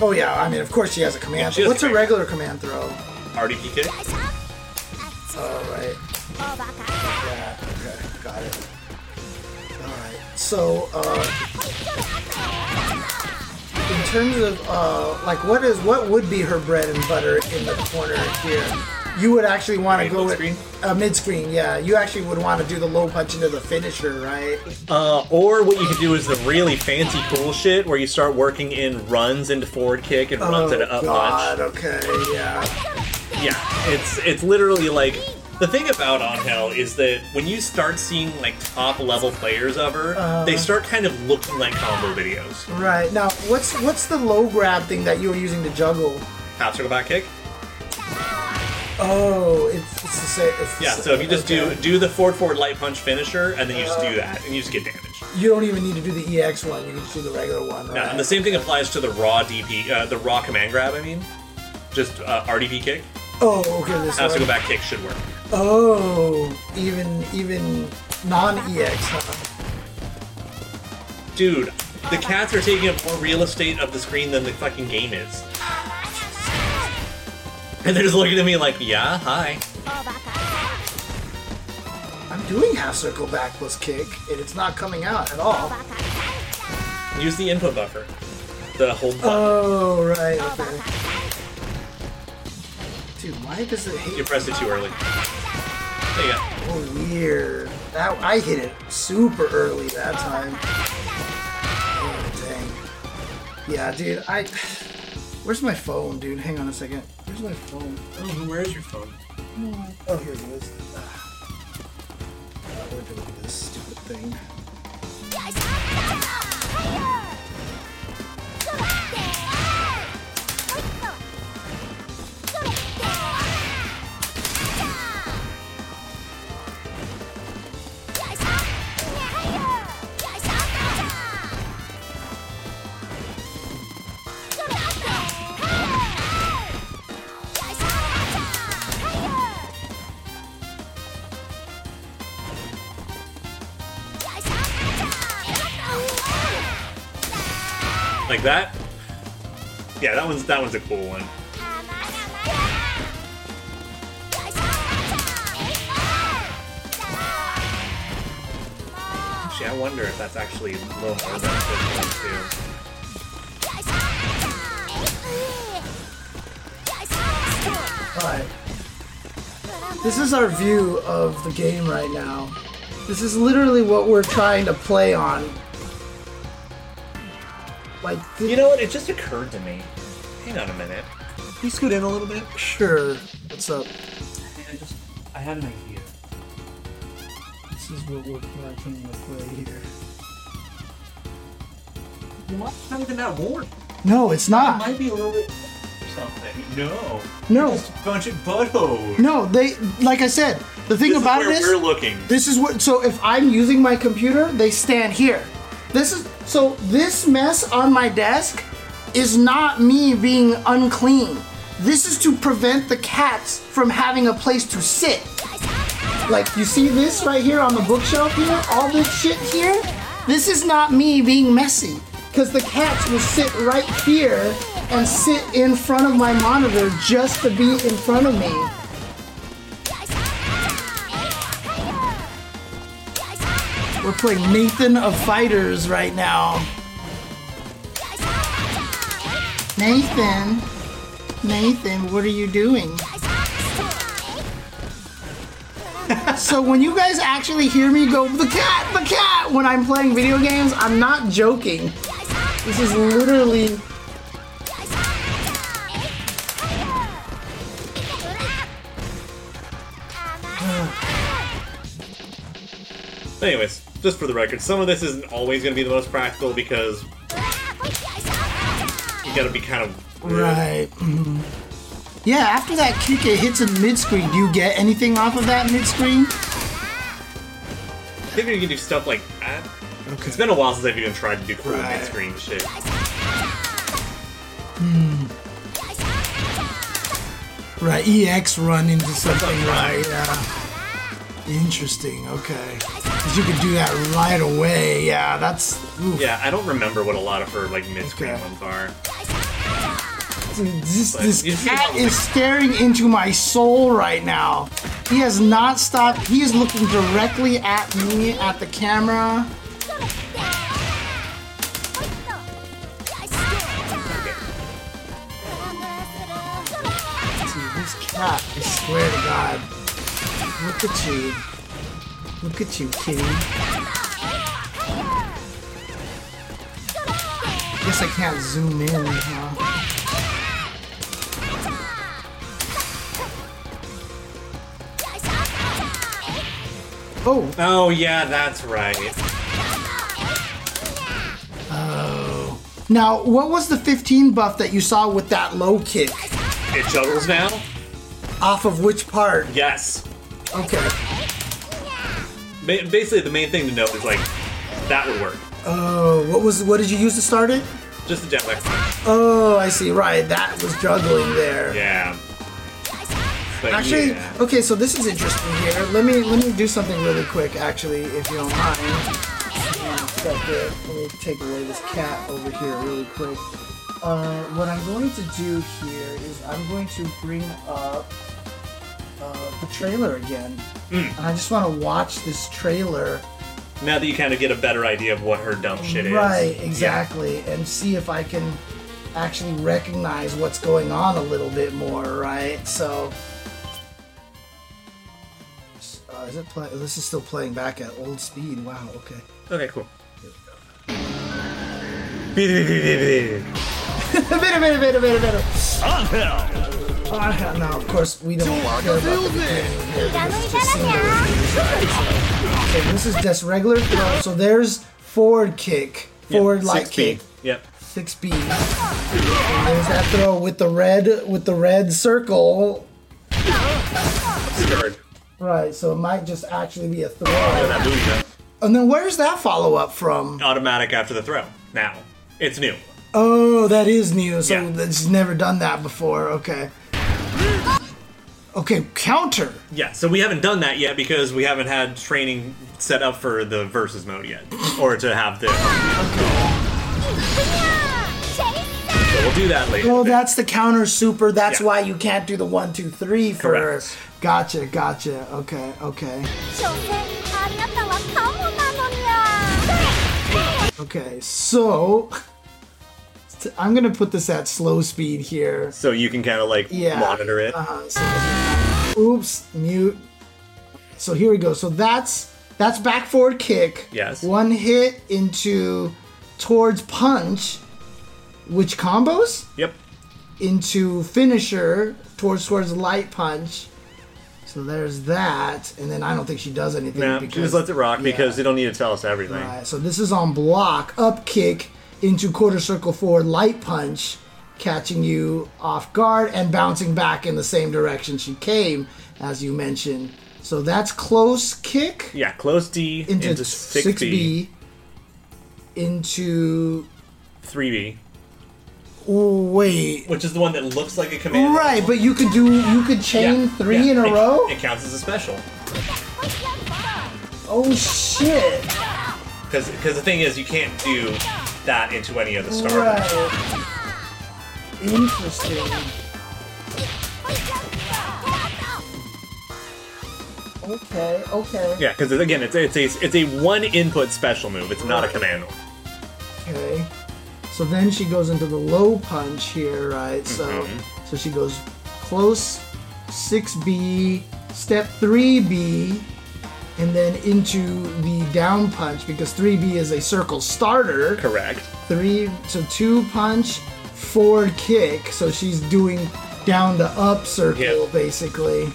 Oh yeah, I mean, of course she has a command. Has What's a regular command throw? RDP kick. Oh right. Yeah. Okay. Got it. All right. So, uh, in terms of uh, like, what is what would be her bread and butter in the corner here? You would actually want to go with mid-screen? uh, mid screen. Yeah, you actually would want to do the low punch into the finisher, right? Uh, or what you could do is the really fancy cool shit where you start working in runs into forward kick and runs into up Oh, God. punch. Okay. Yeah. Yeah, it's it's literally like the thing about On Hell is that when you start seeing like top level players of her, Uh-huh. they start kind of looking like combo videos. Right. Now, what's what's the low grab thing that you were using to juggle? Half circle back kick. Oh, it's, it's the same. It's the Yeah, sa- so if you just okay. do do the forward forward light punch finisher and then you just do that and you just get damage. You don't even need to do the EX one. You can just do the regular one, right? Yeah, and the same thing applies to the raw DP, uh, the raw command grab. I mean, just uh, RDP kick. Oh, okay. This Half one. circle back kick should work. Oh, even even non EX. Huh? Dude, the cats are taking up more real estate of the screen than the fucking game is. And they're just looking at me like, yeah, hi. I'm doing half circle back plus kick, and it's not coming out at all. Use the input buffer. The hold button. Oh, right. Okay. Dude, why does it hate? you pressed it too early. There you go. Oh, weird. That I hit it super early that time. Oh, dang. Yeah, dude. I. Where's my phone, dude? Hang on a second. Where's my phone? Oh, where is your phone? Oh, here it is. Ah. We're doing this stupid thing. Like that? Yeah, that one's that one's a cool one. Actually, I wonder if that's actually a little more beneficial too. Alright. This is our view of the game right now. This is literally what we're trying to play on. Like, You know what? It just occurred to me. Hang on a minute. Can you scoot in a little bit? sure. What's up? I just I had an idea. This is what we're trying to play here. It's not even that warm. No, it's not. It not. might be a little bit. something. No. No. Just a bunch of buttholes. No, they like I said. The thing This is about where it is, we're looking. this is what. So if I'm using my computer, they stand here. This is so. This mess on my desk is not me being unclean. This is to prevent the cats from having a place to sit. Like you see this right here on the bookshelf here, all this shit here. This is not me being messy, because the cats will sit right here and sit in front of my monitor just to be in front of me. We're playing Nathan of Fighters right now. Nathan, Nathan, what are you doing? so when you guys actually hear me go, the cat, the cat, when I'm playing video games, I'm not joking. This is literally. Anyways, just for the record, some of this isn't always going to be the most practical because you got to be kind of Right. Yeah, after that kick, it hits in mid screen. Do you get anything off of that mid screen? I think you can do stuff like that. Okay. It's been a while since I've even tried to do cool Right. mid-screen shit. Hmm. Right, EX run into something, right? Yeah. Interesting, okay. 'Cause you could do that right away, yeah, that's. oof. Yeah, I don't remember what a lot of her like mid-screen Okay. ones are. Dude, this But this cat is staring into my soul right now. He has not stopped. He is looking directly at me at the camera. Dude, this cat, I swear to God. Look at you. Look at you, kitty. Guess I can't zoom in, huh? Oh, Oh yeah, that's right. Oh. Now what was the 15 buff that you saw with that low kick? It juggles now. Off of which part? Yes. Okay. Ba- basically, the main thing to note is like that would work. Oh, what was what did you use to start it? Just the punch. Oh, I see. Right, that was juggling there. Yeah. But Actually, yeah. okay, so this is interesting here. Let me let me do something really quick, actually, if you don't mind. Let me take away this cat over here really quick. Uh, what I'm going to do here is I'm going to bring up uh, the trailer again, Hmm. and I just want to watch this trailer. now that you kind of get a better idea of what her dumb shit is. Right, Yeah. exactly, and see if I can actually recognize what's going on a little bit more, right? So, uh, is it play? This is still playing back at old speed. Wow. Okay. Okay, cool. Bitter, bitter, bitter, bitter, bitter. Oh, hell no, of course we don't care about the beginning here because it's just single release, right? So, okay, this is just regular throw. So there's forward kick, forward light kick. Yep. six B. There's that throw with the red with the red circle. Scared. Right, so it might just actually be a throw. Oh, that booty. And then where's that follow up from? Automatic after the throw. Now. It's new. Oh, that is new. So yeah. never done that before. Okay. Okay, counter. Yeah, so we haven't done that yet because we haven't had training set up for the versus mode yet, or to have the. Okay. So we'll do that later. Well, that's the counter super. That's yeah. why you can't do the one, two, three for. Correct. Gotcha, gotcha. Okay, okay. Okay, so I'm gonna put this at slow speed here. So you can kind of like Yeah. monitor it. Uh-huh, so- oops, mute. So here we go. So that's that's back forward kick. Yes. One hit into towards punch, which combos Yep. into finisher towards towards light punch. So there's that, and then I don't think she does anything. Yeah, because, she just lets it rock because they don't need to tell us everything. Right, so this is on block, up kick into quarter circle forward, light punch, catching you off guard and bouncing back in the same direction she came, as you mentioned. So that's close kick Yeah, close D into, into, 6B, 6B into. 3B, Wait. which is the one that looks like a command. Right, but you could do you could chain Yeah, three yeah, in a it- row. It counts as a special. Oh shit! Because the thing is, you can't do that into any of the starters. Right. Interesting. Okay. Okay. Yeah, because again, it's a, it's a it's a one input special move. It's not a command one. Okay. So then she goes into the low punch here, right? So Mm-hmm. so she goes close 6B, step 3B, and then into the down punch because 3B is a circle starter. Correct. Three so two punch, forward kick. So she's doing down to up circle Yep. basically.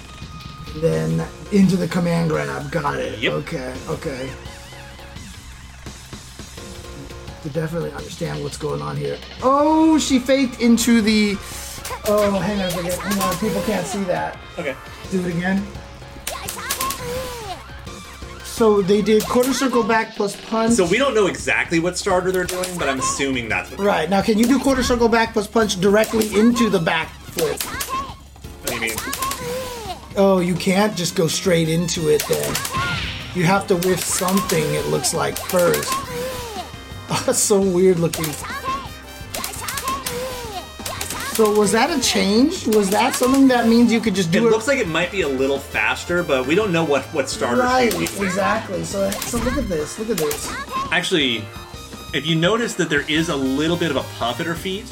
Then into the command grab. Got it. Yep. Okay, okay. To definitely understand what's going on here. Oh, she faked into the. Oh, hang on a second. Hang on, people can't see that. Okay. Do it again. So they did quarter circle back plus punch. So we don't know exactly what starter they're doing, but I'm assuming that's what. Right now, can you do quarter circle back plus punch directly into the back flip? What do you mean? Oh, you can't just go straight into it then. You have to whiff something, it looks like, first. Oh, that's so weird looking. So was that a change? Was that something that means you could just do it? It looks like it might be a little faster, but we don't know what what starter right, she's using. exactly. So, so look at this. Look at this. Actually, if you notice that there is a little bit of a puff at her feet,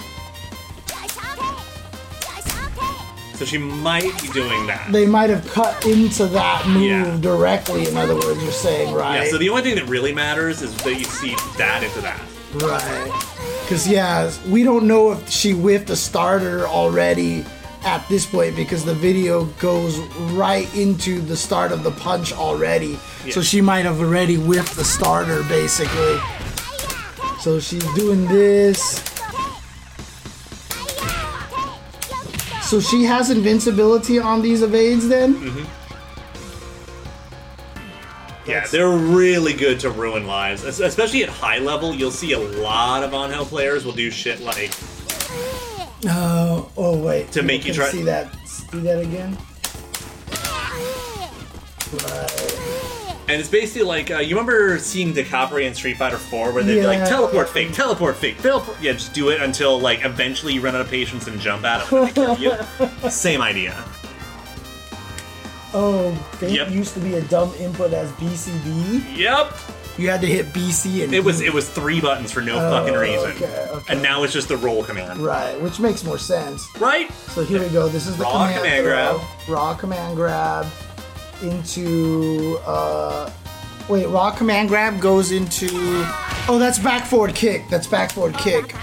so she might be doing that. They might have cut into that move Yeah. directly. In other words, you're saying, right? Yeah, so the only thing that really matters is that you see that into that. Right. Because, yeah, we don't know if she whiffed a starter already at this point because the video goes right into the start of the punch already. So she might have already whiffed the starter, basically. So she's doing this. So she has invincibility on these evades then? Mm-hmm. Yeah, they're really good to ruin lives, especially at high level. You'll see a lot of Angel players will do shit like Oh, oh wait. To make you try- see that. See that again? Right. And it's basically like uh, you remember seeing Decapre in Street Fighter 4 where they'd be like teleport fake, teleport fake, teleport. Yeah, just do it until like eventually you run out of patience and jump at it. and they kill you. Same idea. Oh, Fate Yep. used to be a dumb input as BCD. Yep. You had to hit BC and It was it was three buttons for no Oh, fucking reason. okay, okay. And now it's just the roll command. right, which makes more sense. Right? So here we go. This is the Raw command, command grab. Raw command grab into. uh Wait, raw command grab goes into. Oh, that's back forward kick. That's back forward kick.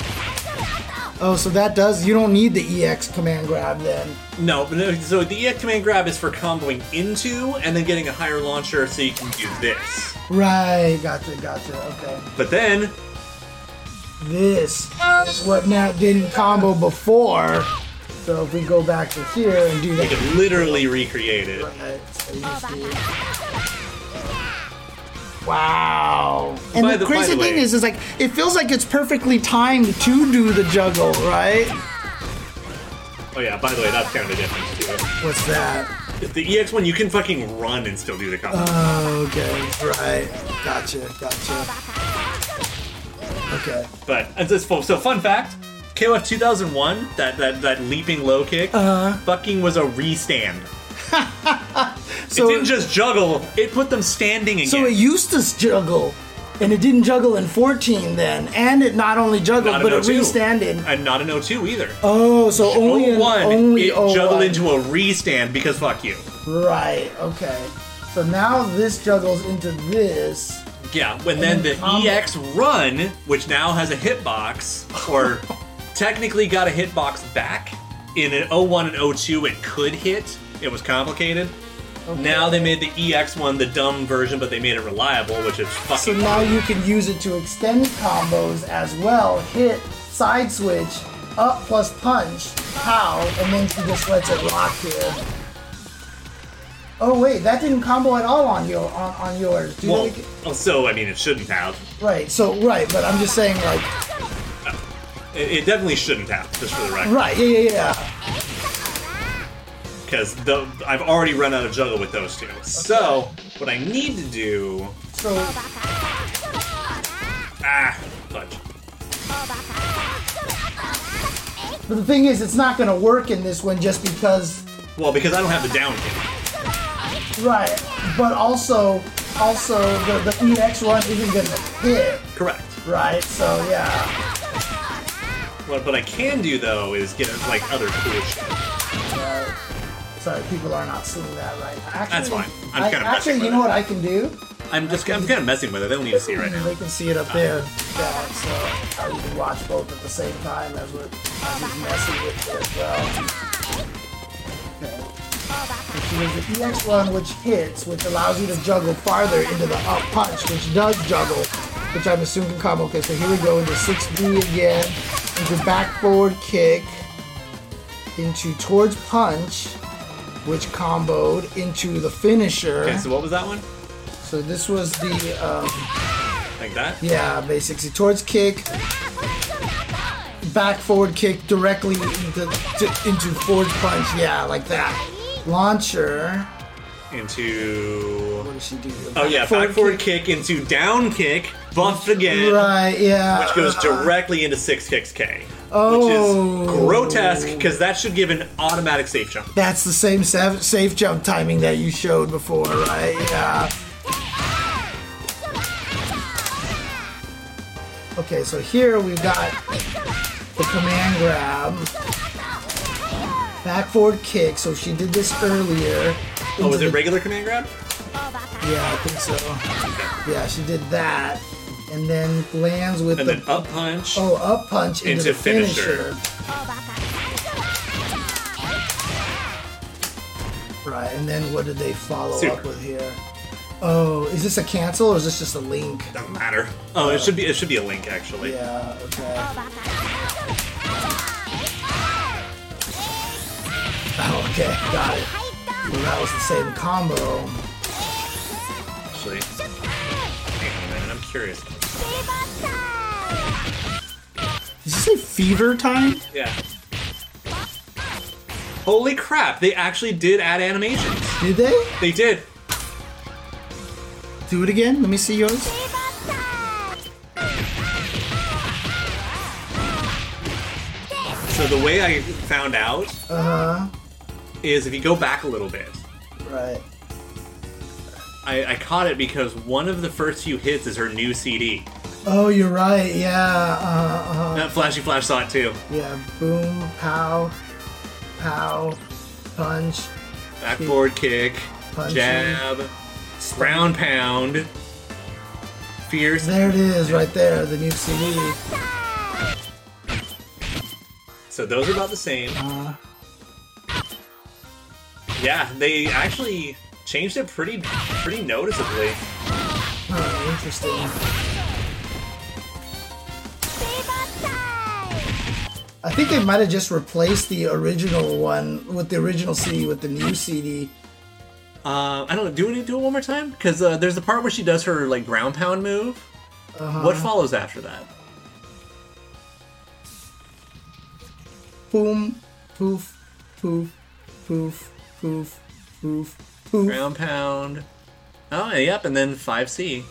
Oh, so that does. You don't need the EX command grab then. No, but no, so the EX command grab is for comboing into and then getting a higher launcher so you can do this. Right, gotcha, gotcha. Okay. But then This is what now didn't combo before. So if we go back to here and do you that. can literally recreate it. Right, so oh, Wow. And By the, the- by crazy the thing way- is, is like it feels like it's perfectly timed to do the juggle, right? Oh yeah, by the way, that's kind of the difference too. What's that? If the EX one, you can fucking run and still do the combo. Oh, okay, right. Gotcha, gotcha. Okay. But and this, so fun fact, KOF 2001, that that that leaping low kick, Uh-huh. fucking was a restand. So it didn't just juggle; it put them standing again. So it used to juggle, and it didn't juggle in 14 then, and it not only juggled, Not but it 02. restanded. and not an 02 either. Oh, so only in 01, only it 01. juggled into a restand because fuck you. Right. Okay. So now this juggles into this. Yeah, when then the then combo. EX run, which now has a hitbox, or technically got a hitbox back. In an 01 and 02, it could hit. It was complicated. Now they made the EX one the dumb version, but they made it reliable, which is fucking. So now you can use it to extend combos as well, hit, side switch, up plus punch, pow, and then she just lets it rock here. Oh wait, that didn't combo at all on your on, on yours. Do Well, oh, so I mean, it shouldn't have. right, so right, but I'm just saying like It, it definitely shouldn't have, just for the record. right, yeah, yeah, yeah. Because I've already run out of juggle with those two. So what I need to do, So ah, punch. but the thing is, it's not gonna work in this one just because Well, because I don't have the down kick. right, but also also the the EX one isn't gonna hit, Correct. right? So yeah. What, what I can do though is get like other cool shit. Sorry, people are not seeing that right. Actually, That's fine. I'm I- kinda actually, you know it. what I can do? I'm just I'm kind of messing with it. They don't need to see it right now. They can see it up there. Yeah, so uh, you can watch both at the same time as we're as he's messing with it as well. Okay. So there's the EX one which hits, which allows you to juggle farther into the up punch, which does juggle, which I'm assuming can combo. Okay, so here we go into 6B again, into back forward kick, into towards punch, which comboed into the finisher. Okay, so what was that one? So this was the um, Like that? yeah, basically towards kick, back forward kick directly into to, into forward punch. Yeah, like that. Launcher. Into What does she do? oh yeah, back forward kick into down kick, buffed again, Right. Yeah. which goes directly into six kicks K. Oh. Which is oh. grotesque because that should give an automatic safe jump. That's the same safe, safe jump timing that you showed before, right? Yeah. Okay, so here we've got the command grab, back forward kick. So she did this earlier. Oh, was it the- regular command grab? Yeah, I think so. Yeah, she did that, and then lands with And the then up punch. oh up punch into, into finisher. finisher. Right, and then what did they follow up with here? Oh, is this a cancel or is this just a link? Doesn't matter. Oh, it should be it should be a link actually. Yeah, okay. Oh, okay, got it. Well, that was the same combo. Actually, hang on a minute. I'm curious. Did you say fever time? Yeah. Holy crap! They actually did add animations. Did they? They did. Do it again. Let me see yours. So the way I found out Uh huh. is if you go back a little bit. Right. I, I caught it because one of the first few hits is her new CD. Oh, you're right. Yeah. Uh huh. That Flashy Flash saw it too. Yeah. Boom. Pow. Pow. Punch. Back forward kick, Punchy. jab, ground pound, fierce. There it is, right there. The new CD. So those are about the same. Uh, Yeah, they actually changed it pretty pretty noticeably. oh, interesting. I think they might have just replaced the original one with the original CD with the new CD. Uh, I don't know. Do we do it one more time? Because uh, there's the part where she does her like ground pound move. Uh-huh. What follows after that? Boom. Poof. Poof. Poof. Poof. Poof. Ground pound. Oh, yep, and then 5C.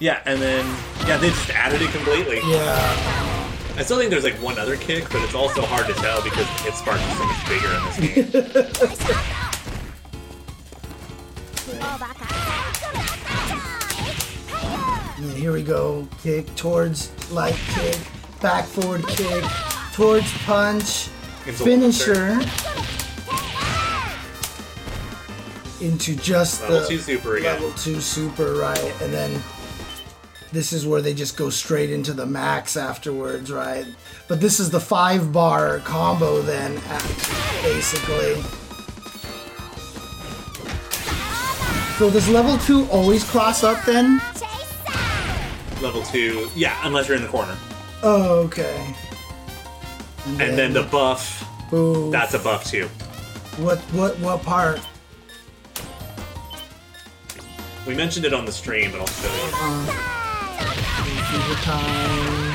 Yeah, and then yeah, they just added it completely. Yeah. I still think there's like one other kick, but it's also hard to tell because hit spark is so much bigger in this game. Here we go. Kick towards light kick, back forward kick, towards punch, Into finisher. Into just Level the two super again. level two super, right? And then this is where they just go straight into the max afterwards, right? But this is the five bar combo then, basically. So does level two always cross up then? Level two, yeah, unless you're in the corner. Oh, okay. And then the buff, Ooh, that's a buff too. what what what part? We mentioned it on the stream, but I'll show you. Time.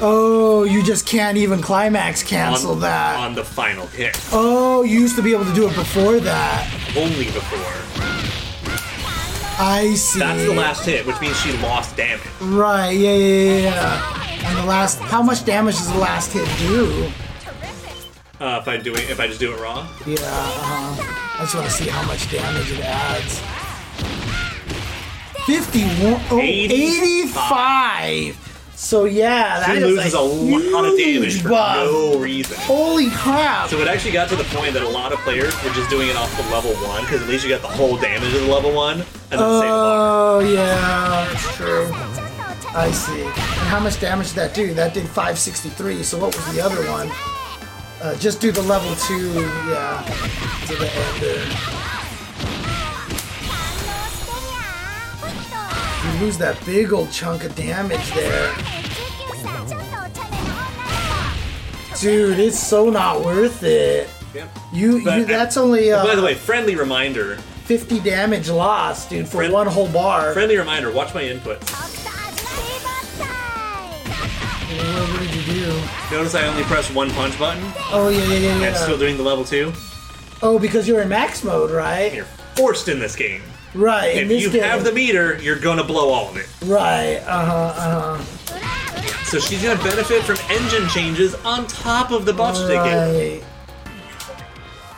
Oh, you just can't even climax cancel on, that. on the final hit. Oh, you used to be able to do it before that. Only before. I see. That's the last hit, which means she lost damage. Right, yeah, yeah, yeah, yeah. And the last, how much damage does the last hit do? Uh, if I do it, if I just do it wrong. Yeah, uh-huh. I just want to see how much damage it adds. 51, oh, 85. 85. So yeah, that She is loses a lot of damage for buff. no reason. Holy crap! So it actually got to the point that a lot of players were just doing it off the level one, because at least you got the whole damage of the level one, and then save the bar. Oh yeah, that's true. I see. And how much damage did that do? That did 563. So what was the other one? Uh, just do the level two, yeah, to the end there. You lose that big old chunk of damage there. Dude, it's so not worth it. Yep. You, But- you that's only uh, By the way, friendly reminder. 50 damage lost, dude, for Friend- one whole bar. Friendly reminder. Watch my inputs. What, what did you do? Notice I only pressed one punch button, Oh yeah, yeah, yeah, and yeah. still doing the level two. Oh, because you're in max mode, right? You're forced in this game. Right. In If this you game. have the meter, you're gonna blow all of it. right. Uh huh. Uh huh. So she's gonna benefit from engine changes on top of the buffs they get. Right.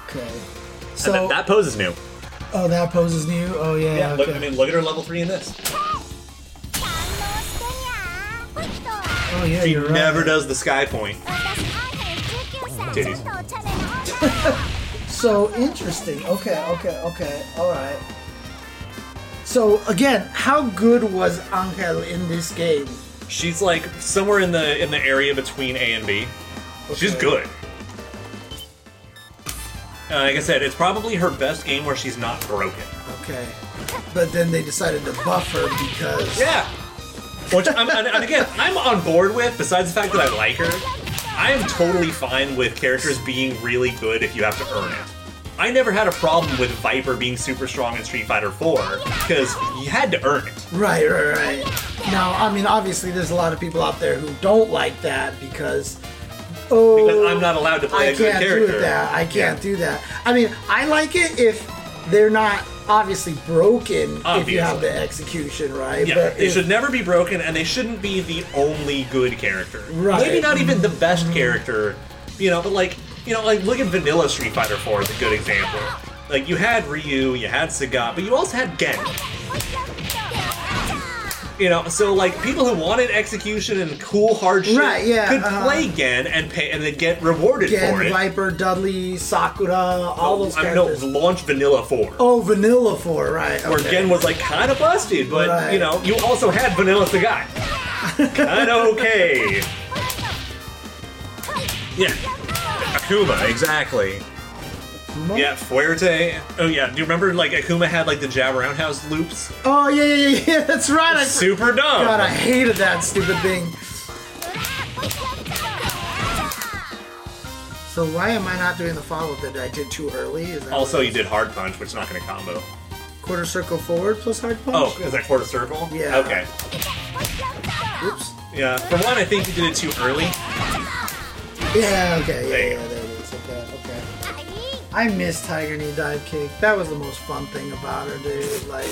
Okay. And So, that, that pose is new. oh, that pose is new. Oh yeah. Yeah, okay. look, I mean, look at her level three in this. Oh yeah. She you're right. never does the sky point. Titties. So interesting. Okay. Okay. Okay. All right. So again, how good was Angel in this game? She's like somewhere in the in the area between A and B. She's Okay. good. Uh, like I said, it's probably her best game where she's not broken. Okay. But then they decided to buff her because. Yeah. Which I'm, and, and again, I'm on board with. Besides the fact that I like her, I am totally fine with characters being really good if you have to earn it. I never had a problem with Viper being super strong in Street Fighter 4 because you had to earn it. Right, right, right. Now, I mean, obviously, there's a lot of people out there who don't like that because, oh, Because I'm not allowed to play I a good can't do that. I can't do that. I mean, I like it if they're not obviously broken if you have the execution right. Yeah, but they if- should never be broken, and they shouldn't be the only good character. Right. Maybe not even the best character, you know, but like, you know, like look at Vanilla Street Fighter 4 is a good example. Like, you had Ryu, you had Sagat, but you also had Gen. You know, so like people who wanted execution and cool hard shit Right, yeah, could uh-huh. play Gen and pay and then get rewarded for Gen, it. Viper, Dudley, Sakura, all those I mean, no, characters. launch Vanilla 4. Oh, Vanilla 4, right. where. Gen was like kind of busted, but Right. you know, you also had Vanilla Sagat. kind of okay. Yeah. Akuma, exactly. Yeah, Fuerte. Oh yeah, do you remember like Akuma had like the jab roundhouse loops? Oh, yeah, yeah, yeah, yeah, that's right. I, Super dumb. God, I hated that stupid thing. So why am I not doing the follow-up that I did too early? Is that also, you did hard punch, which is not going to combo. quarter circle forward plus hard punch? Oh, is that quarter circle? Yeah. Okay. Oops. Yeah. For one, I think you did it too early. Yeah, okay, yeah, I miss Tiger Knee Dive Kick. That was the most fun thing about her, dude. Like,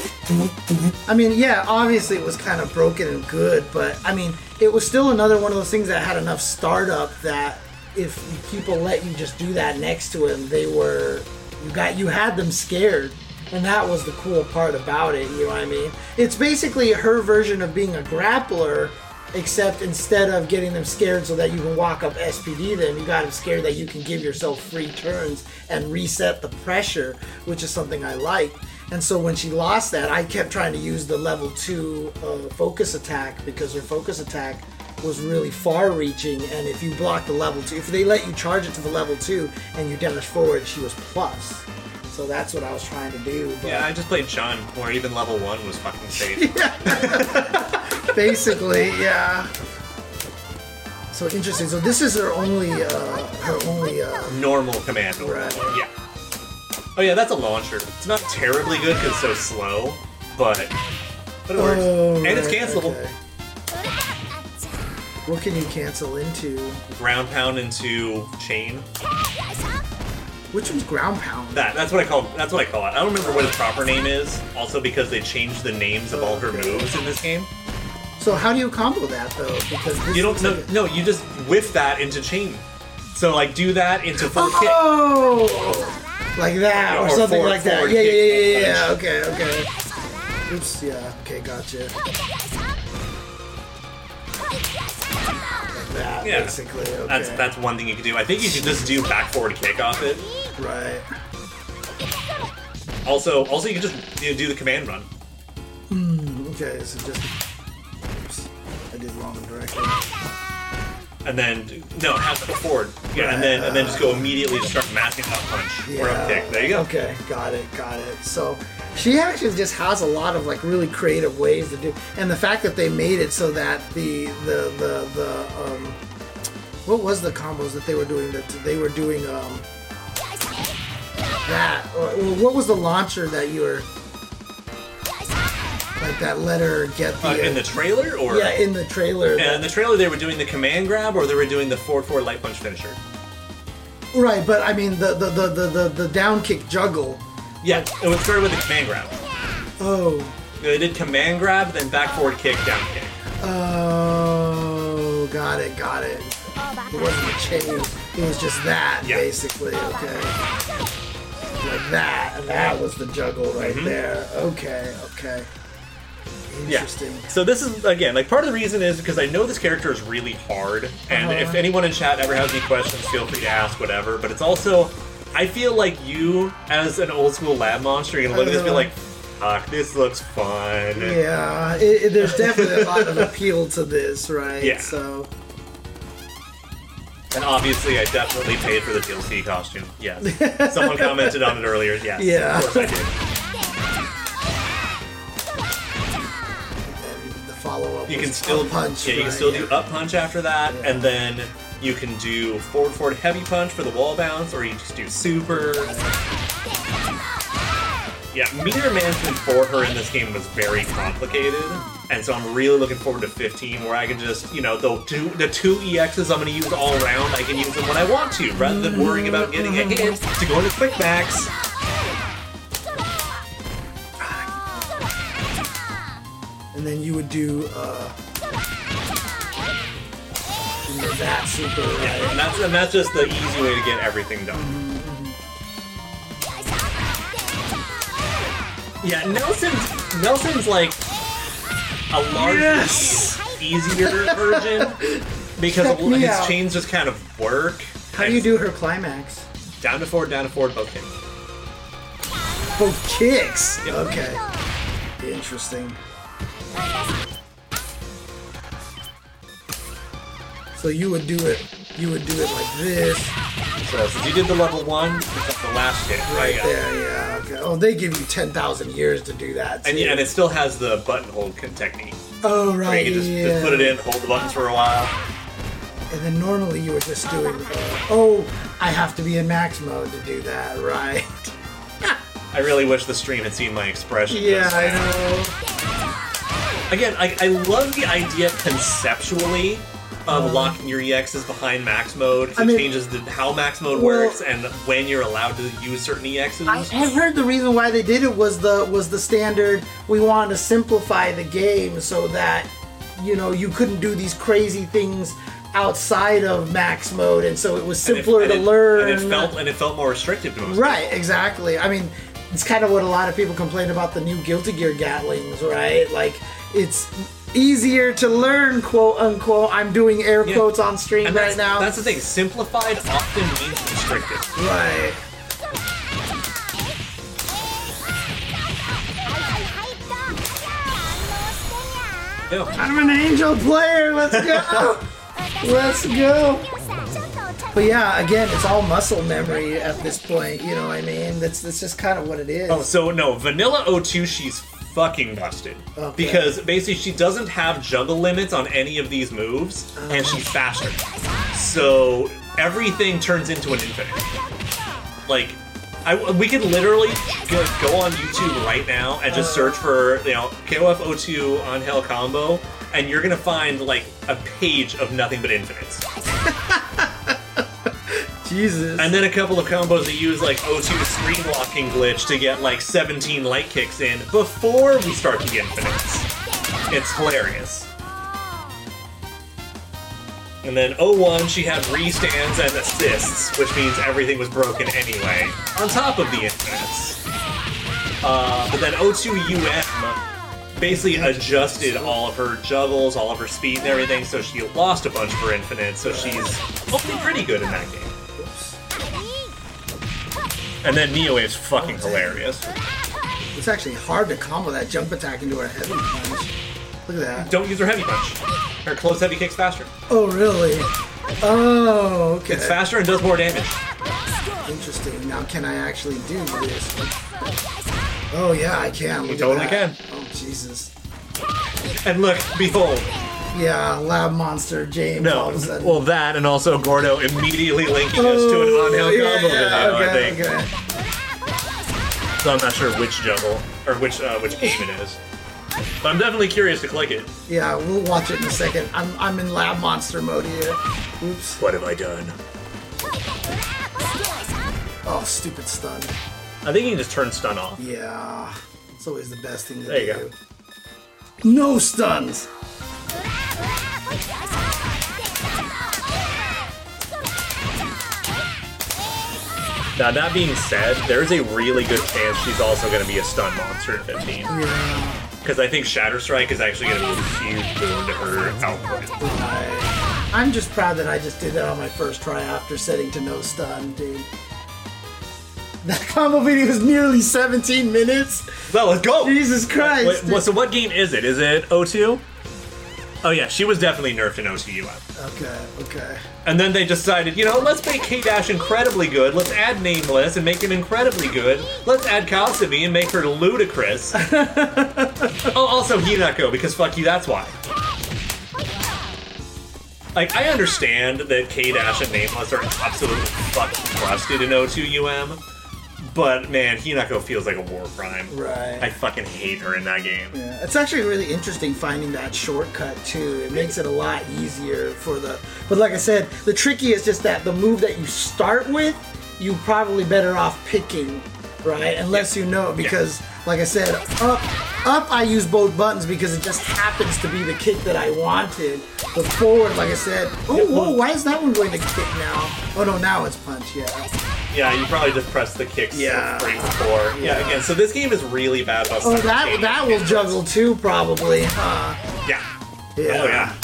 I mean, yeah, obviously it was kind of broken and good, but I mean, it was still another one of those things that had enough startup that if people let you just do that next to him, they were you got you had them scared. And that was the cool part about it, you know what I mean? It's basically her version of being a grappler, except instead of getting them scared so that you can walk up SPD them, you got them scared that you can give yourself free turns and reset the pressure, which is something I like. And so when she lost that, I kept trying to use the level two uh, focus attack because her focus attack was really far reaching. And if you block the level two, if they let you charge it to the level two and you dash forward, she was plus. So that's what I was trying to do. But Yeah, I just played Sean, where even level one was fucking safe. Basically, yeah. So interesting. So this is her only, uh, her only, uh, Normal command order. Right. Yeah. Oh yeah, that's a launcher. It's not terribly good because it's so slow, but but it works. oh, and it's cancelable. okay. What can you cancel into? Ground pound into chain. Which one's ground pound? That that's what I call that's what I call it. I don't remember what its proper name is. Also because they changed the names of all her moves in this game. So how do you combo that though? Because this You don't looks no, no you just whiff that into chain. So like do that into full oh! kick. Oh, like that or, Or something forward- like that. Yeah, yeah, yeah, yeah, yeah. Okay, okay. Oops. Yeah. Okay. Gotcha. That, Yeah. basically. Okay. That's that's one thing you can do. I think you should just do back forward kick off it. right. Also also you can just you know, do the command run. Hmm, okay. So just. Oops. I did wrong direction. And then no, go forward. Yeah, and then and then just go immediately to start masking up punch or up kick. There you go. Okay, got it, got it. So she actually just has a lot of like really creative ways to do, and the fact that they made it so that the the the the um, what was the combos that they were doing? That they were doing um that or, what was the launcher that you were like that letter get the Uh, in the trailer or yeah in the trailer Yeah, in the trailer they were doing the command grab or they were doing the forward forward light punch finisher. right but I mean the the, the the the the down kick juggle Yeah, it was started with a command grab. oh They did command grab, then back forward kick, down kick. Oh, got it, got it. It wasn't a chain. It was just that, Yeah. basically. Okay. Like that, and that was the juggle right Mm-hmm. there. Okay, okay. Yeah. Interesting. So this is again like part of the reason is because I know this character is really hard, and Uh-huh. if anyone in chat ever has any questions, feel free to ask whatever. But it's also, I feel like you as an old school lab monster, you're gonna look at this and be like, "Fuck, this looks fun." Yeah, it, it- there's definitely a lot of appeal to this, right? Yeah. So, And obviously, I definitely paid for the DLC costume. Yes. Someone commented on it earlier. Yes. Yeah. Of course I did. and the follow up You can still punch. Yeah, you can still do up punch after that, Yeah. and then you can do forward forward heavy punch for the wall bounce, or you just do super. Yeah, meter management for her in this game was very complicated, and so I'm really looking forward to 15, where I can just, you know, the two the two EXs I'm going to use all around. I can use them when I want to, rather than worrying about getting a hit to go into quick max. and then you would do uh, that super. Right? And that's and that's just the easy way to get everything done. Yeah, Nelson's Nelson's like a larger, Yes! easier version because Check his out. chains just kind of work. How do you do her climax? down to forward, down to forward, both kick. Both kicks. Yep. Okay. Interesting. So you would do it. You would do it like this, So since you did the level one, it's the last hit, right yeah. there. Yeah. Okay. Oh, they give you ten thousand years to do that. Too. And, yeah, and it still has the button hold technique. oh Where right. you can just, yeah. just put it in, hold the buttons for a while. And then normally you were just doing. Uh, oh, I have to be in max mode to do that. Right. I really wish the stream had seen my expression. Yeah, I know. Again, I, I love the idea conceptually Uh, of locking your EXs behind max mode. I it mean- changes the, how max mode Well- works and when you're allowed to use certain EXs. I have heard the reason why they did it was the was the standard. We wanted to simplify the game so that you know you couldn't do these crazy things outside of max mode, and so it was And it- simpler and to it- learn. And it felt and it felt more restrictive to most. right, exactly. I mean, it's kind of what a lot of people complain about the new Guilty Gear Gatlings, right? Like it's easier to learn, quote unquote. I'm doing air Yeah. quotes on stream And right now. that's the thing. Simplified often means restrictive. right. Yeah. I'm an angel player. Let's go. Let's go. But yeah, again, it's all muscle memory at this point. You know what I mean? That's that's just kind of what it is. Oh, so no, Vanilla O2, she's fucking busted. Okay. Because basically she doesn't have juggle limits on any of these moves, and she's faster. So everything turns into an infinite. Like, I, we could literally go, go on YouTube right now and just search uh. for, you know, KOF02 Angel combo, and you're gonna find like a page of nothing but infinites. Jesus. And then a couple of combos that use like O2 screen locking glitch to get like 17 light kicks in before we start the infinites. It's hilarious. And then 01, she had restands and assists, which means everything was broken anyway, on top of the infinites. Uh, but then 02 UM basically adjusted all of her juggles, all of her speed and everything, so she lost a bunch of her infinites, so she's hopefully pretty good in that game. And then Neo is fucking hilarious. It's actually hard to combo that jump attack into her heavy punch. Look at that. Don't use her heavy punch. Her close heavy kicks faster. Oh, really? Oh, okay. It's faster and does more damage. Interesting. Now, can I actually do this? Oh, yeah, I can. Look at totally that. can. Oh, Jesus. And look, behold. Yeah, Lab Monster James all of a No, well that and also Gordo immediately linking us to an Angel yeah, combo video, I think. okay. So I'm not sure which juggle or which uh, which game it is. But I'm definitely curious to click it. Yeah, we'll watch it in a second. I'm, I'm in Lab Monster mode here. Oops. What have I done? Oh, stupid stun. I think you can just turn stun off. Yeah, it's always the best thing to There you do. No stuns. Now that being said, there's a really good chance she's also going to be a stun monster in 15. Yeah. Because I think Shatter Strike is actually going to be a huge boon to her output. I, I'm just proud that I just did that on my first try after setting to no stun, dude. That combo video is nearly 17 minutes. Well, let's go! Jesus Christ. Wait, dude. so what game is it? Is it O2? Oh yeah, she was definitely nerfed in O2UM. Okay, okay. And then they decided, you know, let's make K-Dash incredibly good. Let's add Nameless and make him incredibly good. Let's add Kasumi and make her ludicrous. oh, also Hinako, because fuck you, that's why. Like, I understand that K-Dash and Nameless are absolutely fucking busted in O2UM, but man, Hinako feels like a war crime. Right. I fucking hate her in that game. Yeah, it's actually really interesting finding that shortcut too. It makes it a lot easier for the. But like I said, the tricky is just that the move that you start with, you probably better off picking, right? Unless you know, because like I said, up, up, I use both buttons because it just happens to be the kick that I wanted. The forward, like I said, oh, whoa, why is that one going to kick now? Oh no, now it's punch. Yeah. Yeah, you probably just press the kicks Yeah. frame before. Yeah. again, so this game is really bad about Oh, that that will juggle too, probably. Huh? Yeah. Yeah. Oh yeah.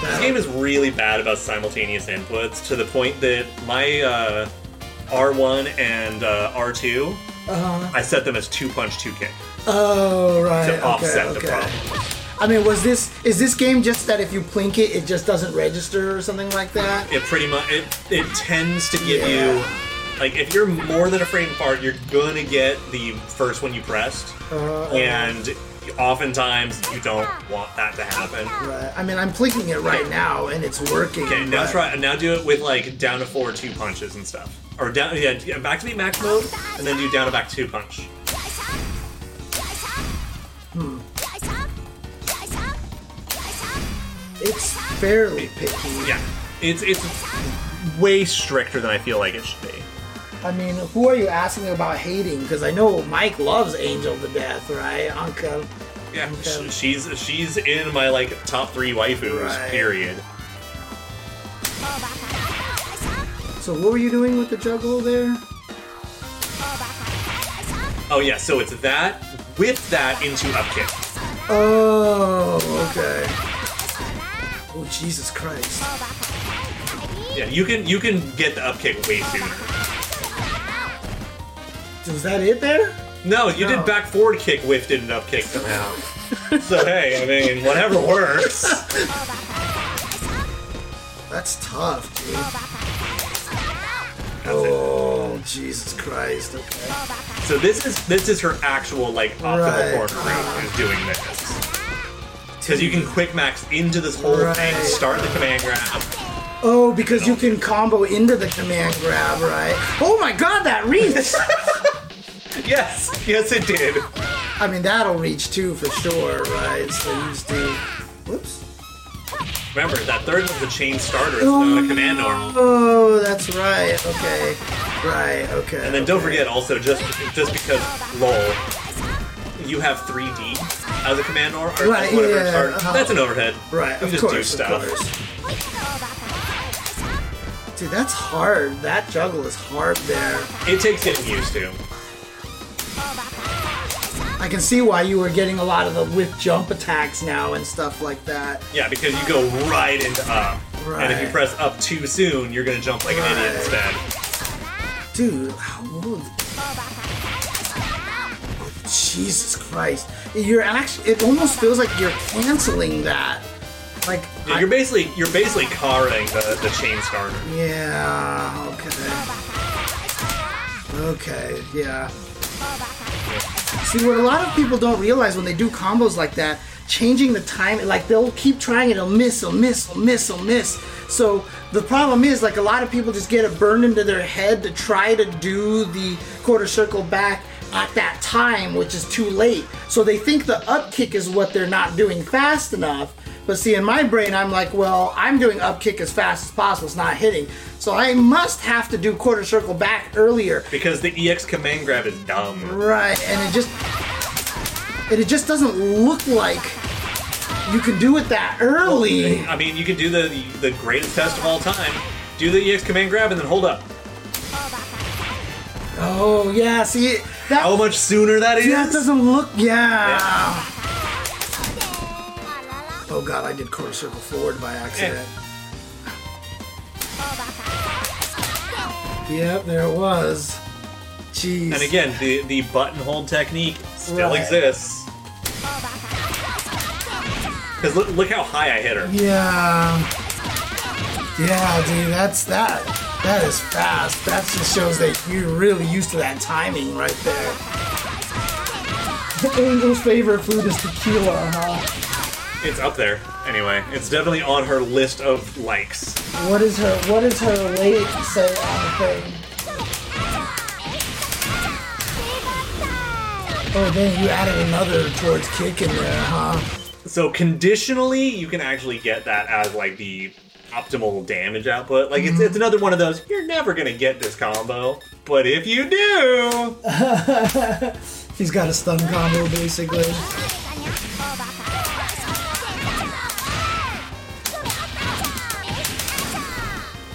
This game is really bad about simultaneous inputs to the point that my uh, R1 and uh, R2, I set them as two punch, two kick Oh right. to okay, offset the problem. I mean, was this is this game just that if you plink it, it just doesn't register or something like that? It pretty much it it tends to give Yeah. you like if you're more than a frame apart, you're gonna get the first one you pressed, Uh, and oftentimes you don't want that to happen. Right. I mean, I'm plinking it right now and it's working. Okay, now but- try now do it with like down to four two punches and stuff, or down yeah yeah, back to be max mode, and then do down to back two punch. It's fairly picky. Yeah, it's it's way stricter than I feel like it should be. I mean, who are you asking about hating? Because I know Mike loves Angel to death, right? Anka. Yeah, she's she's in my like top three waifus. Right. Period. So what were you doing with the juggle there? Oh yeah, so it's that with that into up kick. Oh, okay. Jesus Christ! Yeah, you can you can get the up kick way sooner. Was that it there? No, you No. did back forward kick whiffed it and up kick somehow. so hey, I mean whatever works. That's tough, dude. That's. Oh Oh Jesus Christ! Okay. So this is this is her actual like optimal Right. corner rate is doing this. Because you can quick max into this whole thing, start the command grab. Oh, because you can combo into the command grab, right? Oh my God, that reach! Yes, yes it did. I mean, that'll reach too for sure, right? So you just do. Whoops. Remember that third was the chain starter, it's not a command arm. Oh, that's right. Okay. Right. Okay. And then don't forget also just just because lol, you have 3D as a command arm or Right, whatever yeah, uh-huh. That's an overhead. Right. You Of just course. do stuff. course. Dude, that's hard. That juggle is hard there. It takes getting used to. I can see why you were getting a lot of the whip jump attacks now and stuff like that. Yeah, because you go right into up. And if you press up too soon, you're gonna jump like an idiot instead. Dude, how old? Jesus Christ. You're actually, it almost feels like you're canceling that. Like, Yeah, I- you're basically you're basically carring the, the chain starter. yeah, okay. Okay, yeah. See, what a lot of people don't realize when they do combos like that, changing the time, like they'll keep trying it, it'll miss, it'll miss, it'll miss, it'll miss. So the problem is, like a lot of people just get it burned into their head to try to do the quarter circle back at that time, which is too late. So they think the up kick is what they're not doing fast enough. But see, in my brain, I'm like, well, I'm doing up kick as fast as possible. It's not hitting. So I must have to do quarter circle back earlier. Because the EX command grab is dumb. Right, and it just and it just doesn't look like you can do it that early. I mean, you can do the the greatest test of all time. Do the EX command grab and then hold up. Oh yeah, see that How much sooner that is? that doesn't look yeah. Oh god, I did quarter circle forward by accident. Yep, there it was. Jeez. And again, the the button hold technique still Right. exists. Because look, look how high I hit her. Yeah. Yeah, dude, that's that. That is fast. That just shows that you're really used to that timing right there. The Angel's favorite food is tequila, huh? It's up there. Anyway, it's definitely on her list of likes. What is her what is her weight say on the thing? Oh then you added another towards kick in there, huh? So conditionally, you can actually get that as like the optimal damage output. Like it's, Mm-hmm. it's another one of those. You're never gonna get this combo, but if you do, He's got a stun combo basically.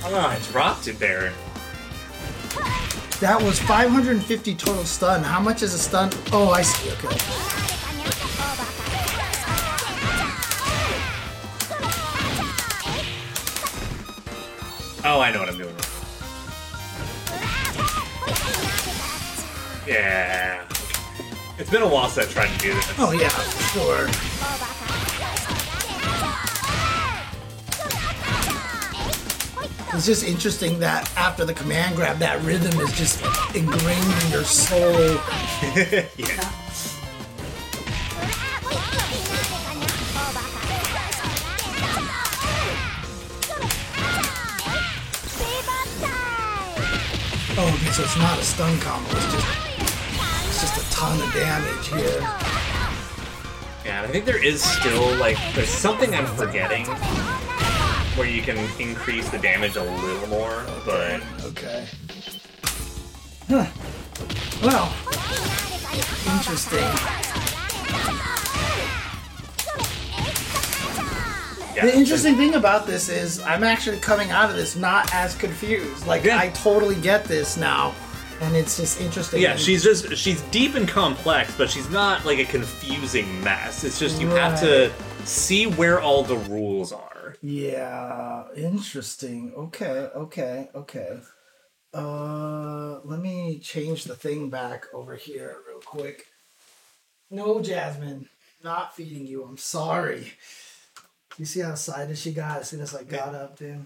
ah, I dropped it there. That was 550 total stun. How much is a stun? Oh, I see. Okay. Oh, I know what I'm doing. Yeah. It's been a while since I tried to do this. Oh yeah, for sure. It's just interesting that after the command grab, that rhythm is just ingrained in your soul. yeah. Oh, okay, so it's not a stun combo. It's just, it's just a ton of damage here. Yeah, I think there is still like there's something I'm forgetting where you can increase the damage a little more, but Okay. Huh. Well, interesting. Yeah. The interesting thing about this is I'm actually coming out of this not as confused. Like Yeah. I totally get this now, and it's just interesting. Yeah, she's just she's deep and complex, but she's not like a confusing mess. It's just you have to see where all the rules are. yeah, interesting. Okay, okay, okay. Uh, let me change the thing back over here real quick. No, Jasmine, not feeding you. I'm sorry. You see how excited she got as soon as I got up, dude.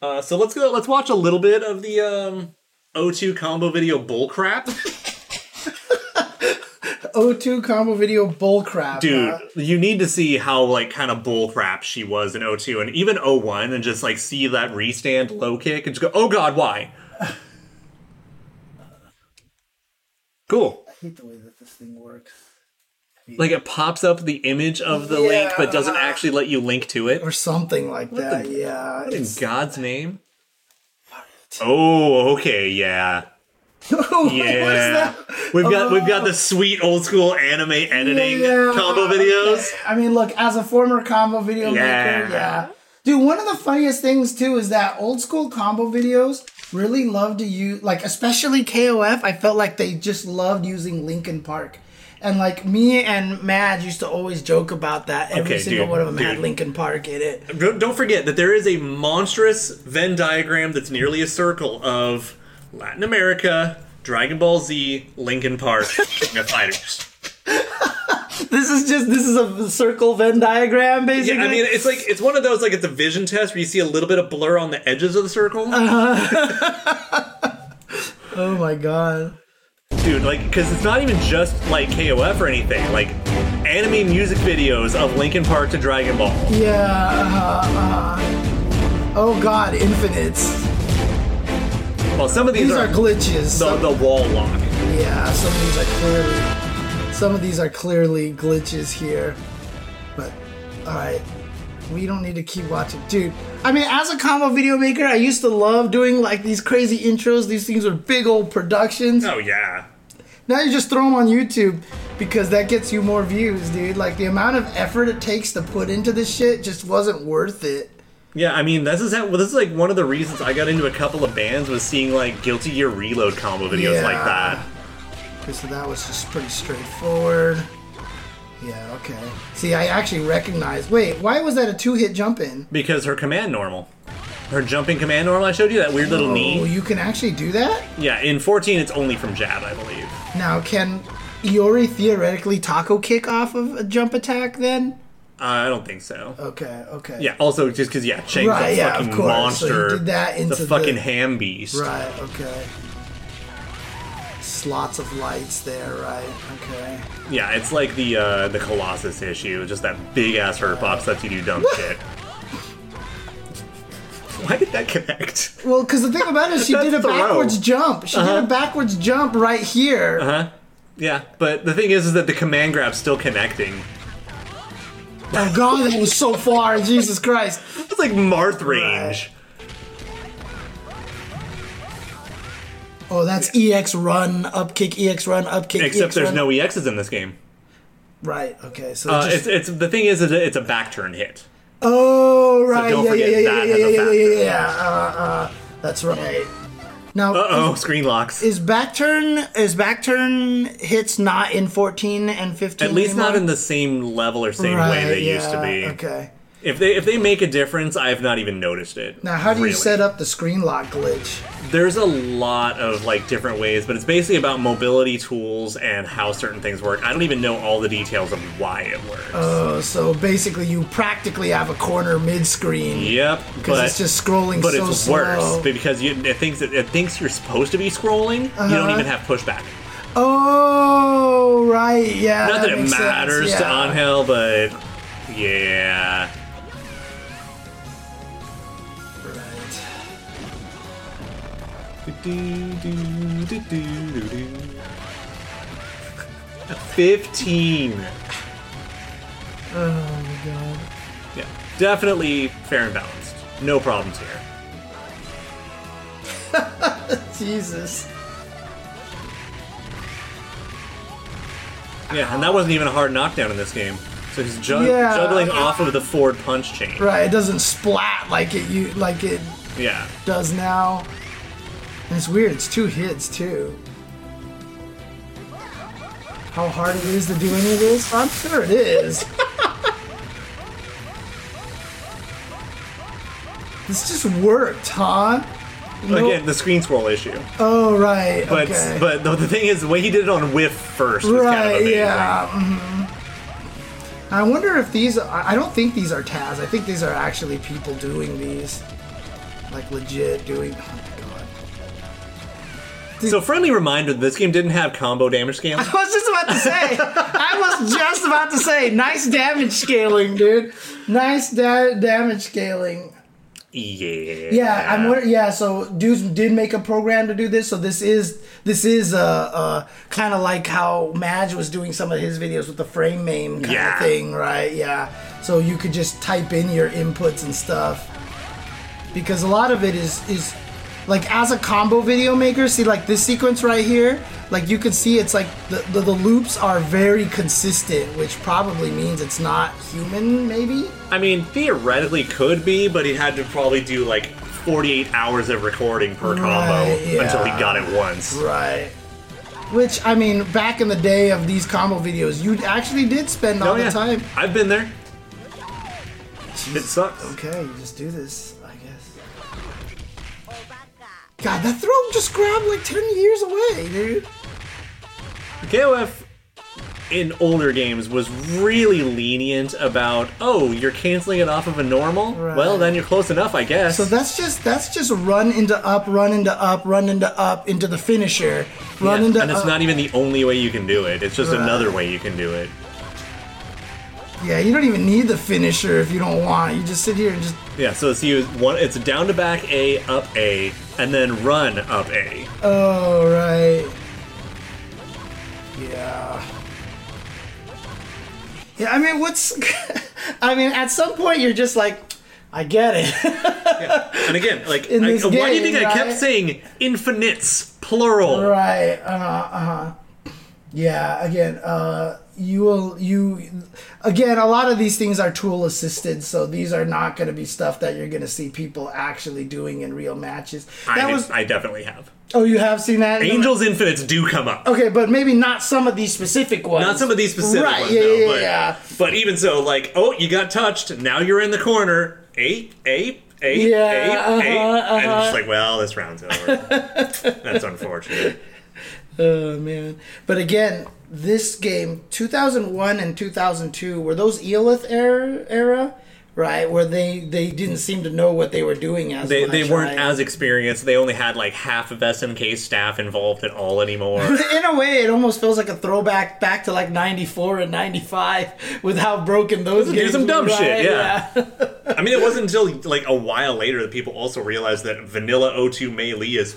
Uh, so let's go. Let's watch a little bit of the um O2 combo video bullcrap? O2 combo video bullcrap. Dude, huh? you need to see how like kind of bullcrap she was in O2 and even O1 and just like see that restand low kick and just go, oh god, why? Cool. I hate the way that this thing works. Like it pops up the image of the link but doesn't actually let you link to it. Or something like that. yeah. In God's name? Oh, okay, yeah. What is Yeah. that? We've got we've got oh. the sweet old school anime editing Yeah, combo videos. I mean, look, as a former combo video Yeah. maker, yeah. Dude, one of the funniest things too is that old school combo videos really love to use, like, especially KOF, I felt like they just loved using Linkin Park. And like me and Madge used to always joke about that. Every Okay, single dude, one of them had. Linkin Park in it. Don't forget that there is a monstrous Venn diagram that's nearly a circle of Latin America, Dragon Ball Z, Linkin Park, King of Fighters. This is just this is a circle Venn diagram, basically. Yeah. I mean it's like it's one of those like it's a vision test where you see a little bit of blur on the edges of the circle. Uh-huh. oh my god. Dude, like because it's not even just like KOF or anything. Like anime music videos of Linkin Park to Dragon Ball. Yeah. Uh, uh, oh god, infinites. Well, some of these, These are glitches. the, Some- the wall lock. Yeah, some of these are clearly some of these are clearly glitches here. But alright. We don't need to keep watching. Dude, I mean as a combo video maker, I used to love doing like these crazy intros. These things were big old productions. Oh yeah. Now you just throw them on YouTube because that gets you more views, dude. Like the amount of effort it takes to put into this shit just wasn't worth it. Yeah, I mean, this is how, well, this is like one of the reasons I got into a couple of bands was seeing like Guilty Gear Reload combo videos like that. Okay, so that was just pretty straightforward. Yeah, okay. See, I actually recognize. Wait, why was that a two-hit jump in? Because her command normal, her jumping command normal, I showed you that weird little knee. Oh, knee. you can actually do that? Yeah, in 14 it's only from jab, I believe. Now, can Iori theoretically taco kick off of a jump attack then? Uh, I don't think so. Okay, okay. Yeah, also just because yeah, Chang's Right, a yeah, of fucking. So monster. did that into the the- fucking ham beast. Right, okay. Slots of lights there, right? Okay. Yeah, it's like the uh, the Colossus issue, just that big ass hurt pops lets you do dumb shit. Why did that connect? Well, because the thing about it is she did a backwards jump. She Uh-huh. did a backwards jump right here. Uh huh? Yeah, but the thing is, is that the command grab's still connecting. Oh god, that was so far. Jesus Christ. It's like Marth range. Oh, that's EX run, up kick, EX run, up kick. Except EX there's run. no EXs in this game. Right. Okay. So Uh, just, it's, it's the thing is, is it's a back turn hit. oh right. don't yeah, forget yeah, yeah, that yeah, a yeah, yeah, yeah, yeah. Uh, uh, that's right. Now, Uh oh, screen locks. is back turn is back turn hits not in 14 and 15? At least not in the same level or same right, way they used to be. Okay. If they if they make a difference, I have not even noticed it. Now, how do you set up the screen lock glitch? There's a lot of like different ways, but it's basically about mobility tools and how certain things work. I don't even know all the details of why it works. Oh, so basically, you practically have a corner mid screen. yep, Because it's just scrolling but so it's slow. worse because you, it thinks that it thinks you're supposed to be scrolling. You Uh-huh. don't even have pushback. Oh, right, yeah. Not that, it makes sense, matters to yeah. Angel, but yeah. Fifteen. Oh my god. Yeah, definitely fair and balanced. No problems here. Jesus. Yeah, and that wasn't even a hard knockdown in this game. So he's ju- Yeah. juggling off of the forward punch chain. Right, it doesn't splat like it you like it Yeah. does now. And it's weird, it's two hits too. How hard it is to do any of this? I'm sure it is. this just worked, huh? No- Again, the screen scroll issue. Oh right. But okay. but the, the thing is, the way he did it on whiff first was kind of right, yeah. mhm. I wonder if these. I I don't think these are TAS. I think these are actually people doing these, like legit doing. So, friendly reminder: this game didn't have combo damage scaling. I was just about to say. I was just about to say. Nice damage scaling, dude. Nice da- damage scaling. Yeah. Yeah, I'm. Yeah, so dudes did make a program to do this. So this is this is uh, uh kind of like how Madge was doing some of his videos with the frame name kind Yeah. of thing, right? Yeah. So you could just type in your inputs and stuff. Because a lot of it is is like as a combo video maker, see like this sequence right here, like you can see it's like the, the, the loops are very consistent, which probably means it's not human, maybe? I mean, theoretically could be, but he had to probably do like 48 hours of recording per combo yeah. until he got it once. Right. Which I mean, back in the day of these combo videos, you actually did spend all Oh, the yeah. time. I've been there. It sucks. Okay, you just do this. God, that throw just grabbed like ten years away, dude. KOF in older games was really lenient about, oh, you're canceling it off of a normal? Well, then you're close enough, I guess. So that's just that's just run into up, run into up, run into up into the finisher, run Yeah, into and it's up. not even the only way you can do it. It's just Right. another way you can do it. Yeah, you don't even need the finisher if you don't want. it. You just sit here and just Yeah, so it's you one it's down to back A, up A, and then run up A. Oh right. Yeah. Yeah, I mean, what's? I mean, at some point you're just like, I get it. And again, like I- why do you game, think I kept saying infinites plural? right. Uh huh. Uh huh. Yeah. Again, uh, you will you. Again, a lot of these things are tool assisted, so these are not going to be stuff that you're going to see people actually doing in real matches. I, That was. I definitely have. Oh, you have seen that. in Angels infinites do come up. Okay, but maybe not some of these specific ones. Not some of these specific right, ones, yeah, though, yeah, but, yeah. but even so, like, oh, you got touched. Now you're in the corner. Eight, eight, eight, Yeah, eight, uh-huh, eight. And it's uh-huh. just like, well, this round's over. That's unfortunate. Oh man! But again, this game, 2001 and 2002, were those Eolith era, era, right? Where they they didn't seem to know what they were doing as They, much, they weren't right? as experienced. They only had like half of SNK staff involved at all anymore. In a way, it almost feels like a throwback back to like '94 and '95 with how broken those games. Do games some were, dumb right? shit, yeah. I mean, it wasn't until like a while later that people also realized that Vanilla O2 May Lee is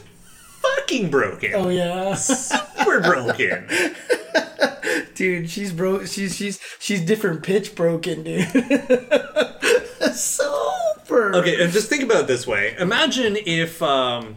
fucking broken. Oh yeah, Super broken. dude, she's broke. She's she's she's different pitch broken, dude. Super. Okay, and just think about it this way. Imagine if, um,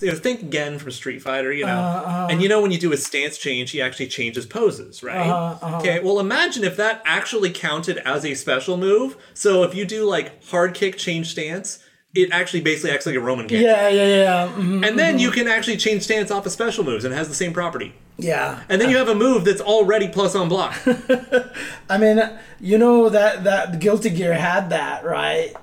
you know, think again from Street Fighter, you know, Uh-huh, and you know when you do a stance change, he actually changes poses, right? Uh-huh, Okay, well imagine if that actually counted as a special move. So if you do like hard kick change stance, it actually basically acts like a Roman kick. Yeah, yeah, yeah, mhm, And then you can actually change stance off of special moves and it has the same property. yeah. And then you have a move that's already plus on block. I mean, you know that that Guilty Gear had that right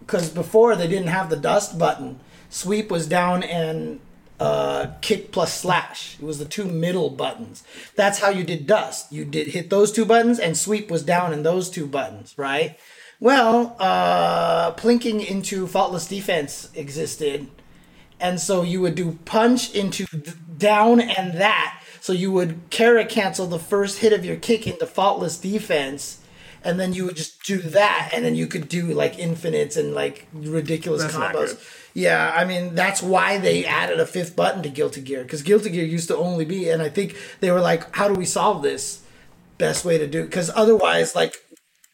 because before they didn't have the dust button. Sweep was down and uh, kick plus slash. It was the two middle buttons. That's how you did dust. You did hit those two buttons, and sweep was down in those two buttons, right? Well, uh, plinking into faultless defense existed, and so you would do punch into down and that. So you would Kara cancel the first hit of your kick into faultless defense, and then you would just do that, and then you could do like infinites and like ridiculous That's combos. Yeah, I mean that's why they added a fifth button to Guilty Gear because Guilty Gear used to only be, and I think they were like, how do we solve this? Best way to do because otherwise, like,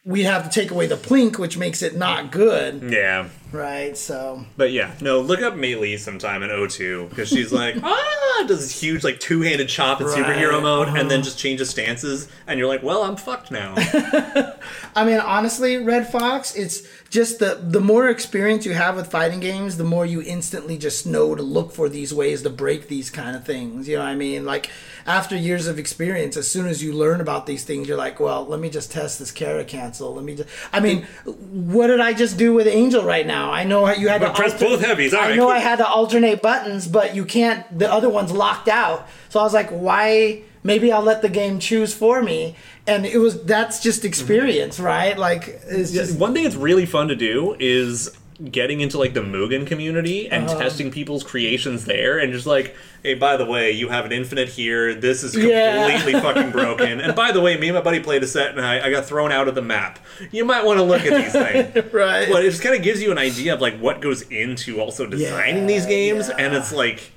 we have to take away the plink, which makes it not good, yeah. right? So But yeah, no, look up May Lee sometime in O2 because she's like, ah, does this huge like two handed chop in Right, uh-huh. superhero mode and then just changes stances, and you're like, well, I'm fucked now. I mean, honestly, Red Fox, it's just the the more experience you have with fighting games, the more you instantly just know to look for these ways to break these kind of things. You know what I mean? Like after years of experience, as soon as you learn about these things, you're like, well, let me just test this Kara cancel. Let me just. I mean, what did I just do with Angel right now? I know you had to press alter- both heavies, all I right, know cool. I had to alternate buttons, but you can't. The other one's locked out. So I was like, why? Maybe I'll let the game choose for me. And it was that's just mm-hmm. experience, right? Like it's just One thing that's really fun to do is getting into like the Mugen community and Uh-huh. testing people's creations there, and just like, hey, by the way, you have an infinite here. This is Yeah. completely fucking broken. And by the way, me and my buddy played a set, and I, I got thrown out of the map. You might want to look at these things. Right. But it just kind of gives you an idea of like what goes into also designing Yeah, these games, yeah. and it's like,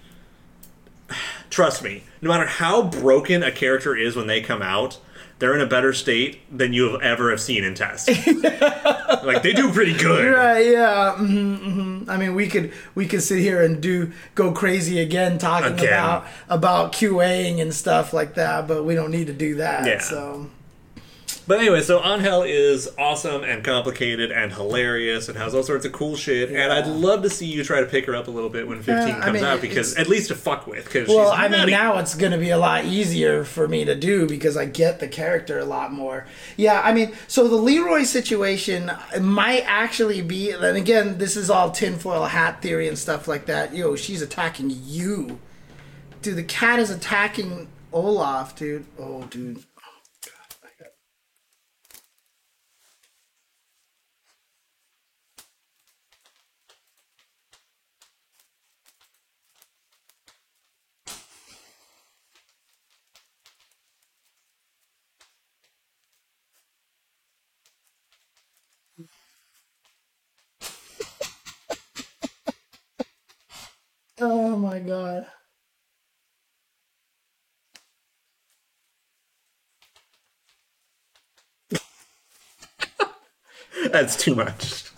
trust me, no matter how broken a character is when they come out, they're in a better state than you have ever have seen in test. like they do pretty good. Right, yeah. hmm hmm I mean, we could we could sit here and do go crazy again talking Again. about about QAing and stuff like that, but we don't need to do that. Yeah. So But anyway, so Angel is awesome and complicated and hilarious and has all sorts of cool shit. And I'd love to see you try to pick her up a little bit when uh, 15 Yeah, I comes mean, out because at least to fuck with. Because well, she's I mean, now it's going to be a lot easier for me to do because I get the character a lot more. Yeah, I mean, so the Leroy situation might actually be, and again, this is all tinfoil hat theory and stuff like that. Yo, she's attacking you, dude. The cat is attacking Olaf, dude. Oh, dude. Oh my god. That's too much.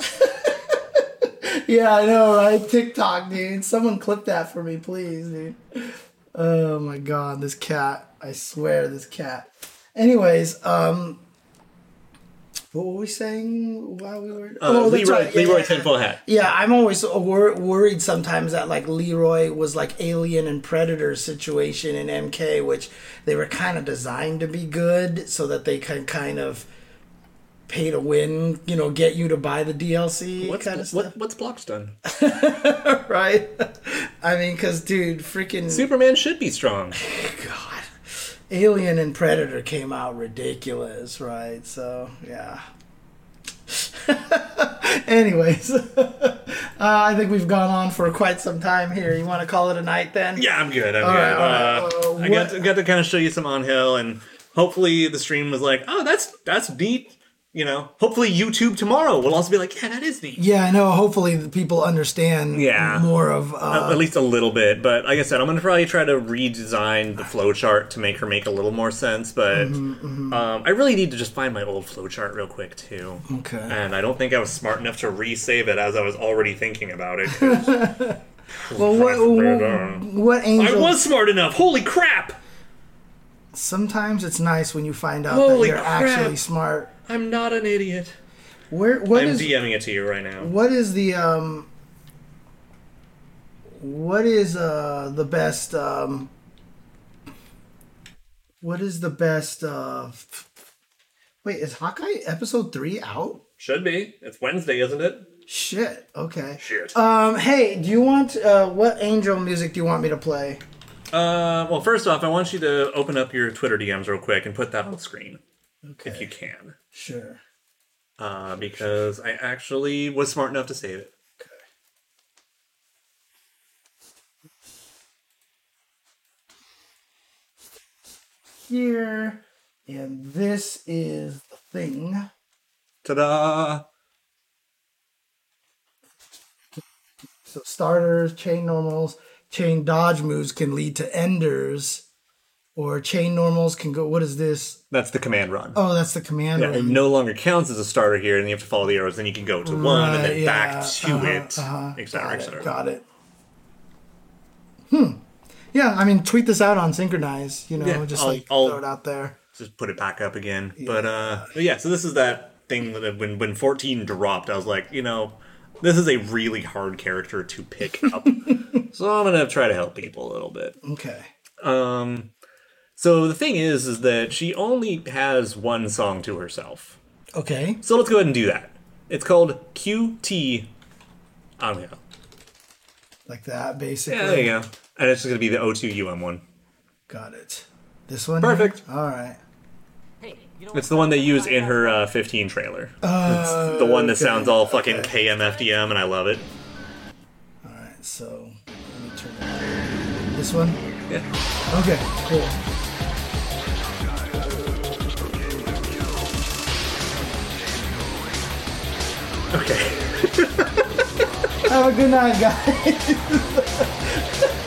Yeah, I know, right? TikTok, dude. Someone clip that for me, please, dude. Oh my god, this cat. I swear, this cat. Anyways, um, what were we saying while we were? Uh, oh, Leroy, right. Yeah, Leroy yeah. tinfoil hat. Yeah, I'm always wor- worried sometimes that like Leroy was like Alien and Predator situation in MK, which they were kind of designed to be good so that they can kind of pay to win, you know, get you to buy the DLC What's, kind of stuff, what, what's Block's done? right? I mean, because dude, freaking Superman should be strong. God, Alien and Predator came out ridiculous, right? So yeah. Anyways, uh, I think we've gone on for quite some time here. You want to call it a night then? Yeah, I'm good. I'm All good. right, all right. Uh, Uh, I got to, got to kind of show you some on hill, and hopefully the stream was like, oh, that's that's neat. You know, hopefully YouTube tomorrow will also be like, yeah, that is neat. Yeah, I know. Hopefully, the people understand Yeah. more of. At- Uh, At least a little bit, but like I said, I'm gonna probably try to redesign the flowchart to make her make a little more sense. But Mm-hmm, Um, I really need to just find my old flowchart real quick too. Okay. And I don't think I was smart enough to resave it as I was already thinking about it well, what, what I angel? was smart enough. Holy crap! Sometimes it's nice when you find out Holy that you're crap. actually smart. I'm not an idiot. Where? What I'm is? DMing it to you right now. What is the um? What is uh the best um? What is the best uh? Wait, is Hawkeye episode three out? Should be. It's Wednesday, isn't it? Shit. Okay. Shit. Um. Hey, do you want uh? What angel music do you want me to play? Uh, well, first off, I want you to open up your Twitter DMs real quick and put that on the screen Okay. if you can. Sure. Uh, because I actually was smart enough to save it. Okay. Here, and this is the thing. Ta-da! So starters, chain normals, chain dodge moves can lead to enders, or chain normals can go. What is this? That's the command run. Oh, that's the command. Yeah, run. it no longer counts as a starter here, and you have to follow the arrows. Then you can go to one, and then yeah, back to uh-huh, it, uh-huh. etc., Got etc. it. Got it. Hmm. Yeah, I mean, tweet this out on Synchronize. You know, Yeah, just I'll- like I'll- throw it out there. Just put it back up again. But uh, but yeah. So this is that thing that when when 14 dropped, I was like, you know, this is a really hard character to pick up. so I'm gonna try to help people a little bit. Okay. Um, so the thing is, is that she only has one song to herself. Okay. So let's go ahead and do that. It's called QT Amiel. Like that, basically. Yeah, there you go. And it's just gonna be the O2 UM one. Got it. This one. Perfect. Here? All right. It's the one they use in her uh, 15 trailer. it's the one that okay, sounds all fucking okay. KMFDM, and I love it. All right, so let me turn it. This one. Yeah. Okay, cool. Okay. Have a good night, guys.